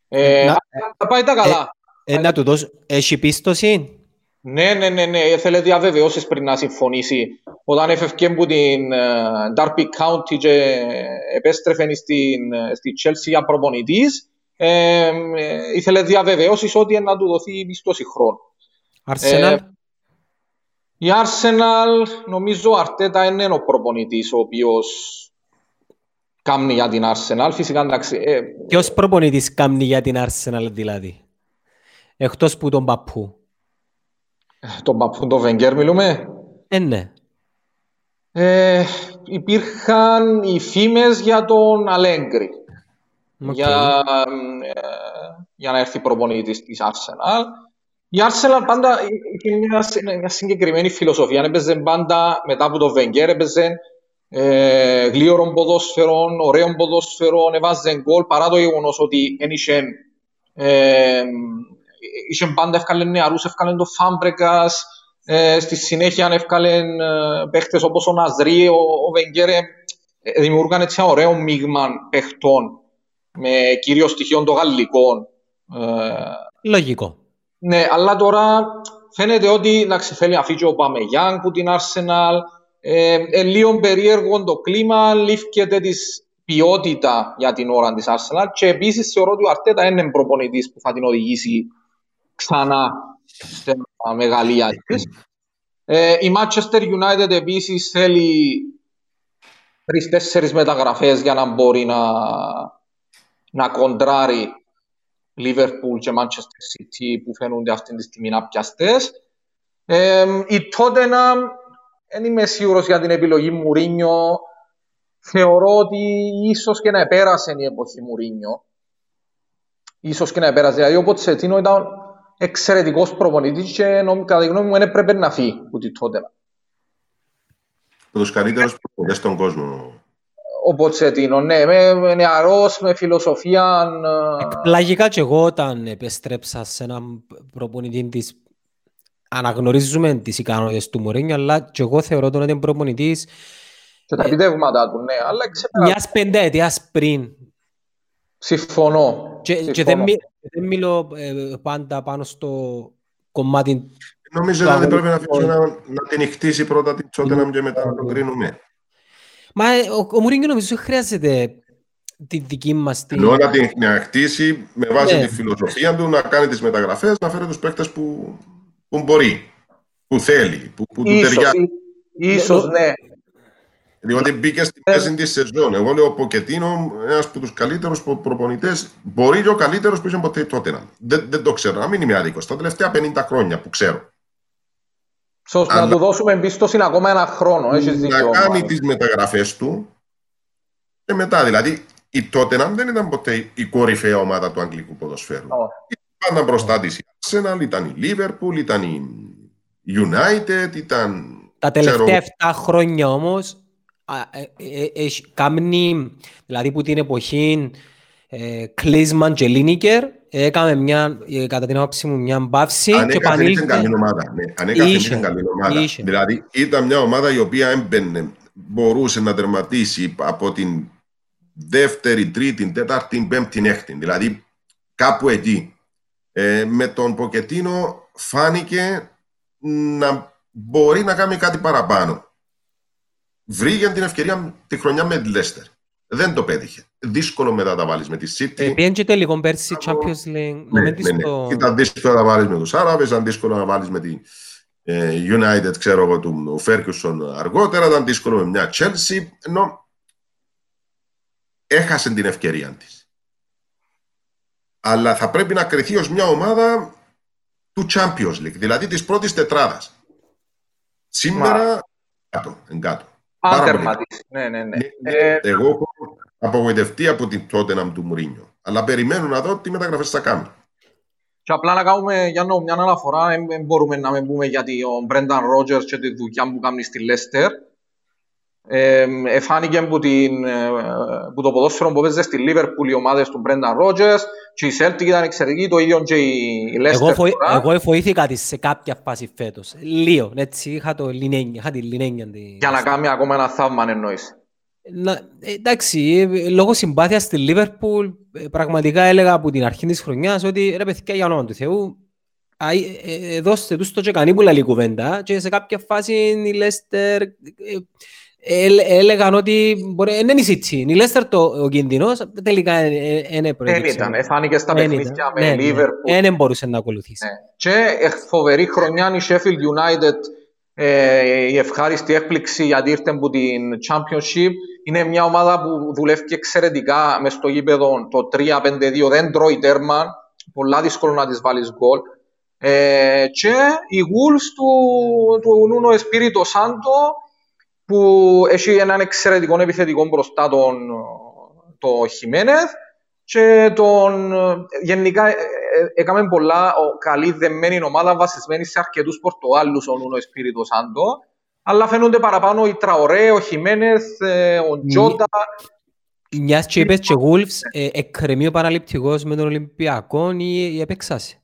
Ε, να, θα πάει τα καλά. Ε, ε, να του δώσει, έχει πίστοση; Ναι, ναι, ναι, ναι. Θέλει διαβεβαιώσεις πριν να συμφωνήσει. Όταν έφευκε από την uh, Derby County και επέστρεφε στην, στη Chelsea για προπονητής, ε, ήθελε διαβεβαιώσεις ότι να του δοθεί πίστοση χρόνο. Arsenal; Ε, η Arsenal, νομίζω ο Αρτέτα είναι ο προπονητής ο οποίος κάνει για την Arsenal. Φυσικά, εντάξει, ε, Ποιος προπονητής κάνει για την Arsenal δηλαδή; Εκτός που τον παππού. τον παππού, τον Wenger μιλούμε; Ε, ναι. Ε, υπήρχαν οι φήμες για τον Αλέγκρι. Οκ. για, ε, για να έρθει προπονητής της Arsenal. Η Arsenal πάντα είχε μια, συ- μια συγκεκριμένη φιλοσοφία. Έπαιζε πάντα μετά από το Wenger, έπαιζε ε, γλίωρων ποδόσφαιρων, ωραίων ποδόσφαιρων, έβαζε γκολ παρά το γεγονός ότι δεν είχε, ε, είχε πάντα έφκαλε νεαρούς, έφκαλε το Φάμπρεκας, ε, στη συνέχεια έφκαλε ε, παίχτες όπως ο Ναζρί, ο, ο Wenger, ε, ε, δημιούργαν έτσι ένα ωραίο μείγμα παιχτών με κύριο στοιχείο των γαλλικών. Ε, Λογικό. ναι, αλλά τώρα φαίνεται ότι εντάξει, θέλει να φύγει ο Παμεγιάνγκ που την Arsenal. Ε, ε, λίγο περίεργο το κλίμα, λήφκεται της ποιότητα για την ώρα της Arsenal και επίσης θεωρώ ότι ο Αρτέτα είναι προπονητής που θα την οδηγήσει ξανά στα μεγαλεία της. Ε, η Manchester United επίσης θέλει τρεις-τέσσερις μεταγραφές για να μπορεί να, να κοντράρει Liverpool και Manchester City που φαίνονται αυτή τη στιγμή να πιαστές. Ε, η Tottenham δεν είμαι σίγουρος για την επιλογή Μουρίνιο. Θεωρώ ότι ίσως και να επέρασε η εποχή Μουρίνιο. Ίσως και να επέρασε. Δηλαδή ο Ποτσετίνο ήταν εξαιρετικός προπονητής και νομ- κατά τη γνώμη μου δεν έπρεπε να φύγει από τη Tottenham. Από τους καλύτερους προπονητές στον κόσμο. Ο Ποτσετίνο, ναι, με, με νεαρός, με φιλοσοφία. ε, Πλαγικά και εγώ όταν επέστρεψα σε έναν προπονητή της αναγνωρίζουμε τις ικανότητες του Μωρίνιο, αλλά και εγώ θεωρώ τον ότι είναι προπονητής και τα επιτεύγματα του, ναι, αλλά ξεπέρα. μιας πενταετίας πριν. Συμφωνώ. Και, και δεν, Συμφωνώ. μι- δεν μιλώ ε, πάντα πάνω στο κομμάτι Νομίζω Το ότι πρέπει να αγωνιστικό. αφήσουμε να, να την χτίσει πρώτα την Tottenham και μετά να το κρίνουμε. Μα ε, ο, ο Μουρίνιο νομίζω δεν χρειάζεται τη δική μας την... Ενώ να την να χτίσει με βάση Ναι. τη φιλοσοφία του, να κάνει τις μεταγραφές, να φέρει τους παίκτες που, που μπορεί, που θέλει, που, που του Ίσως, ταιριάζει. ή- ίσως, ναι. Διότι μπήκε στη μέση της σεζόν. Εγώ λέω ο Ποκετίνο, ένας από τους καλύτερους προπονητές, μπορεί και ο καλύτερος που είχε ποτέ τότε. Δεν, δεν το ξέρω, να μην είμαι άδικος. Τα τελευταία 50 χρόνια που ξέρω. Σωστά, να Αλλά- του δώσουμε εμπιστοσύνη ακόμα ένα χρόνο. Έχεις να δίκιο. κάνει Μάνο. τις μεταγραφές του και μετά. Δηλαδή, η Tottenham δεν ήταν ποτέ η κορυφαία ομάδα του αγγλικού ποδοσφαίρου. Όχι. Ήταν μπροστά της η Arsenal, ήταν η Liverpool, ήταν η United, ήταν. Τα ξέρω, τελευταία 7 χρόνια όμως α, ε, ε, ε, έχει κάνει, δηλαδή που την εποχή ε, Κλίσμαν και Λίνικερ έκαμε μια, ε, κατά την άποψη μου μια μπαύση και Ανέκαθεν είχε επανήλθε. καλή ομάδα. Ναι, ανέκαθεν Είχε. είχε καλή ομάδα. Είχε. Δηλαδή ήταν μια ομάδα η οποία έμπαινε, μπορούσε να τερματίσει από την δεύτερη, τρίτη, τέταρτη, πέμπτη, έκτη. Δηλαδή κάπου εκεί. Ε, με τον Ποκετίνο φάνηκε να μπορεί να κάνει κάτι παραπάνω. Βρήκε την ευκαιρία τη χρονιά με τη Λέστερ. Δεν το πέτυχε. Δύσκολο μετά τα βάλεις με τη City. Ε, Πήγαινε και τελικό πέρσι Από- Champions League. Ναι, Momentis ναι, ναι. στο- Ήταν δύσκολο να βάλεις με τους Άραβες, ήταν δύσκολο να βάλεις με τη ε, United, ξέρω εγώ, του Ferguson αργότερα, ήταν δύσκολο με μια Chelsea, ενώ έχασε την ευκαιρία της. Αλλά θα πρέπει να κρυθεί ως μια ομάδα του Champions League, δηλαδή της πρώτης τετράδας. Σήμερα, κάτω, εν κάτω. Αν Πάρα πολύ. τερματίσει. Ναι, ναι, ναι. Ναι, ναι, Ε, Εγώ έχω απογοητευτεί από την Tottenham του Μουρίνιο. Αλλά περιμένω να δω τι μεταγραφές θα κάνει. Και απλά να κάνουμε για νο, μια αναφορά, δεν δεν μπορούμε να μην πούμε γιατί ο Μπρένταν Ρότζερς και τη δουλειά που κάνει στη Λέστερ. Ε, εφάνηκε που, την, ε, που το ποδόσφαιρο που παίζε στη Λίβερπουλ οι ομάδες του Μπρένταν Ρότζερς και η Celtic ήταν εξαιρετική, το ίδιο και η Λέστερ. Εγώ, βοη, τώρα. εγώ βοήθηκα της σε κάποια φάση φέτος. Λίγο, έτσι, είχα, το λινένια, είχα τη λινένια. τη- Για να κάνει ακόμα ένα θαύμα εννοείς. Να, ε, εντάξει, ε, λόγω συμπάθειας στη Λίβερπουλ, ε, πραγματικά έλεγα από την αρχή της χρονιάς ότι ρε παιδιά για όνομα του Θεού, α, ε, ε, δώστε τους το και κανεί που λαλεί κουβέντα και σε κάποια φάση η Λέστερ ε, ε, ε, έλεγαν ότι μπορεί, δεν είναι η City, η Λέστερ το, ο κινδυνός, τελικά δεν είναι Δεν ήταν, εφάνηκε στα παιχνίδια με Λίβερπουλ. Δεν μπορούσε να ακολουθήσει. Ναι. Και ε, φοβερή χρονιά η Sheffield United ε, η ευχάριστη έκπληξη γιατί ήρθε από την Championship. Είναι μια ομάδα που δουλεύει εξαιρετικά μες στο γήπεδο το 3-5-2, δεν τρώει τέρμα, πολλά δύσκολο να της βάλεις γκολ. Ε, και οι Wolves του, του Νούνο Εσπίριτο Σάντο που έχει έναν εξαιρετικό επιθετικό μπροστά τον το Χιμένεθ και τον, γενικά ε, ε, έκαμε πολλά ο, καλή δεμένη ομάδα βασισμένη σε αρκετούς Πορτογάλους ο Νούνο Εσπίριτο Σάντο αλλά φαίνονται παραπάνω οι Τραωρέ, ο Χιμένεθ, ε, ο Τζότα. Μιας και είπες και Wolves, εκκρεμεί ο παραληπτικός με τον Ολυμπιακό ή έπαιξασε.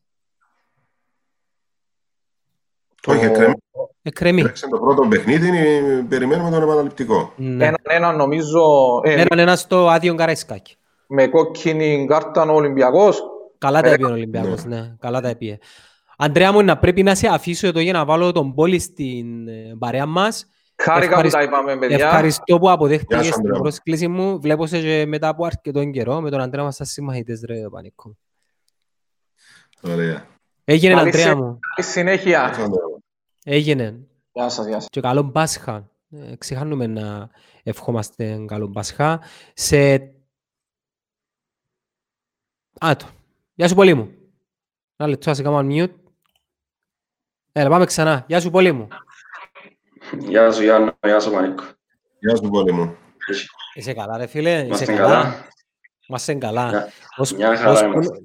Όχι, εκκρεμεί. Εκκρεμεί. Το πρώτο παιχνίδι περιμένουμε τον επαναληπτικό. Ναι. Έναν ένα νομίζω ε, Έναν ένα στο άδειο Καραϊσκάκι. με κόκκινη κάρτα ο Ολυμπιακός. Καλά τα Ε, έπιε ο Ολυμπιακός, ναι. Καλά τα έπιε. Αντρέα μου, να πρέπει να σε αφήσω εδώ για να βάλω τον πόλη στην ε, παρέα μας. Χάρηκα που Ευχαριστώ- τα είπαμε, παιδιά. Ευχαριστώ που Γεια αποδέχτηκες σου, την Αντρέα. πρόσκληση μου. Βλέπω σε και μετά από αρκετόν καιρό. Με τον Αντρέα μας σαν συμμαχητές, ρε Πανίκο. Ωραία. Έγινε, Καλή Αντρέα σε- μου. Καλή συνέχεια. Έγινε. Γεια σας, γεια σας. Και καλό Πάσχα. Ε, ξεχάνουμε να ευχόμαστε καλό Πάσχα. Σε... Α, το. Γεια σου πολύ μου. Ένα λεπτό, να σε κάνω mute. Έλα, πάμε ξανά. Γεια σου πολύ μου. Γεια σου Γιάννο, γεια σου Μανίκο. Γεια σου πολύ μου. Είσαι καλά ρε φίλε, είσαι Είμαστε καλά. καλά. Είμαστε καλά. Μια- Ως- μια χαρά ώσπου- είμαστε.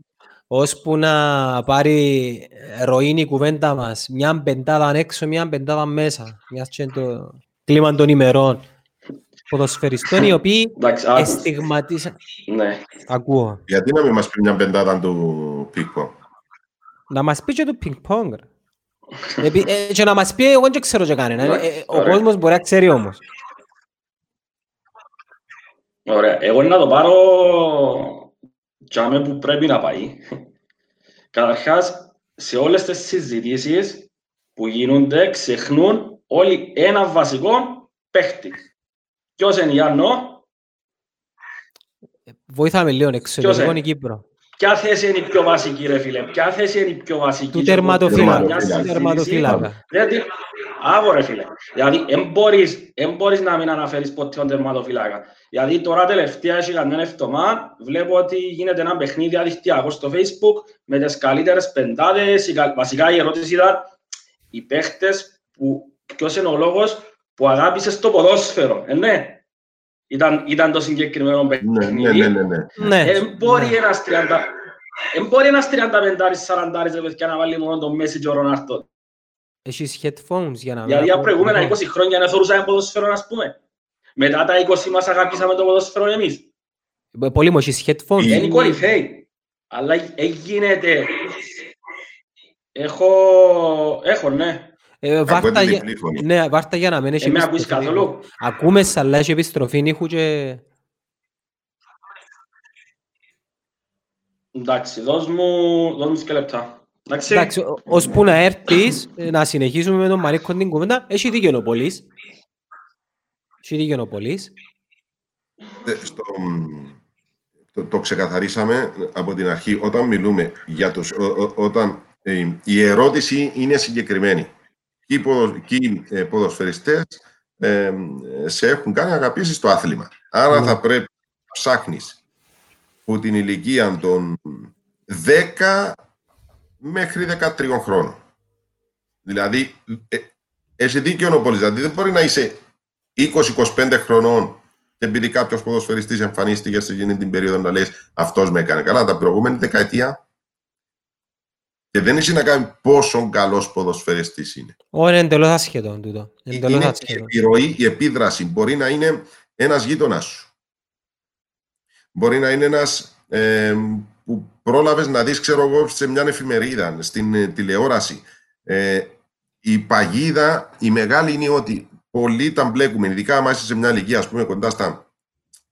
Ώσπου να πάρει ροή η κουβέντα μας, μια πεντάδα έξω, μια πεντάδα μέσα. Μιας και είναι το κλίμα των ημερών. Ποδοσφαιριστών οι οποίοι Εντάξει, άκου. εστιγματίσαν... Ναι. Ακούω. Γιατί να μην μας πει μια πεντάδα του Πίκο. Να μας πει και το πινκ-πονγκ. Ρε. Επί- ε, Και να μας πει, εγώ δεν ξέρω και κανένα. Ε, ε, Ο Ωραία. κόσμος μπορεί να ξέρει όμως. Ωραία. Εγώ να το πάρω τζάμε που πρέπει να πάει. Καταρχάς, σε όλες τις συζητήσεις που γίνονται, ξεχνούν όλοι ένα βασικό παίχτη. Ποιος είναι Γιάννο, Βοήθαμε λίγο εξωτερικό είναι; η Κύπρο. Ποια θέση είναι η πιο βασική ρε φίλε, ποια θέση είναι η πιο βασική. Του σε τερματοφύλακα. μια Του συζήτηση. τερματοφύλακα. Δηλαδή, άβο ρε φίλε. Δηλαδή, δεν μπορείς, εν μπορείς να μην αναφέρεις ποτέ τον τερματοφύλακα. Γιατί τώρα τελευταία έχει καμιά εβδομάδα βλέπω ότι γίνεται ένα παιχνίδι διαδικτυακό στο facebook με τις καλύτερες πεντάδες. Η κα- Βασικά η ερώτηση ήταν οι παίχτες που ποιος είναι ο λόγος που αγάπησες το ποδόσφαιρο. Ε, ναι. Ήταν, ήταν το συγκεκριμένο Ναι, παιχνίδι. ναι, ναι, ναι, ναι. Ναι. Εν μπορεί ένας 30 εν μπορεί ένας 35-40 ρε παιδιά να βάλει μόνο τον Μέση και ο Ρονάρτο. Έχεις headphones για να... Γιατί μην τα ακούω. προηγούμενα 20 χρόνια δεν θεωρούσαμε ποδοσφαίρο, ας πούμε. Μετά τα 20 μας αγαπήσαμε το ποδοσφαίρο εμείς. Ε, Πολύ μου, έχεις headphones. Είναι κορυφαίοι. Αλλά έγινε. Έχω... Έχω, ναι. Ε, Ακούω Βάρτα την για... διπλή φωνή. Ναι, βάρτα για να μην έχεις Ε, με ακούεις επιστροφή. καθόλου; Ακούμε σ' αλλά έχει επιστροφή ήχου και... Εντάξει, δώσ' μου, δώσ' μου δύο λεπτά. Εντάξει. Εντάξει, ο- ώσπου να έρθεις, ε, να συνεχίσουμε με τον Μαρίκο την κουβέντα, έχει δίκιο ο Πολύς. Έχει δίκιο ο Πολύς. Ε, στο, μ, το, το ξεκαθαρίσαμε από την αρχή. Όταν μιλούμε για τους... ο- ο- όταν ε, η ερώτηση είναι συγκεκριμένη. Ποιοι, ποδο, ποιοι ε, ποδοσφαιριστές ε, σε έχουν κάνει αγαπήσεις στο άθλημα. Άρα Ναι. θα πρέπει να ψάχνεις από την ηλικία των 10 μέχρι 13 χρόνων. Δηλαδή, ε, έχει δίκιο ο Πολύς. Δηλαδή, δεν μπορεί να είσαι 20-25 χρονών και επειδή κάποιος ποδοσφαιριστής εμφανίστηκε σε εκείνη την περίοδο να λες αυτός με έκανε καλά, τα προηγούμενη δεκαετία. Και δεν έχει να κάνει πόσο καλός ποδοσφαιριστής είναι. Ω, είναι εντελώς άσχετο τούτο. Εντελώς είναι η άσχετο. επιρροή, η επίδραση. Μπορεί να είναι ένας γείτονας σου. Μπορεί να είναι ένας ε, που πρόλαβες να δεις, ξέρω εγώ, σε μια εφημερίδα, στην ε, τηλεόραση. Ε, η παγίδα, η μεγάλη είναι ότι πολλοί τα μπλέκουμε, ειδικά άμα είσαι σε μια ηλικία, ας πούμε, κοντά στα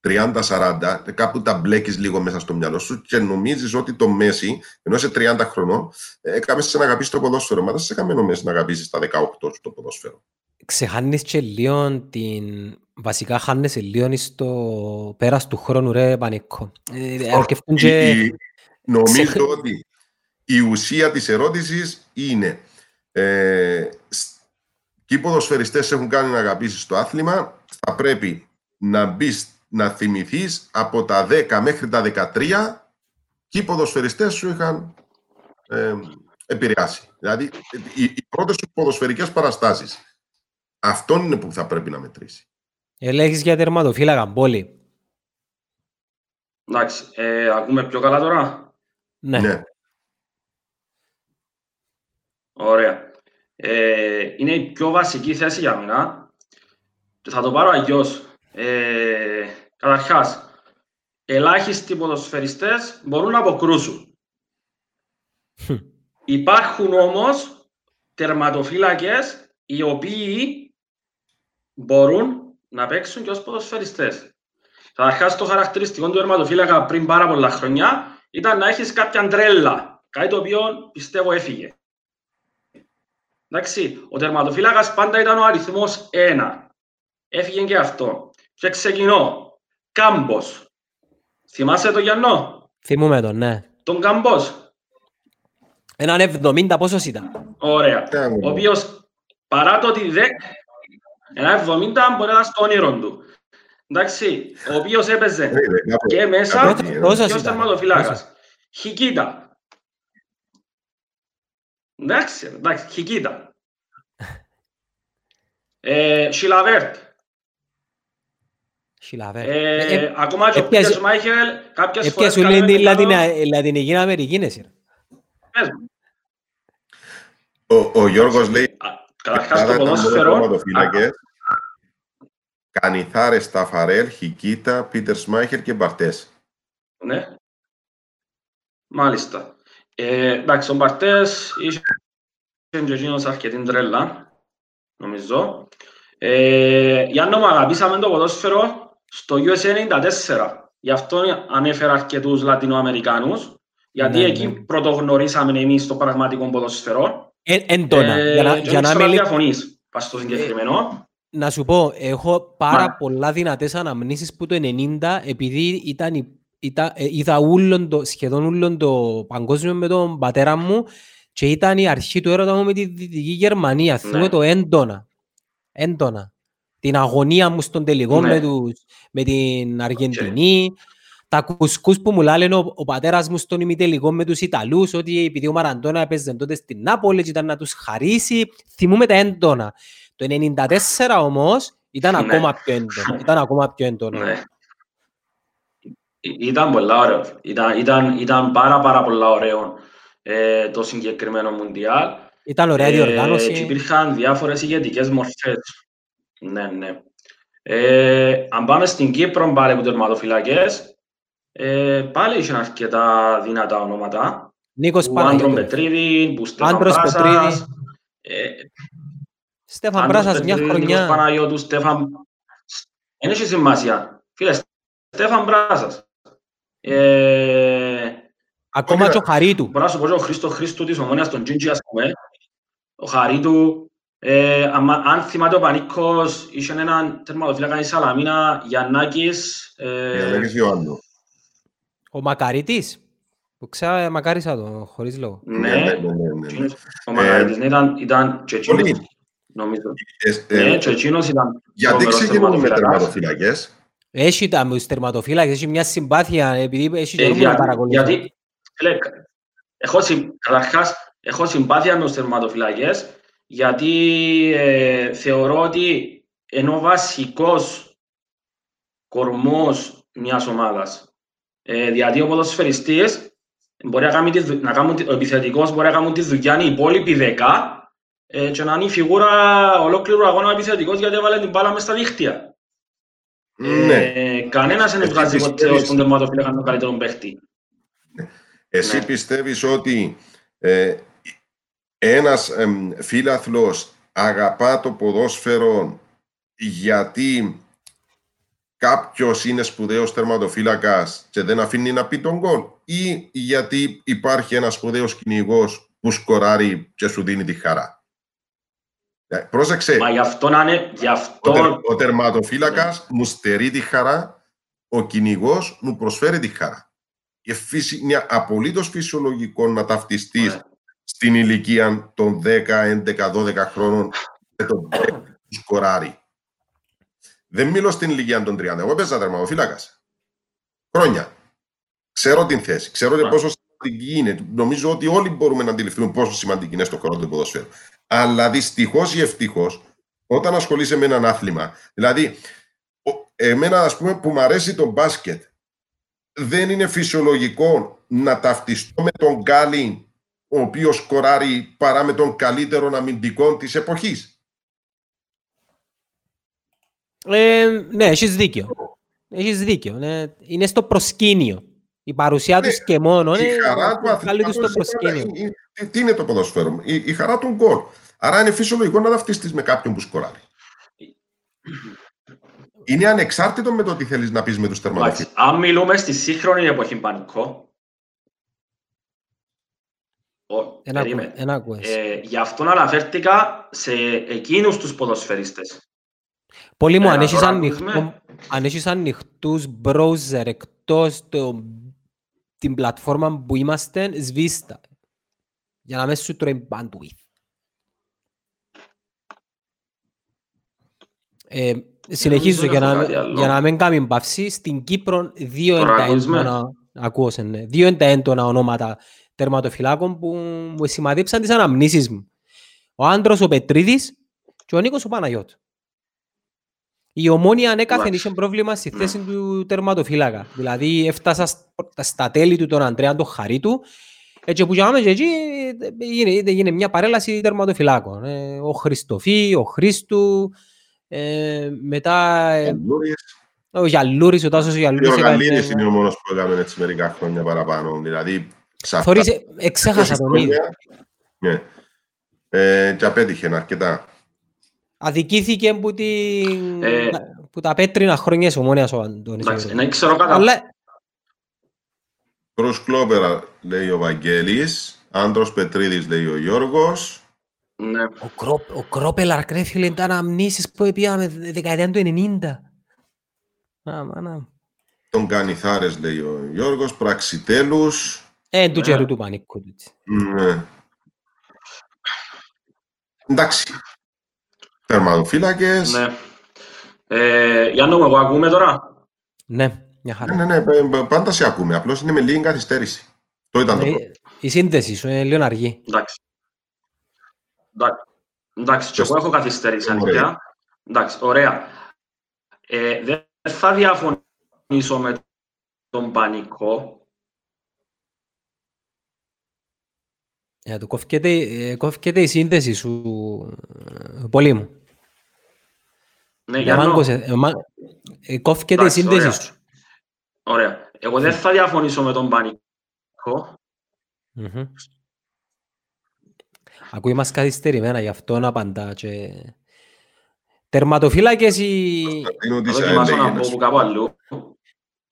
30-40, κάπου τα μπλέκεις λίγο μέσα στο μυαλό σου και νομίζεις ότι το Μέση, ενώ είσαι 30 χρονών, ε, έκαμες σε να αγαπήσεις το ποδόσφαιρο. Μα δεν σε έκαμε Μέση να αγαπήσεις τα 18 σου το ποδόσφαιρο. Ξεχάνεις και λίγο την... Βασικά χάνεσαι λίγο στο πέρας του χρόνου ρε Πανίκο. Ε, αρκευτούν Η- και... η- νομίζω ξεχ- ότι η ουσία της ερώτησης είναι ε, σ- και οι ποδοσφαιριστές έχουν κάνει να αγαπήσεις το άθλημα, θα πρέπει να μπεις να θυμηθείς από τα 10 μέχρι τα 13 και οι ποδοσφαιριστές σου είχαν ε, επηρεάσει. Δηλαδή, οι, οι πρώτες σου ποδοσφαιρικές παραστάσεις. Αυτό είναι που θα πρέπει να μετρήσει. Ελέγχεις για τερματοφύλακα, Μπόλη. Εντάξει, ε, ακούμε πιο καλά τώρα; Ναι. ναι. Ωραία. Ε, είναι η πιο βασική θέση για μένα. Θα το πάρω αλλιώς. Ε, καταρχάς, ελάχιστοι ποδοσφαιριστές μπορούν να αποκρούσουν. Υπάρχουν όμως τερματοφύλακες οι οποίοι μπορούν να παίξουν και ως ποδοσφαιριστές. Καταρχάς, το χαρακτηριστικό του τερματοφύλακα πριν πάρα πολλά χρόνια ήταν να έχεις κάποια τρέλα, κάτι το οποίο πιστεύω έφυγε. Εντάξει, ο τερματοφύλακας πάντα ήταν ο αριθμός 1. Έφυγε και αυτό. Και ξεκινώ. Κάμπος. Θυμάσαι τον Γιάννο; Θυμούμε τον, ναι. Τον Κάμπος. Έναν 70 πόσος ήταν. Ωραία. Ο οποίος παρά το ότι δεν... Ένα 70 μπορεί να είναι στο όνειρο του. Εντάξει, ο οποίος έπαιζε και μέσα και ως τερματοφύλακας. Χικίτα. Εντάξει, εντάξει, χικίτα. Ε, Σιλαβέρτ. Σιλαβέρτ. Ακόμα και ο Πίτερ Μάιχελ κάποιες φορές... Έπιασε σου λέει την Λατινική Αμερική, ναι, ο, ο Γιώργος λέει Καταρχάς το ποδόσφαιρο Κανιθάρες, Ταφαρέλ, Χικίτα, Πίτερ Σμάιχερ και Μπαρτές. Ναι. Μάλιστα. Ε, εντάξει, ο Μπαρτές είχε και εκείνος αρκετή τρέλα, νομίζω. Ε, για να μου αγαπήσαμε το ποδόσφαιρο στο USA 94. Γι' αυτό ανέφερα αρκετούς Λατινοαμερικάνους, γιατί ναι, εκεί ναι. πρωτογνωρίσαμε εμείς το πραγματικό ποδόσφαιρο. Ε, έντονα. Ε, για να, για να με διαφωνείς, πας στο συγκεκριμένο. Να σου πω, έχω πάρα Μα. πολλά δυνατές αναμνήσεις που το 90, επειδή ήταν, ήταν, είδα ούλον το, σχεδόν όλο το παγκόσμιο με τον πατέρα μου και ήταν η αρχή του έρωτας μου με τη Δυτική Γερμανία. Ναι. Θυμούμαι το έντονα. Έντονα. Την αγωνία μου στον τελικό ναι. με, τους, με την Αργεντινή. Okay. Τα κουσκούς που μου λένε ο, ο πατέρας μου στον ημιτελικό με τους Ιταλούς, ότι επειδή ο Μαραντώνα έπαιζε τότε στην Νάπολη ήταν να τους χαρίσει. Θυμούμε τα έντονα. Το 1994 όμως ήταν ναι. ακόμα πιο έντονο. Ήταν ακόμα πιο έντονο. Ναι. Ήταν πολλά ωραίο. Ήταν, ήταν, ήταν πάρα πάρα πολλά ωραίο ε, το συγκεκριμένο Μουντιάλ. Ήταν ωραία διοργάνωση. Ε, υπήρχαν διάφορες ηγετικές μορφές. Ναι, ναι. Ε, αν πάμε στην Κύπρο πάλι με τερματοφυλακές, ε, πάλι είχαν αρκετά δυνατά ονόματα. Νίκος Παναγιώτου. Άντρον Πετρίδη, Μπουστέφαν Πράσας. Ε, Στέφαν Πράσας μια χρονιά. Νίκος Παναγιώτου, Στέφαν... Δεν έχει σημασία. Φίλε, Στέφαν Πράσας. Ε, Ακόμα και ο Χαρίτου. Μπορώ να σου πω και ο Χρήστο Χρήστου της Ομόνιας των Τζίντζι, ας πούμε. Ο Χαρίτου, ε, αν θυμάται ο Πανίκος, είχε έναν τερματοφύλακα η Σαλαμίνα, Γιαννάκης. Ε, Γιαννάκης Ιωάννου. Ο Μακαρίτης. Που ξέρα μακάρισα το, χωρίς λόγο. Ναι, ναι, ναι. ναι, ναι. Ο Μακαρίτης ναι, ήταν, ήταν και εκείνος, νομίζω. Ναι, και εκείνος ήταν Γιατί ξεκινούν με τερματοφύλακες. Έχει τα τερματοφύλακες, έχει μια συμπάθεια, επειδή έχει και να παρακολουθεί. Γιατί, έχω, καταρχάς, έχω συμπάθεια με τους τερματοφυλακές γιατί ε, θεωρώ ότι ενώ βασικός κορμός μιας ομάδας. Ε, γιατί ο ποδοσφαιριστής μπορεί να κάνει, τη, να κάνει, ο επιθετικός μπορεί να κάνει τη δουλειά οι υπόλοιποι δεκά ε, και να είναι η φιγούρα ολόκληρου αγώνα επιθετικός γιατί έβαλε την μπάλα μες στα δίχτυα. Ναι. Ε, κανένας δεν βγάζει ποτέ στον τερματοφύλακα τον καλύτερο παίχτη. Εσύ ναι. πιστεύεις ότι ε, ένας ε, φίλαθλος αγαπά το ποδόσφαιρο γιατί κάποιος είναι σπουδαίος τερματοφύλακας και δεν αφήνει να πει τον γκολ ή γιατί υπάρχει ένας σπουδαίος κυνηγός που σκοράρει και σου δίνει τη χαρά. Ε, πρόσεξε. Μα γι' αυτό να είναι... Γι αυτό... Ο, τερ, ο τερματοφύλακας ναι. μου στερεί τη χαρά, ο κυνηγός μου προσφέρει τη χαρά είναι απολύτως φυσιολογικό να ταυτιστείς στην ηλικία των 10, 11, 12 χρόνων με τον παίκτη που σκοράρει. Δεν μιλώ στην ηλικία των 30. Εγώ έπαιζα τερματοφύλακας. Χρόνια. Ξέρω την θέση. Ξέρω και πόσο σημαντική είναι. Νομίζω ότι όλοι μπορούμε να αντιληφθούμε πόσο σημαντική είναι στο χρόνο του ποδοσφαίρου. Αλλά δυστυχώς ή ευτυχώς, όταν ασχολείσαι με έναν άθλημα, δηλαδή, εμένα ας πούμε που μου αρέσει το μπάσκετ, δεν είναι φυσιολογικό να ταυτιστώ με τον Γκάλι ο οποίος σκοράρει παρά με τον καλύτερο αμυντικό της εποχής. Ε, ναι, έχεις δίκιο. Έχεις δίκιο. Ναι. Είναι στο προσκήνιο. Η παρουσία τους και μόνο η χαρά του αθλητικού στο προσκήνιο. Τι είναι το ποδοσφαίρο, η, η χαρά του γκολ. Άρα είναι φυσιολογικό να ταυτιστείς με κάποιον που σκοράρει. Είναι ανεξάρτητο με το τι θέλεις να πεις με τους τερματοφύλακες. Αν μιλούμε στη σύγχρονη εποχή πανικό, ένα, ένα ε, γι' αυτό αναφέρθηκα σε εκείνους τους ποδοσφαιριστές. Πολύ μου, ε, αν έχεις, ανοιχτό, αν έχεις ανοιχτούς browser εκτός το, την πλατφόρμα που είμαστε, σβήστα. Για να μέσα σου τρώει bandwidth. Ε, συνεχίζω για να, για να μην κάνουμε παύση. Στην Κύπρο δύο είναι τα έντονα, ακούω, ναι, δύο είναι τα έντονα ονόματα τερματοφυλάκων που μου σημαδίψαν τις αναμνήσεις μου. Ο Άντρος ο Πετρίδης και ο Νίκος ο Παναγιώτου. Η ομόνια ανέκαθεν είχε πρόβλημα στη θέση ναι. του τερματοφύλακα. Δηλαδή έφτασα στα τέλη του τον Αντρέα τον Χαρίτου έτσι που και εκεί έγινε μια παρέλαση τερματοφυλάκων. Ε, ο Χριστοφή, ο Χρήστου, ε, μετά... Ε, ο Γιαλούρης, ο Τάσος Γιαλούρης. Ο Γαλλίδης είναι ο μόνος που έκαμε έτσι μερικά χρόνια παραπάνω. Δηλαδή, Θωρείς, εξέχασα τον ίδιο. Ναι. Ε, και απέτυχε αρκετά. Αδικήθηκε που, την... ε, που τα πέτρινα χρόνια ο μόνιας ο Αντώνης. Εντάξει, να ξέρω κατά. Αλλά... Προς Κλόπερα λέει ο Βαγγέλης, Άντρος Πετρίδης λέει ο Γιώργος. Ναι. Ο, Κρό, ο Κρόπελαρ κρέφιλε ήταν αμνήσεις που πήγαμε δεκαετία του 90. Α, μάνα. Τον Κανιθάρες λέει ο Γιώργος, Πραξιτέλους. Ε, του καιρού του πανικού. Ναι. Εντάξει. Θερμαδοφύλακες. Ναι. Ε, Γιάννο, εγώ ακούμε τώρα; Ναι, μια χαρά. Ναι, ναι, ναι, πάντα σε ακούμε. Απλώς είναι με λίγη καθυστέρηση. Το ήταν το ε, Η σύνδεση σου είναι λίγο αργή. Εντάξει. Εντάξει, και εγώ έχω καθυστερήσει, αλήθεια. Εντάξει, ωραία. Ε, δεν θα διαφωνήσω με τον πανικό, Ε, το κόφκεται, ε, κόφκεται η σύνδεση σου, πολύ μου. Ναι, για να... Ε, κόφκεται η σύνδεση ωραία. σου. Ωραία. Εγώ δεν θα διαφωνήσω με τον πανικό. Mm-hmm. Ακούει μας καθυστερημένα, γι' αυτό να απαντά και... Τερματοφύλακες οι... Δοκιμάσω να πω που κάπου αλλού.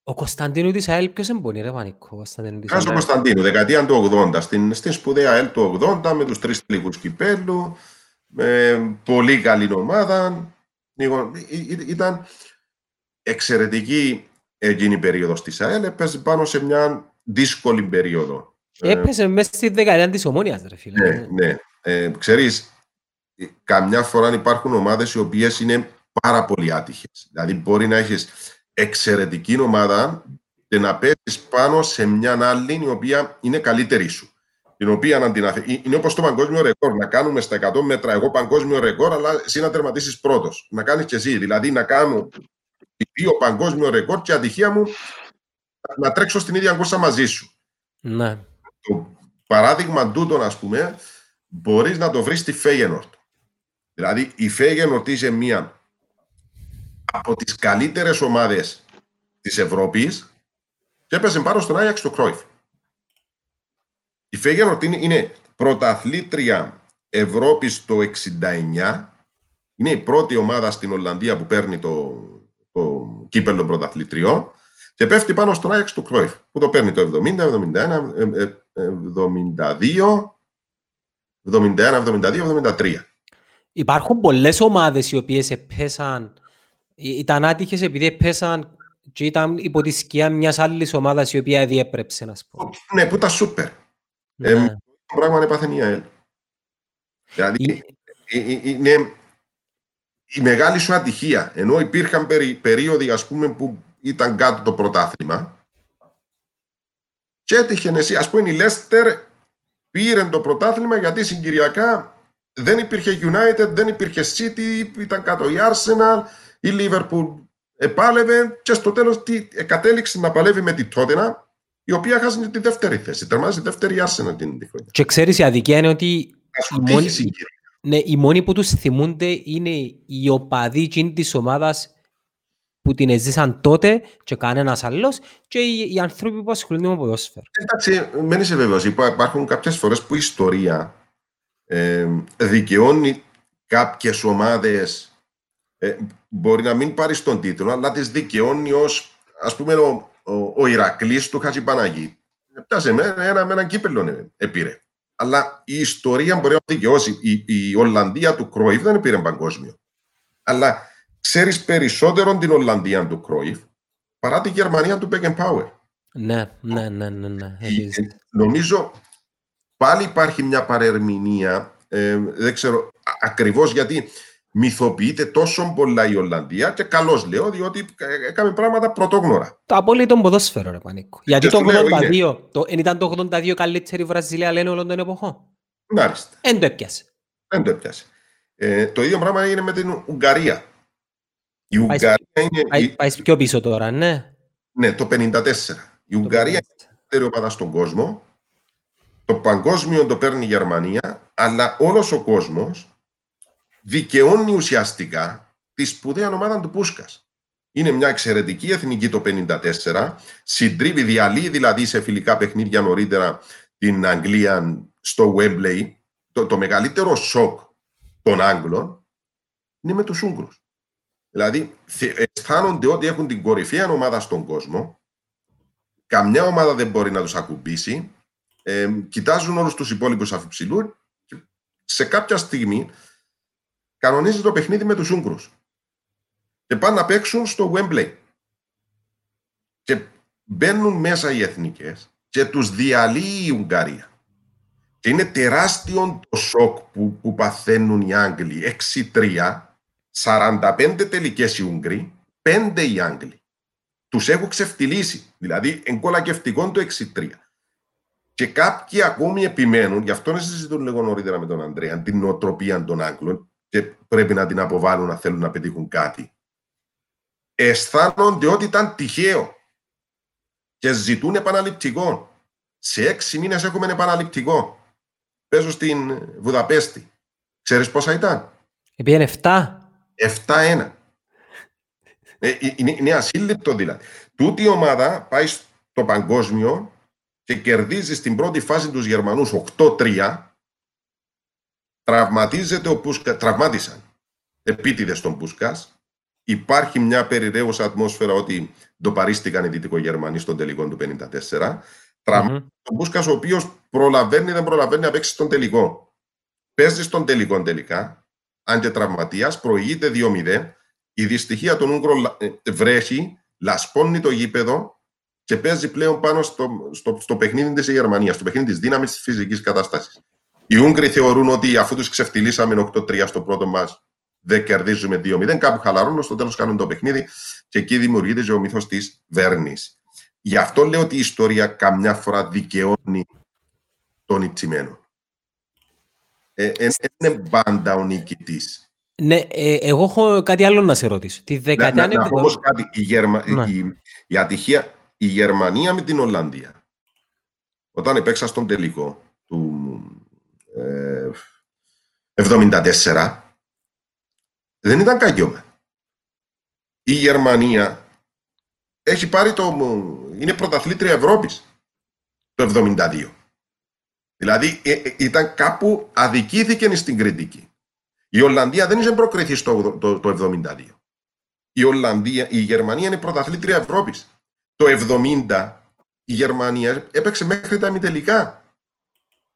Ο Κωνσταντίνου της ΑΕΛ ποιος εμπονεί ρε Πανικό. Κάς ο Κωνσταντίνου, δεκαετία του 80, στην, στην σπουδαία ΑΕΛ του 80 με τους τρεις τελικούς κυπέλου, με πολύ καλή ομάδα. Ήταν εξαιρετική εκείνη η περίοδος της ΑΕΛ, έπαιζε πάνω σε μια δύσκολη περίοδο. Έπαιζε μέσα στη δεκαετία της Ομόνιας, ρε φίλε. Ναι, ναι. Ε, ξέρεις, καμιά φορά υπάρχουν ομάδες οι οποίες είναι πάρα πολύ άτυχες. Δηλαδή μπορεί να έχεις εξαιρετική ομάδα και να πέσει πάνω σε μια άλλη η οποία είναι καλύτερη σου. Την οποία να την αθε... Είναι όπως το παγκόσμιο ρεκόρ. Να κάνουμε στα 100 μέτρα εγώ παγκόσμιο ρεκόρ, αλλά εσύ να τερματίσεις πρώτος. Να κάνεις και εσύ. Δηλαδή να κάνω δύο παγκόσμιο ρεκόρ και ατυχία μου να τρέξω στην ίδια κόρσα μαζί σου. Ναι. Το παράδειγμα τούτο, ας πούμε, μπορείς να το βρεις στη Φέγενορτ. Δηλαδή η Φέγενορτ είσαι μία από τις καλύτερες ομάδες της Ευρώπης και έπαιζε πάνω στον Άγιαξ του Κρόιφ. Η Φέγενορτ είναι, είναι πρωταθλήτρια Ευρώπης το 69. Είναι η πρώτη ομάδα στην Ολλανδία που παίρνει το, το κύπελο πρωταθλητριό και πέφτει πάνω στον Άγιαξ του Κρόιφ που το παίρνει το 70, 71, 72, 71, 72, 73. Υπάρχουν πολλές ομάδες οι οποίες επέσαν ήταν άτυχες επειδή πέσαν και ήταν υπό τη σκιά μιας άλλης ομάδας η οποία διέπρεψε, να πω. Ναι, που ήταν σούπερ. Ναι. Ε, το πράγμα έπαθε μια ΕΛ. Δηλαδή, είναι η μεγάλη σου ατυχία. Ενώ υπήρχαν περί, περίοδοι ας πούμε, που ήταν κάτω το πρωτάθλημα και έτυχε εσύ, ας πούμε η Λέστερ πήρε το πρωτάθλημα γιατί συγκυριακά δεν υπήρχε United, δεν υπήρχε City, ήταν κάτω η Arsenal, η Liverpool επάλευε και στο τέλος τι, κατέληξε να παλεύει με τη Tottenham η οποία χάσει τη δεύτερη θέση. Τερμάζει δεύτερη Arsenal την χρονιά. Και ξέρεις η αδικία είναι ότι οι μόνοι, ναι, οι μόνοι που τους θυμούνται είναι οι οπαδοί της ομάδας που την έζησαν τότε και κανένας άλλος και οι, οι άνθρωποι που ασχολούνται με ποδόσφαιρο. Εντάξει, μένει σε βέβαιος. Υπάρχουν κάποιες φορές που η ιστορία ε, δικαιώνει κάποιες ομάδες. Ε, μπορεί να μην πάρεις τον τίτλο, αλλά τις δικαιώνει ως ας πούμε ο, ο, ο Ηρακλής του Χατζηπαναγή. Πιάσε με ένα, με ένα κύπελο επήρε. Αλλά η ιστορία μπορεί να δικαιώσει. Η, η Ολλανδία του Κρόιφ δεν πήρε παγκόσμιο. Αλλά ξέρεις περισσότερο την Ολλανδία του Κρόιφ παρά τη Γερμανία του Μπέκεν Ναι, ναι, ναι, ναι. ναι. Νομίζω πάλι υπάρχει μια παρερμηνία. Ε, δεν ξέρω ακριβώς γιατί μυθοποιείται τόσο πολλά η Ολλανδία και καλώς λέω, διότι έκαμε πράγματα πρωτόγνωρα. Το απόλυτο ποδόσφαιρο, ρε Πανίκο. Γιατί το 82, το, ήταν το 82 καλύτερη Βραζιλία, λένε όλων των εποχών. Μάλιστα. Δεν το έπιασε. Δεν το έπιασε. Ε, το ίδιο πράγμα έγινε με την Ουγγαρία. Η Ουγγαρία είναι. Πάει πιο πίσω τώρα, ναι. Ναι, το 54. Η Ουγγαρία είναι η δεύτερη ομάδα στον κόσμο. Το παγκόσμιο το παίρνει η Γερμανία, αλλά όλος ο κόσμος δικαιώνει ουσιαστικά τη σπουδαία ομάδα του Πούσκας. Είναι μια εξαιρετική εθνική το 1954. Συντρίβει, διαλύει δηλαδή σε φιλικά παιχνίδια νωρίτερα την Αγγλία στο Wembley. Το, το μεγαλύτερο σοκ των Άγγλων είναι με τους Ούγγρους. Δηλαδή, αισθάνονται ότι έχουν την κορυφαία ομάδα στον κόσμο. Καμιά ομάδα δεν μπορεί να τους ακουμπήσει. Ε, κοιτάζουν όλους τους υπόλοιπους αφιψηλού και σε κάποια στιγμή κανονίζει το παιχνίδι με τους Ούγγρους. Και πάνε να παίξουν στο Wembley. Και μπαίνουν μέσα οι εθνικές και τους διαλύει η Ουγγαρία. Και είναι τεράστιο το σοκ που, που παθαίνουν οι Άγγλοι. 6-3 45 τελικές οι Ούγγροι, 5 οι Άγγλοι. Τους έχουν ξεφτυλίσει. Δηλαδή, εγκολακευτικό το 63. Και κάποιοι ακόμη επιμένουν, γι' αυτό να συζητούν λίγο νωρίτερα με τον Ανδρέα, την νοοτροπία των Άγγλων και πρέπει να την αποβάλουν να θέλουν να πετύχουν κάτι. Αισθάνονται ότι ήταν τυχαίο και ζητούν επαναληπτικό. Σε έξι μήνες έχουμε επαναληπτικό. Παίζω στην Βουδαπέστη. Ξέρεις πόσα ήταν; Επίενε 7. 7-1. Ε, είναι, είναι ασύλληπτο δηλαδή. Τούτη η ομάδα πάει στο παγκόσμιο και κερδίζει στην πρώτη φάση τους Γερμανούς 8-3. Τραυματίζεται ο Πούσκα, τραυμάτισαν επίτηδες τον Πούσκας. Υπάρχει μια περιραίουσα ατμόσφαιρα ότι το παρίστηκαν οι Δυτικογερμανοί στον τελικό του 54. Τραυματίζει mm-hmm. τον Πούσκας ο οποίος προλαβαίνει, δεν προλαβαίνει να παίξει στον τελικό. Παίζει στον τελικό τελικά αν και τραυματίας, προηγείται 2-0. Η δυστυχία των Ούγγρων ε, βρέχει, λασπώνει το γήπεδο και παίζει πλέον πάνω στο, στο, στο παιχνίδι της Γερμανίας, στο παιχνίδι της δύναμης της φυσικής κατάστασης. Οι Ούγγροι θεωρούν ότι αφού τους ξεφτυλίσαμε 8-3 στο πρώτο μας, δεν κερδίζουμε 2-0. Κάπου χαλαρώνουν, στο τέλος κάνουν το παιχνίδι και εκεί δημιουργείται και ο μύθος της Βέρνης. Γι' αυτό λέω ότι η ιστορία καμιά φορά δικαιώνει τον Ιτσιμένο. Ε, ε, είναι πάντα ο νικητής. Ναι, ε, εγώ έχω κάτι άλλο να σε ρωτήσω. Τη δεκαετία... Να, να, να πω κάτι. Η, Γερμα... ναι. η, η, ατυχία, η Γερμανία με την Ολλανδία, όταν επέξα στον τελικό του ε, 74, δεν ήταν καγιώμα. Η Γερμανία έχει πάρει το... είναι πρωταθλήτρια Ευρώπης το 72. Δηλαδή ε, ε, ήταν κάπου αδικήθηκε στην κριτική. Η Ολλανδία δεν είχε προκριθεί στο το, το, 72. Η, Ολλανδία, η Γερμανία είναι πρωταθλήτρια Ευρώπης. Το 70 η Γερμανία έπαιξε μέχρι τα ημιτελικά.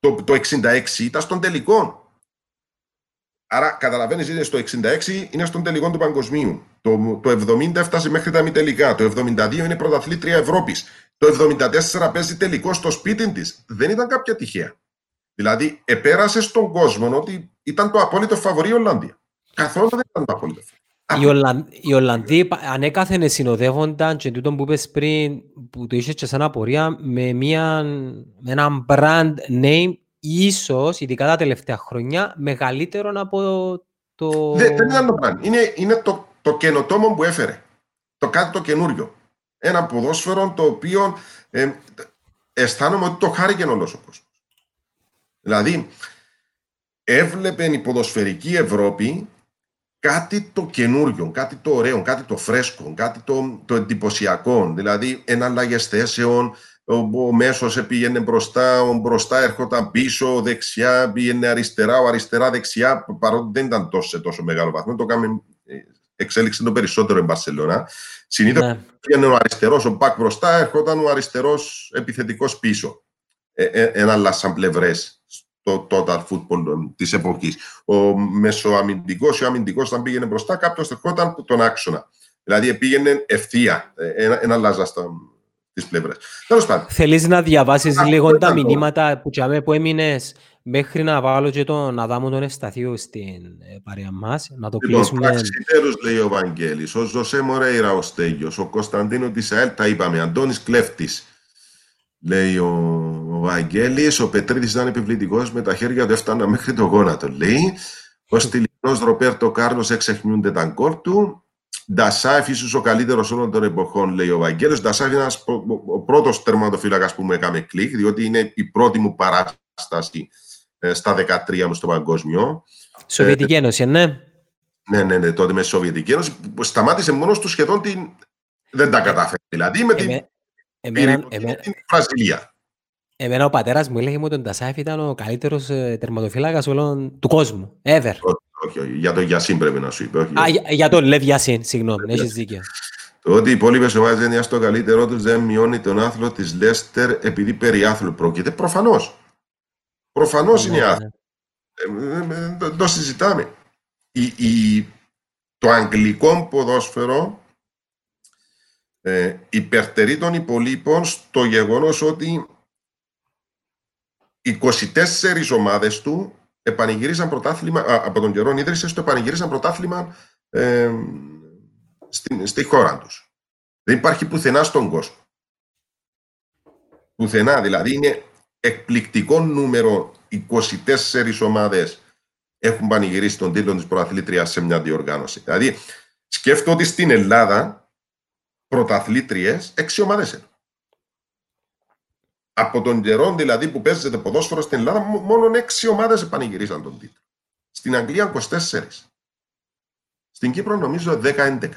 Το, το 66 ήταν στον τελικό. Άρα καταλαβαίνεις, είναι στο 66 είναι στον τελικό του παγκοσμίου. Το, το 70 έφτασε μέχρι τα ημιτελικά. Το 72 είναι πρωταθλήτρια Ευρώπης. Το 74 παίζει τελικό στο σπίτι της. Δεν ήταν κάποια τυχαία. Δηλαδή, επέρασε στον κόσμο ότι ήταν το απόλυτο φαβορή η Ολλανδία. Καθόλου δεν ήταν το απόλυτο. Οι, Ολλαν... οι Ολλανδοί ανέκαθεν συνοδεύονταν και τούτο που είπες πριν, που το είσαι και σαν απορία, με, μια, με ένα brand name ίσως, ειδικά τα τελευταία χρόνια, μεγαλύτερο από το... Δεν, δεν ήταν το brand. Είναι, είναι το, το καινοτόμο που έφερε. Το κάτι το καινούριο. Ένα ποδόσφαιρο το οποίο ε, αισθάνομαι ότι το χάρηκε όλος ο κόσμος. Δηλαδή, έβλεπε η ποδοσφαιρική Ευρώπη κάτι το καινούριο, κάτι το ωραίο, κάτι το φρέσκο, κάτι το, το εντυπωσιακό. Δηλαδή, εναλλαγές θέσεων, ο, ο μέσος πήγαινε μπροστά, ο μπροστά έρχονταν πίσω, δεξιά πήγαινε αριστερά, ο αριστερά δεξιά, παρότι δεν ήταν τόσο, σε τόσο μεγάλο βαθμό. Το κάνουμε, ε, εξέλιξε το περισσότερο η Μπαρσελόνα. Συνήθως ναι. πήγαινε ο αριστερός, ο μπακ μπροστά, έρχονταν ο αριστερός επιθετικός πίσω. Ε, ε, εναλλάσσαν πλευρές το total football της εποχής. Ο μεσοαμυντικός ή ο αμυντικός, όταν πήγαινε μπροστά, κάποιος ερχόταν τον άξονα. Δηλαδή πήγαινε ευθεία, ένα, ένα λάζα τι πλευρές. Τέλος πάντων. Θέλεις να διαβάσεις λίγο τα μηνύματα που, που έμεινες μέχρι να βάλω και τον Αδάμο τον Ευσταθείο στην ε, παρέα μας. Να το λοιπόν, κλείσουμε. Πραξιτέρους, λέει ο Βαγγέλης, ο Ζωσέ Μορέιρα ο Στέγιος, ο Κωνσταντίνο της ΑΕΛ, τα είπαμε. Αντώνης Κλέφτης, λέει ο, ο Βαγγέλης. Ο Πετρίδης ήταν επιβλητικός, με τα χέρια του έφτανα μέχρι το γόνατο, λέει. Ο στυλινός Ροπέρτο Κάρλος εξεχνιούνται τα γκολ του. Ντασάεφ, ίσως ο καλύτερος όλων των εποχών, λέει ο Βαγγέλης. Ντασάεφ είναι ο πρώτος τερματοφύλακας που μου έκανε κλικ, διότι είναι η πρώτη μου παράσταση ε, στα 13 μου στο παγκόσμιο. Σοβιετική Ένωση, ναι. Ναι, ναι, ναι, τότε με Σοβιετική Ένωση. Σταμάτησε μόνος του σχεδόν την. Δεν τα κατάφερε. Δηλαδή με την. Εμένα, εμένα, Βραζιλία. Εμένα ο πατέρας μου έλεγε ότι τον Τασάεφ ήταν ο καλύτερος ε, τερματοφύλακας όλων του κόσμου. Ever. Όχι, όχι, για τον Γιασίν πρέπει να σου είπε. Όχι, Α, για, για τον Λεβ Γιασίν, συγγνώμη, έχεις δίκιο. Το ότι οι υπόλοιπε ομάδε δεν είναι στο καλύτερό τους δεν μειώνει τον άθλο της Λέστερ επειδή περί άθλου πρόκειται. Προφανώς. Προφανώς είναι ναι, άθλο. Ναι. Ε, ε, το συζητάμε. Η, η, το αγγλικό ποδόσφαιρο ε, υπερτερεί των υπολείπων στο γεγονός ότι 24 ομάδες του επανηγυρίζαν πρωτάθλημα, από τον καιρό ίδρυσης του επανηγυρίζαν πρωτάθλημα ε, στη, στη χώρα τους. Δεν υπάρχει πουθενά στον κόσμο. Πουθενά, δηλαδή είναι εκπληκτικό νούμερο 24 ομάδες έχουν πανηγυρίσει τον τίτλο της πρωταθλήτριας σε μια διοργάνωση. Δηλαδή, σκέφτομαι ότι στην Ελλάδα πρωταθλήτριες έξι ομάδες είναι. Από τον καιρό δηλαδή που παίζεται ποδόσφαιρο στην Ελλάδα, μόνο έξι ομάδες επανηγυρίσαν τον τίτλο. Στην Αγγλία 24. Στην Κύπρο νομίζω 10-11.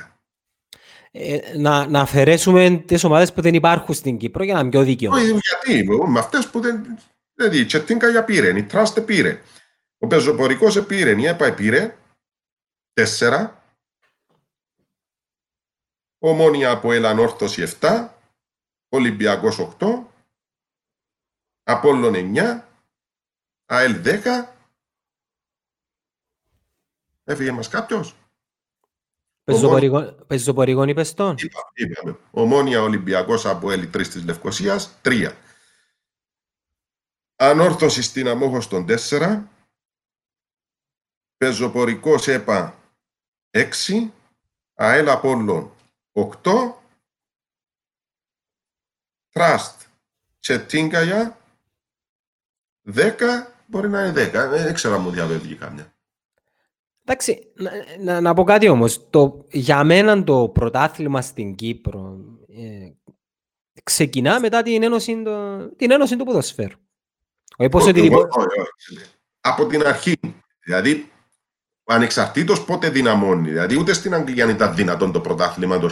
Ε, να, να αφαιρέσουμε τις ομάδες που δεν υπάρχουν στην Κύπρο για να είναι πιο δίκαιο. γιατί, με αυτές που δεν. Δηλαδή, η Τσετίνκα για πήρε, η Τράστε πήρε. Ο πεζοπορικός πήρε, η ΕΠΑ πήρε. Τέσσερα. Ομόνια από Ελανόρθωση 7, Ολυμπιακός 8, Απόλλων 9, ΑΕΛ 10. Έφυγε μας κάποιος; Πεζοπορικών είπες τον. Είπαμε. Ομόνια Ολυμπιακός από ΕΛ 3 της Λευκοσίας 3. Ανόρθωση στην Αμόχος των 4. Πεζοπορικός ΕΠΑ 6. ΑΕΛ Απόλλων 8 Trust Τσετίνκαγια 10 μπορεί να είναι 10 δεν ξέρω αν μου διαβεύγει κάμια Εντάξει, να, να, να, πω κάτι όμως. Το, για μένα το πρωτάθλημα στην Κύπρο ε, ξεκινά μετά την ένωση, το, την ένωση του ποδοσφαίρου. Όχι, όχι, όχι, όχι. Από την αρχή. Δηλαδή, ανεξαρτήτως πότε δυναμώνει. Δηλαδή ούτε στην Αγγλία ήταν δυνατόν το πρωτάθλημα το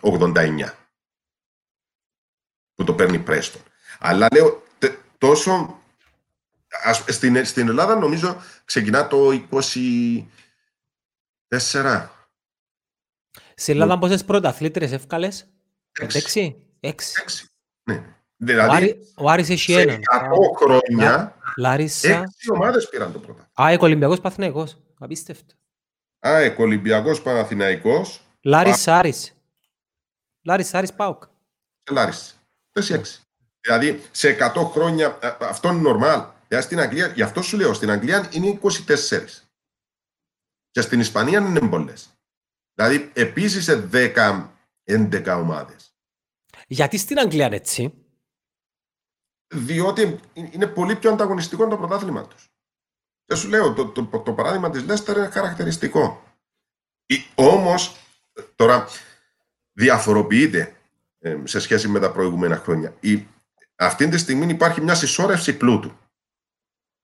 1889 που το παίρνει Πρέστον. Αλλά λέω τόσο... Ας, στην, στην Ελλάδα νομίζω ξεκινά το 24. Στην Ελλάδα πόσες πρωταθλήτρες εύκαλες; Έξι. Έξι. Ναι. Δηλαδή, ο Άρης έχει ένα. Σε 100 χρόνια, Λάρισα. έξι ομάδες πήραν το πρώτα. Α, Ολυμπιακός Παθηναϊκός. Απίστευτο. ΑΕΚ, Ολυμπιακός Παναθηναϊκός. Λάρις Άρης. Λάρις Άρης Πάουκ. Λάρις. Πες έξι. Δηλαδή σε 100 χρόνια αυτό είναι νορμάλ. Δηλαδή στην Αγγλία, γι' αυτό σου λέω, στην Αγγλία είναι 24. Και στην Ισπανία είναι πολλέ. Δηλαδή, επίσης σε 10-11 ομάδες. Γιατί στην Αγγλία είναι έτσι; Διότι είναι πολύ πιο ανταγωνιστικό το πρωτάθλημα τους. Και σου λέω, το, το, το, παράδειγμα της Λέστερ είναι χαρακτηριστικό. Όμως, τώρα διαφοροποιείται ε, σε σχέση με τα προηγούμενα χρόνια. Η, αυτή τη στιγμή υπάρχει μια συσσόρευση πλούτου.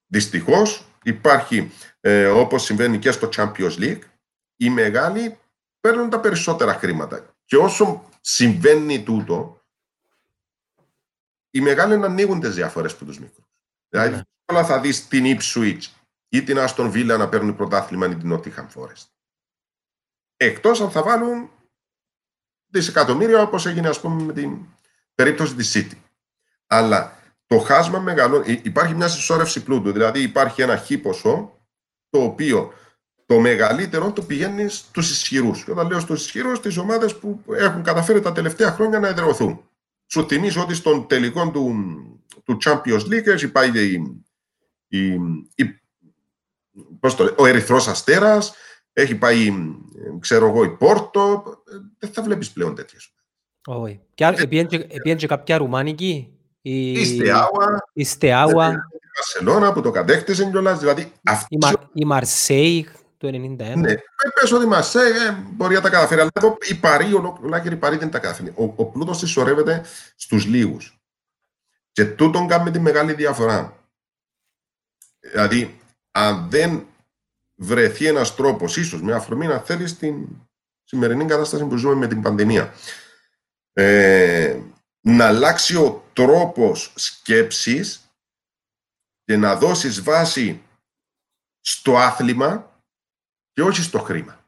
Δυστυχώς υπάρχει, ε, όπως συμβαίνει και στο Champions League, οι μεγάλοι παίρνουν τα περισσότερα χρήματα. Και όσο συμβαίνει τούτο, οι μεγάλοι να ανοίγουν τις διαφορές από τους μικρούς. Δηλαδή, ναι. όλα θα δεις την Ipswich ή την Aston Villa να παίρνουν πρωτάθλημα ή την Nottingham Forest. Εκτός αν θα βάλουν δισεκατομμύρια όπως έγινε ας πούμε με την περίπτωση της City. Αλλά το χάσμα μεγαλώνει. Υπάρχει μια συσσόρευση πλούτου. Δηλαδή υπάρχει ένα χ ποσό το οποίο το μεγαλύτερο το πηγαίνεις στους ισχυρούς. Και όταν λέω στους ισχυρούς, τις ομάδες που έχουν καταφέρει τα τελευταία χρόνια να εδρεωθούν. Σου θυμίζω ότι στον τελικό του, του Champions League έχει πάει η, η, η, το, ο Ερυθρός Αστέρας, έχει πάει, ξέρω εγώ, η Πόρτο. Δεν θα βλέπεις πλέον τέτοιες. Όχι. Και ε, και κάποια ρουμάνικη. Η, η Στεάουα. Η Στεάουα. Η Βαρσελόνα που το κατέκτησε κιόλας. Δηλαδή, αυτή... η, Μα, η Μαρσέη του 91. Ναι, πες ότι μας ε, μπορεί να τα καταφέρει, αλλά εδώ η Παρή, ολόκληρη η Παρή δεν τα καταφέρει. Ο, ο πλούτος συσσωρεύεται στους λίγους. Και τούτον κάνει τη μεγάλη διαφορά. Δηλαδή, αν δεν βρεθεί ένας τρόπος, ίσως με αφορμή να θέλει στην σημερινή κατάσταση που ζούμε με την πανδημία, ε, να αλλάξει ο τρόπος σκέψης και να δώσεις βάση στο άθλημα και όχι στο χρήμα.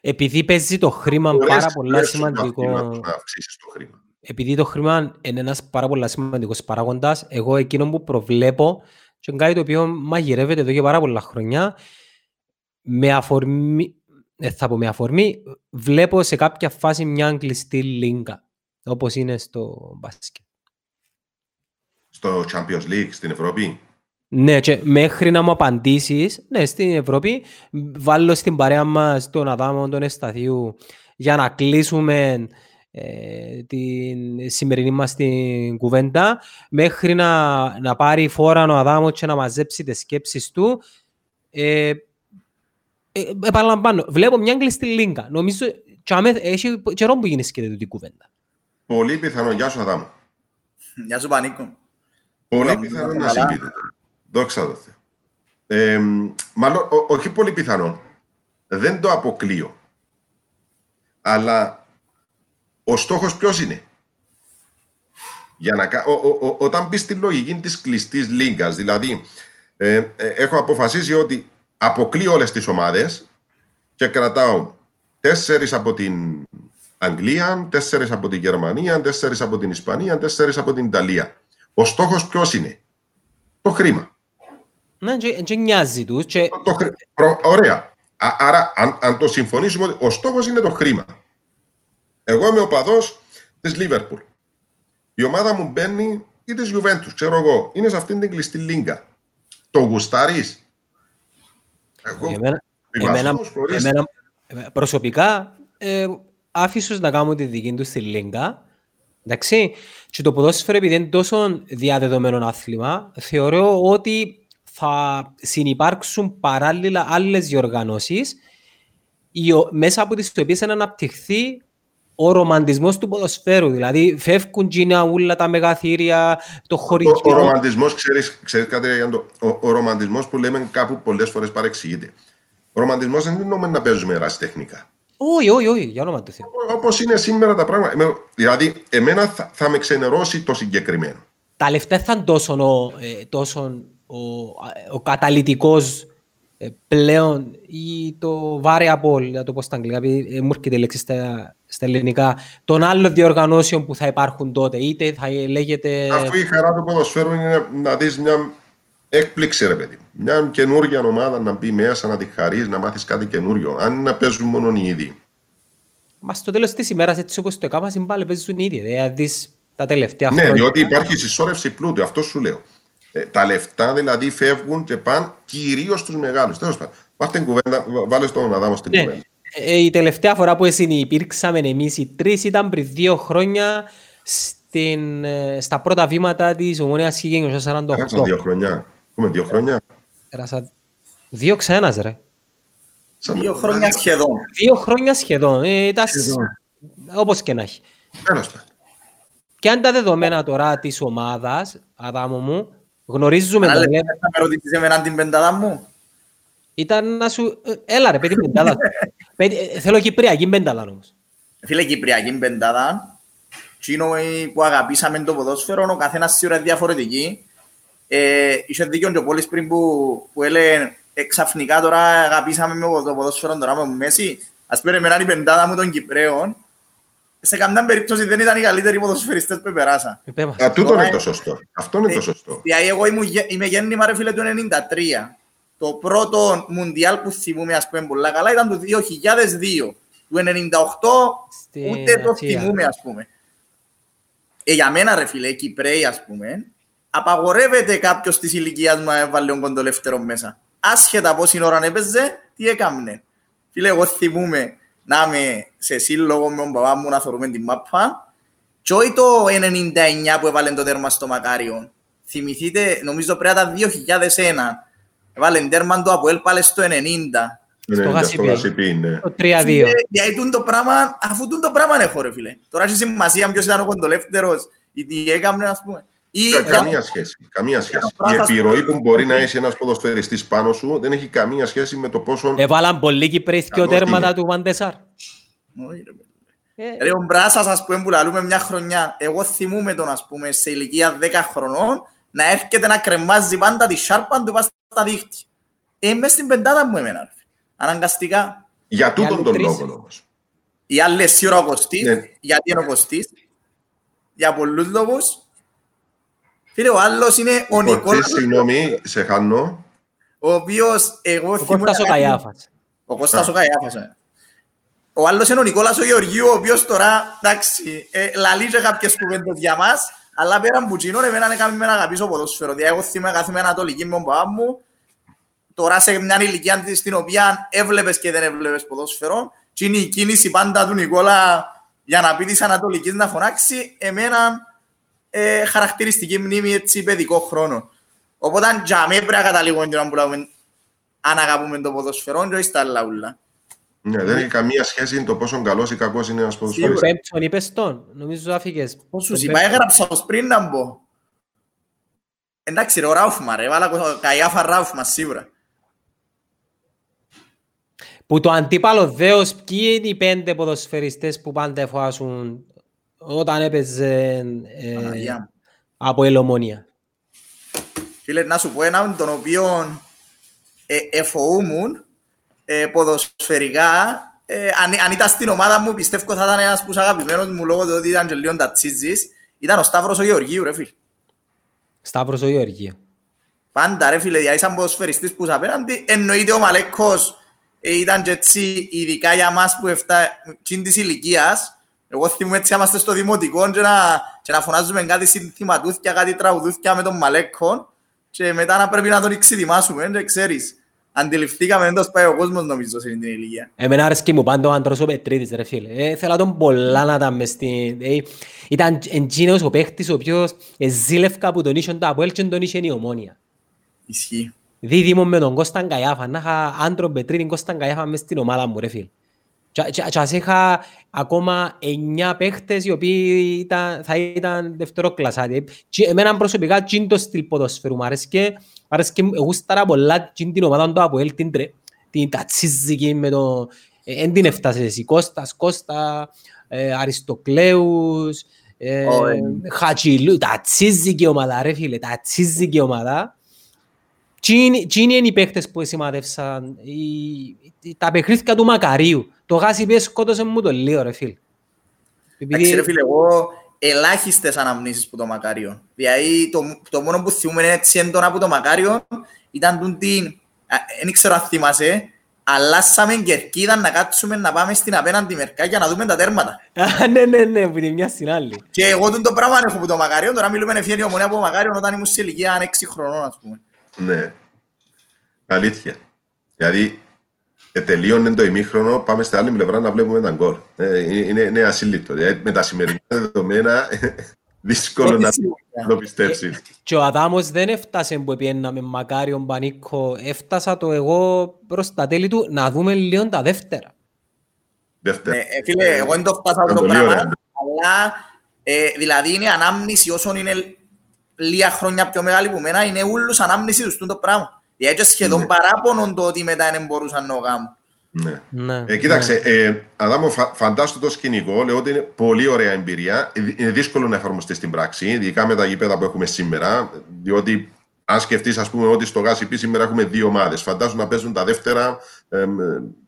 Επειδή παίζει το χρήμα Μπορείς πάρα πολύ σημαντικό. Να το χρήμα. Επειδή το χρήμα είναι ένας πάρα πολύ σημαντικός παράγοντας, εγώ εκείνο που προβλέπω και είναι κάτι το οποίο μαγειρεύεται εδώ και πάρα πολλά χρόνια, με αφορμή, ε, θα πω με αφορμή, βλέπω σε κάποια φάση μια κλειστή λίγκα, όπως είναι στο μπάσκετ. Στο Champions League στην Ευρώπη; Ναι, και μέχρι να μου απαντήσεις, ναι, στην Ευρώπη, βάλω στην παρέα μας τον Αδάμο, τον Εσταθίου, για να κλείσουμε ε, την σημερινή μας την κουβέντα, μέχρι να, να πάρει φόρα ο Αδάμο και να μαζέψει τις σκέψεις του. Ε, ε, επαναλαμβάνω, βλέπω μια κλειστή λίγκα. Νομίζω ότι έχει καιρό που γίνεις σκέτε την κουβέντα. Πολύ πιθανό. Γεια σου Αδάμο. Γεια σου Πανίκο. Πολύ πιθανό να συμβεί. Δόξα τω ε, μάλλον, όχι πολύ πιθανό. Δεν το αποκλείω. Αλλά ο στόχος ποιος είναι; Για να, ο, ο, ο, όταν μπεις στη λογική της κλειστής λίγκας, δηλαδή ε, ε, έχω αποφασίσει ότι αποκλείω όλες τις ομάδες και κρατάω τέσσερις από την Αγγλία, τέσσερις από την Γερμανία, τέσσερις από την Ισπανία, τέσσερις από την Ιταλία. Ο στόχος ποιος είναι; Το χρήμα. Ναι, και νοιάζει τους. Και... Το, το, ωραία. άρα, αν, αν, το συμφωνήσουμε ότι ο στόχος είναι το χρήμα. Εγώ είμαι ο παδός της Λίβερπουλ. Η ομάδα μου μπαίνει ή της Juventus, ξέρω εγώ. Είναι σε αυτήν την κλειστή λίγκα. Το γουστάρεις; Εγώ, εμένα, εμένα, εμένα, προσωπικά, ε, άφησος να κάνω τη δική τους στη λίγκα. Εντάξει, και το ποδόσφαιρο επειδή είναι τόσο διαδεδομένο άθλημα, θεωρώ ότι θα συνεπάρξουν παράλληλα άλλες διοργανώσεις μέσα από τις οποίες να αναπτυχθεί ο ρομαντισμός του ποδοσφαίρου. Δηλαδή, φεύγουν τζίνα όλα τα μεγαθύρια, το χωριό. Ο, ο ρομαντισμός, ξέρεις κάτι, ο, ο ρομαντισμός που λέμε κάπου πολλές φορές παρεξηγείται. Ο ρομαντισμός δεν είναι να παίζουμε ερασιτεχνικά. Όχι, όχι, όχι, για όνομα του Θεού. Όπως είναι σήμερα τα πράγματα. Δηλαδή, εμένα θα, θα με ξενερώσει το συγκεκριμένο. Τα λεφτά θα είναι τόσο, ε, τόσο ο, ο καταλητικός ε, πλέον ή το variable, να το πω στα αγγλικά, επειδή ε, μου έρχεται η λέξη στα, στα ελληνικά, των άλλων διοργανώσεων που θα υπάρχουν τότε, είτε θα λέγεται... Αφού η χαρά του ποδοσφαίρου είναι να δεις μια έκπληξη, ρε παιδί. Μια καινούργια ομάδα να μπει μέσα, να τη χαρείς, να μάθεις κάτι καινούριο. Αν είναι να παίζουν μόνο οι ίδιοι. Μα στο τέλος της ημέρας, έτσι όπως το έκανα, πάλι παίζουν οι ίδιοι. Δηλαδή, τα τελευταία ναι, χρόνια... Ναι, διότι υπάρχει συσσόρευση πλούτου, αυτό σου λέω. Ε, τα λεφτά δηλαδή φεύγουν και πάνε κυρίως στους μεγάλους. Τέλος πάντων. Πάρτε την κουβέντα, βα- βάλε στον Αδάμο στην Ναι. κουβέντα. Ε, η τελευταία φορά που συνυπήρξαμε εμείς οι τρεις ήταν πριν δύο χρόνια στην, ε, στα πρώτα βήματα της Ομόνιας Χίγενιος 48. Έχασαν δύο χρόνια. Έχουμε δύο χρόνια. Πέρασα δύο ξένας ρε. Σαν- Δύο χρόνια σχεδόν. Δύο χρόνια σχεδόν. Ε, ήταν σ- Σχεδόν. όπως και να έχει. Τέλος πάντων. Και αν τα δεδομένα τώρα της ομάδας, Αδάμο μου, γνωρίζουμε Αλλά τα λες, λέμε, θα με ρωτήσεις εμένα την πεντάδα μου. ήταν να σου... ε, Έλα ρε, παιδί πεντάδα. Παιδί, ε, Θέλω Κυπριακή πεντάδα όμως. Φίλε, Κυπριακή πεντάδα, εκείνο ε, που αγαπήσαμε το ποδόσφαιρο, ο καθένας σίγουρα είναι διαφορετική. Ε, είχε δίκιο και ο Πόλης πριν που, που έλεγε ε, ξαφνικά τώρα αγαπήσαμε με το ποδόσφαιρο τώρα με τον Μέση. Ας πούμε, εμένα η πεντάδα μου των Κυπρέων, σε καμιά περίπτωση δεν ήταν οι καλύτεροι ποδοσφαιριστές που περάσα. Είπε μας. Α, τούτο είναι Ε, το σωστό. Αυτό είναι το σωστό. Δηλαδή, εγώ ήμουν, γε- είμαι γέννημα ρε φίλε του 93. Το πρώτο μουντιάλ που θυμούμαι, ας πούμε, πολλά καλά ήταν το 2002. Του 98 Στην ούτε το Ασία. θυμούμαι, ας πούμε. Ε, για μένα, ρε φίλε, οι Κυπρέοι, ας πούμε, απαγορεύεται κάποιος της ηλικίας μου να έβαλε τον κοντολεύτερο μέσα. Άσχετα πόση ώρα έπαιζε, τι έκαμνε. Φίλε, εγώ θυμούμαι να είμαι σε σύλλογο με τον παπά μου να θεωρούμε την μάπα και όχι το 99 που έβαλε το τέρμα στο Μακάριο. Θυμηθείτε, νομίζω πρέπει να ήταν 2001. Έβαλε τέρμα το Αποέλ πάλι στο 90. Είναι στο για Γασιπί. στο Γασιπί, ναι. Το 3-2. Φίλε, Γιατί τούν το πράγμα, αφού τούν το πράγμα έχω ρε φίλε. Τώρα έχει σημασία ποιος ήταν ο κοντολεύτερος ή τι έκαμνε ας πούμε. Ή Κα- Καμία σχέση. Καμία σχέση. Η επιρροή που μπορεί να έχει ένας ποδοσφαιριστής πάνω σου δεν έχει καμία σχέση με το πόσο... Έβαλαν πολύ Κυπρέοι δυο Καλώς τέρματα είναι. του Βαντεσάρ. Όχι, ρε, Ε, Ρε ο Μπράσας ας πούμε που λαλούμε μια χρονιά, εγώ θυμούμαι τον ας πούμε σε ηλικία 10 χρονών να έρχεται να κρεμάζει πάντα τη σάρπα του πας στα δίχτυα. Ε, μες στην πεντάδα μου εμένα. ρε. Αναγκαστικά. Για τούτον άλλοι τον τρεις. λόγο όμως. Οι άλλοι σίγουρα ο Κωστής, Ναι. γιατί είναι ο Κωστής, για πολλούς λόγους. Φίλε, ο άλλος είναι ο Νικόλας, Κωστής, συγγνώμη, σε χάνω. ο οποίος εγώ Ο θυμούμαι... Κώστας ο να κάνει- Καϊάφας. Ο Κώστας ο Καϊάφας, ε. Ο άλλος είναι ο Νικόλας ο Γεωργίου, ο οποίος τώρα, εντάξει, ε, λαλεί και κάποιες κουβέντες για μας, αλλά πέραν που τσινών, εμένα έκαμε με να αγαπήσω ποδόσφαιρο. Δηλαδή, εγώ θυμάμαι κάθε μέρα ανατολική με τον παπά μου, τώρα σε μια ηλικία της στην οποία έβλεπες και δεν έβλεπες ποδόσφαιρο, και είναι η κίνηση πάντα του Νικόλα για να πει της Ανατολικής να φωνάξει, εμένα ε, χαρακτηριστική μνήμη έτσι παιδικό χρόνο. Οπότε για μέ πρέπει να καταλήγουμε την ώρα που λέμε αν αγαπούμε το ποδοσφαιρό και όχι στα άλλα ούλα. Ναι, δεν έχει καμία σχέση το πόσο καλός ή κακός είναι ένας Τον ποδοσφαιριστής. πέμπτον είπες τον. Νομίζω άφηκες. Πώς Τον σου είπα, πέμπτον. έγραψα ως πριν να μπω. Εντάξει ρε, ο Ράουφμα ρε, βάλα κο- καϊάφα Ράουφμα σίγουρα. Που το αντίπαλο δέος, ποιοι είναι οι πέντε ποδοσφαιριστές που πάντα εφοάσουν όταν έπαιζε ε, Παναγιά μου. από ελομονία. Φίλε, να σου πω έναν τον οποίο ε, εφοούμουν ε, ποδοσφαιρικά. Ε, αν, αν ήταν στην ομάδα μου, πιστεύω θα ήταν ένας που αγαπημένος μου λόγω του ότι ήταν και λίγο τατσίζης. Ήταν ο Σταύρος ο Γεωργίου, ρε φίλε. Σταύρος ο Γεωργίου. Πάντα ρε φίλε, δηλαδή σαν ποδοσφαιριστής που είσαι απέναντι, εννοείται ο Μαλέκος ε, ήταν και έτσι, ειδικά για μας που εφτά, τσιν της ηλικίας, εγώ θυμούμαι έτσι είμαστε στο δημοτικό και να, και να φωνάζουμε κάτι συνθηματούθια, κάτι τραγουδούθια με τον Μαλέκο και μετά να πρέπει να τον εξειδημάσουμε, δεν ξέρεις. Αντιληφθήκαμε εντός πάει ο κόσμος νομίζω σε αυτή την ηλικία. Εμένα άρεσκε μου πάντα ο Άντρος ο Πετρίδης ρε φίλε. Ε, θέλω τον πολλά να ήταν μες στην... Ε, ήταν εκείνος ο παίχτης ο οποίος ε, ζήλευκα που τον είχε το Αποέλ και τον είχε η Ομόνια. Ισχύει. Δίδυμο με τον Κώσταν Καϊάφα. Να είχα άντρο Πετρίδη Κώσταν Καϊάφα μες στην ομάδα μου ρε φίλε. Και- και- και ας είχα ακόμα εννιά παίχτες οι οποίοι ήταν, θα ήταν δευτερόκλασσάτοι. Και Εμένα προσωπικά τι είναι το στυλ ποδοσφαίρου μου αρέσκε. Αρέσκε μου- γούσταρα πολλά τι είναι την ομάδα του Αποέλ, την, τρε- την τατσίζικη με το... ε, Εν την έφτασες εσύ, Κώστας, Κώστα, ε, Αριστοκλέους, ε, Ω, ε. Χατσιλού, τατσίζικη ομάδα ρε φίλε, τατσίζικη ομάδα. Τι είναι- τι είναι οι παίχτες που σημαδεύσαν, οι- οι- τα παιχνίδια του Μακαρίου. Το γάσι πιες σκότωσε μου το λίγο ρε φίλε. Εντάξει ρε φίλε, εγώ ελάχιστες αναμνήσεις που το Μακάριο. Δηλαδή το, το μόνο που θυμούμαι έτσι έντονα από το Μακάριο ήταν τούν την, δεν ξέρω αν θυμάσαι, αλλάσαμε κερκίδα να κάτσουμε να πάμε στην απέναντι μερικά για να δούμε τα τέρματα. Α, ναι, ναι, ναι, που τη μια στην άλλη. Και εγώ τούν το πράγμα έχω από το Μακάριο, τώρα μιλούμε ευκαιρία η ομονία από το Μακάριο όταν ήμουν σε ηλικία 6 χρονών ας πούμε. Ναι. Αλήθεια. Δηλαδή, ε, τελείωνε το ημίχρονο, πάμε στην άλλη πλευρά να βλέπουμε τα γκολ. Ε, είναι, είναι ασύλληπτο. Δηλαδή, με τα σημερινά δεδομένα, δύσκολο να το πιστέψεις. Και ο Αδάμος δεν έφτασε που πιέναμε μακάριον Πανίκο. Έφτασα το εγώ προς τα τέλη του να δούμε λίγο τα δεύτερα. Δεύτερα. Ναι, ε, φίλε, εγώ δεν το φτάσα Ήταν το πολύ πράγμα, ωραία. αλλά ε, δηλαδή είναι ανάμνηση όσον είναι λίγα χρόνια πιο μεγάλη που μένα, είναι ούλους ανάμνησης τους το πράγμα. Γιατί έτσι σχεδόν Ναι. παράπονον το ότι μετά δεν μπορούσαν να το κάνουν. Ναι. Ναι, Ε, κοίταξε, ε, Αδάμο, φα, φαντάσου το σκηνικό. Λέω ότι είναι πολύ ωραία εμπειρία. Ε, Είναι δύσκολο να εφαρμοστεί στην πράξη, ειδικά με τα γήπεδα που έχουμε σήμερα. Διότι, αν σκεφτείς, ας πούμε, ότι στο ΓΑΣΥΠ σήμερα έχουμε δύο ομάδες. Φαντάσου να παίζουν τα δεύτερα εμ,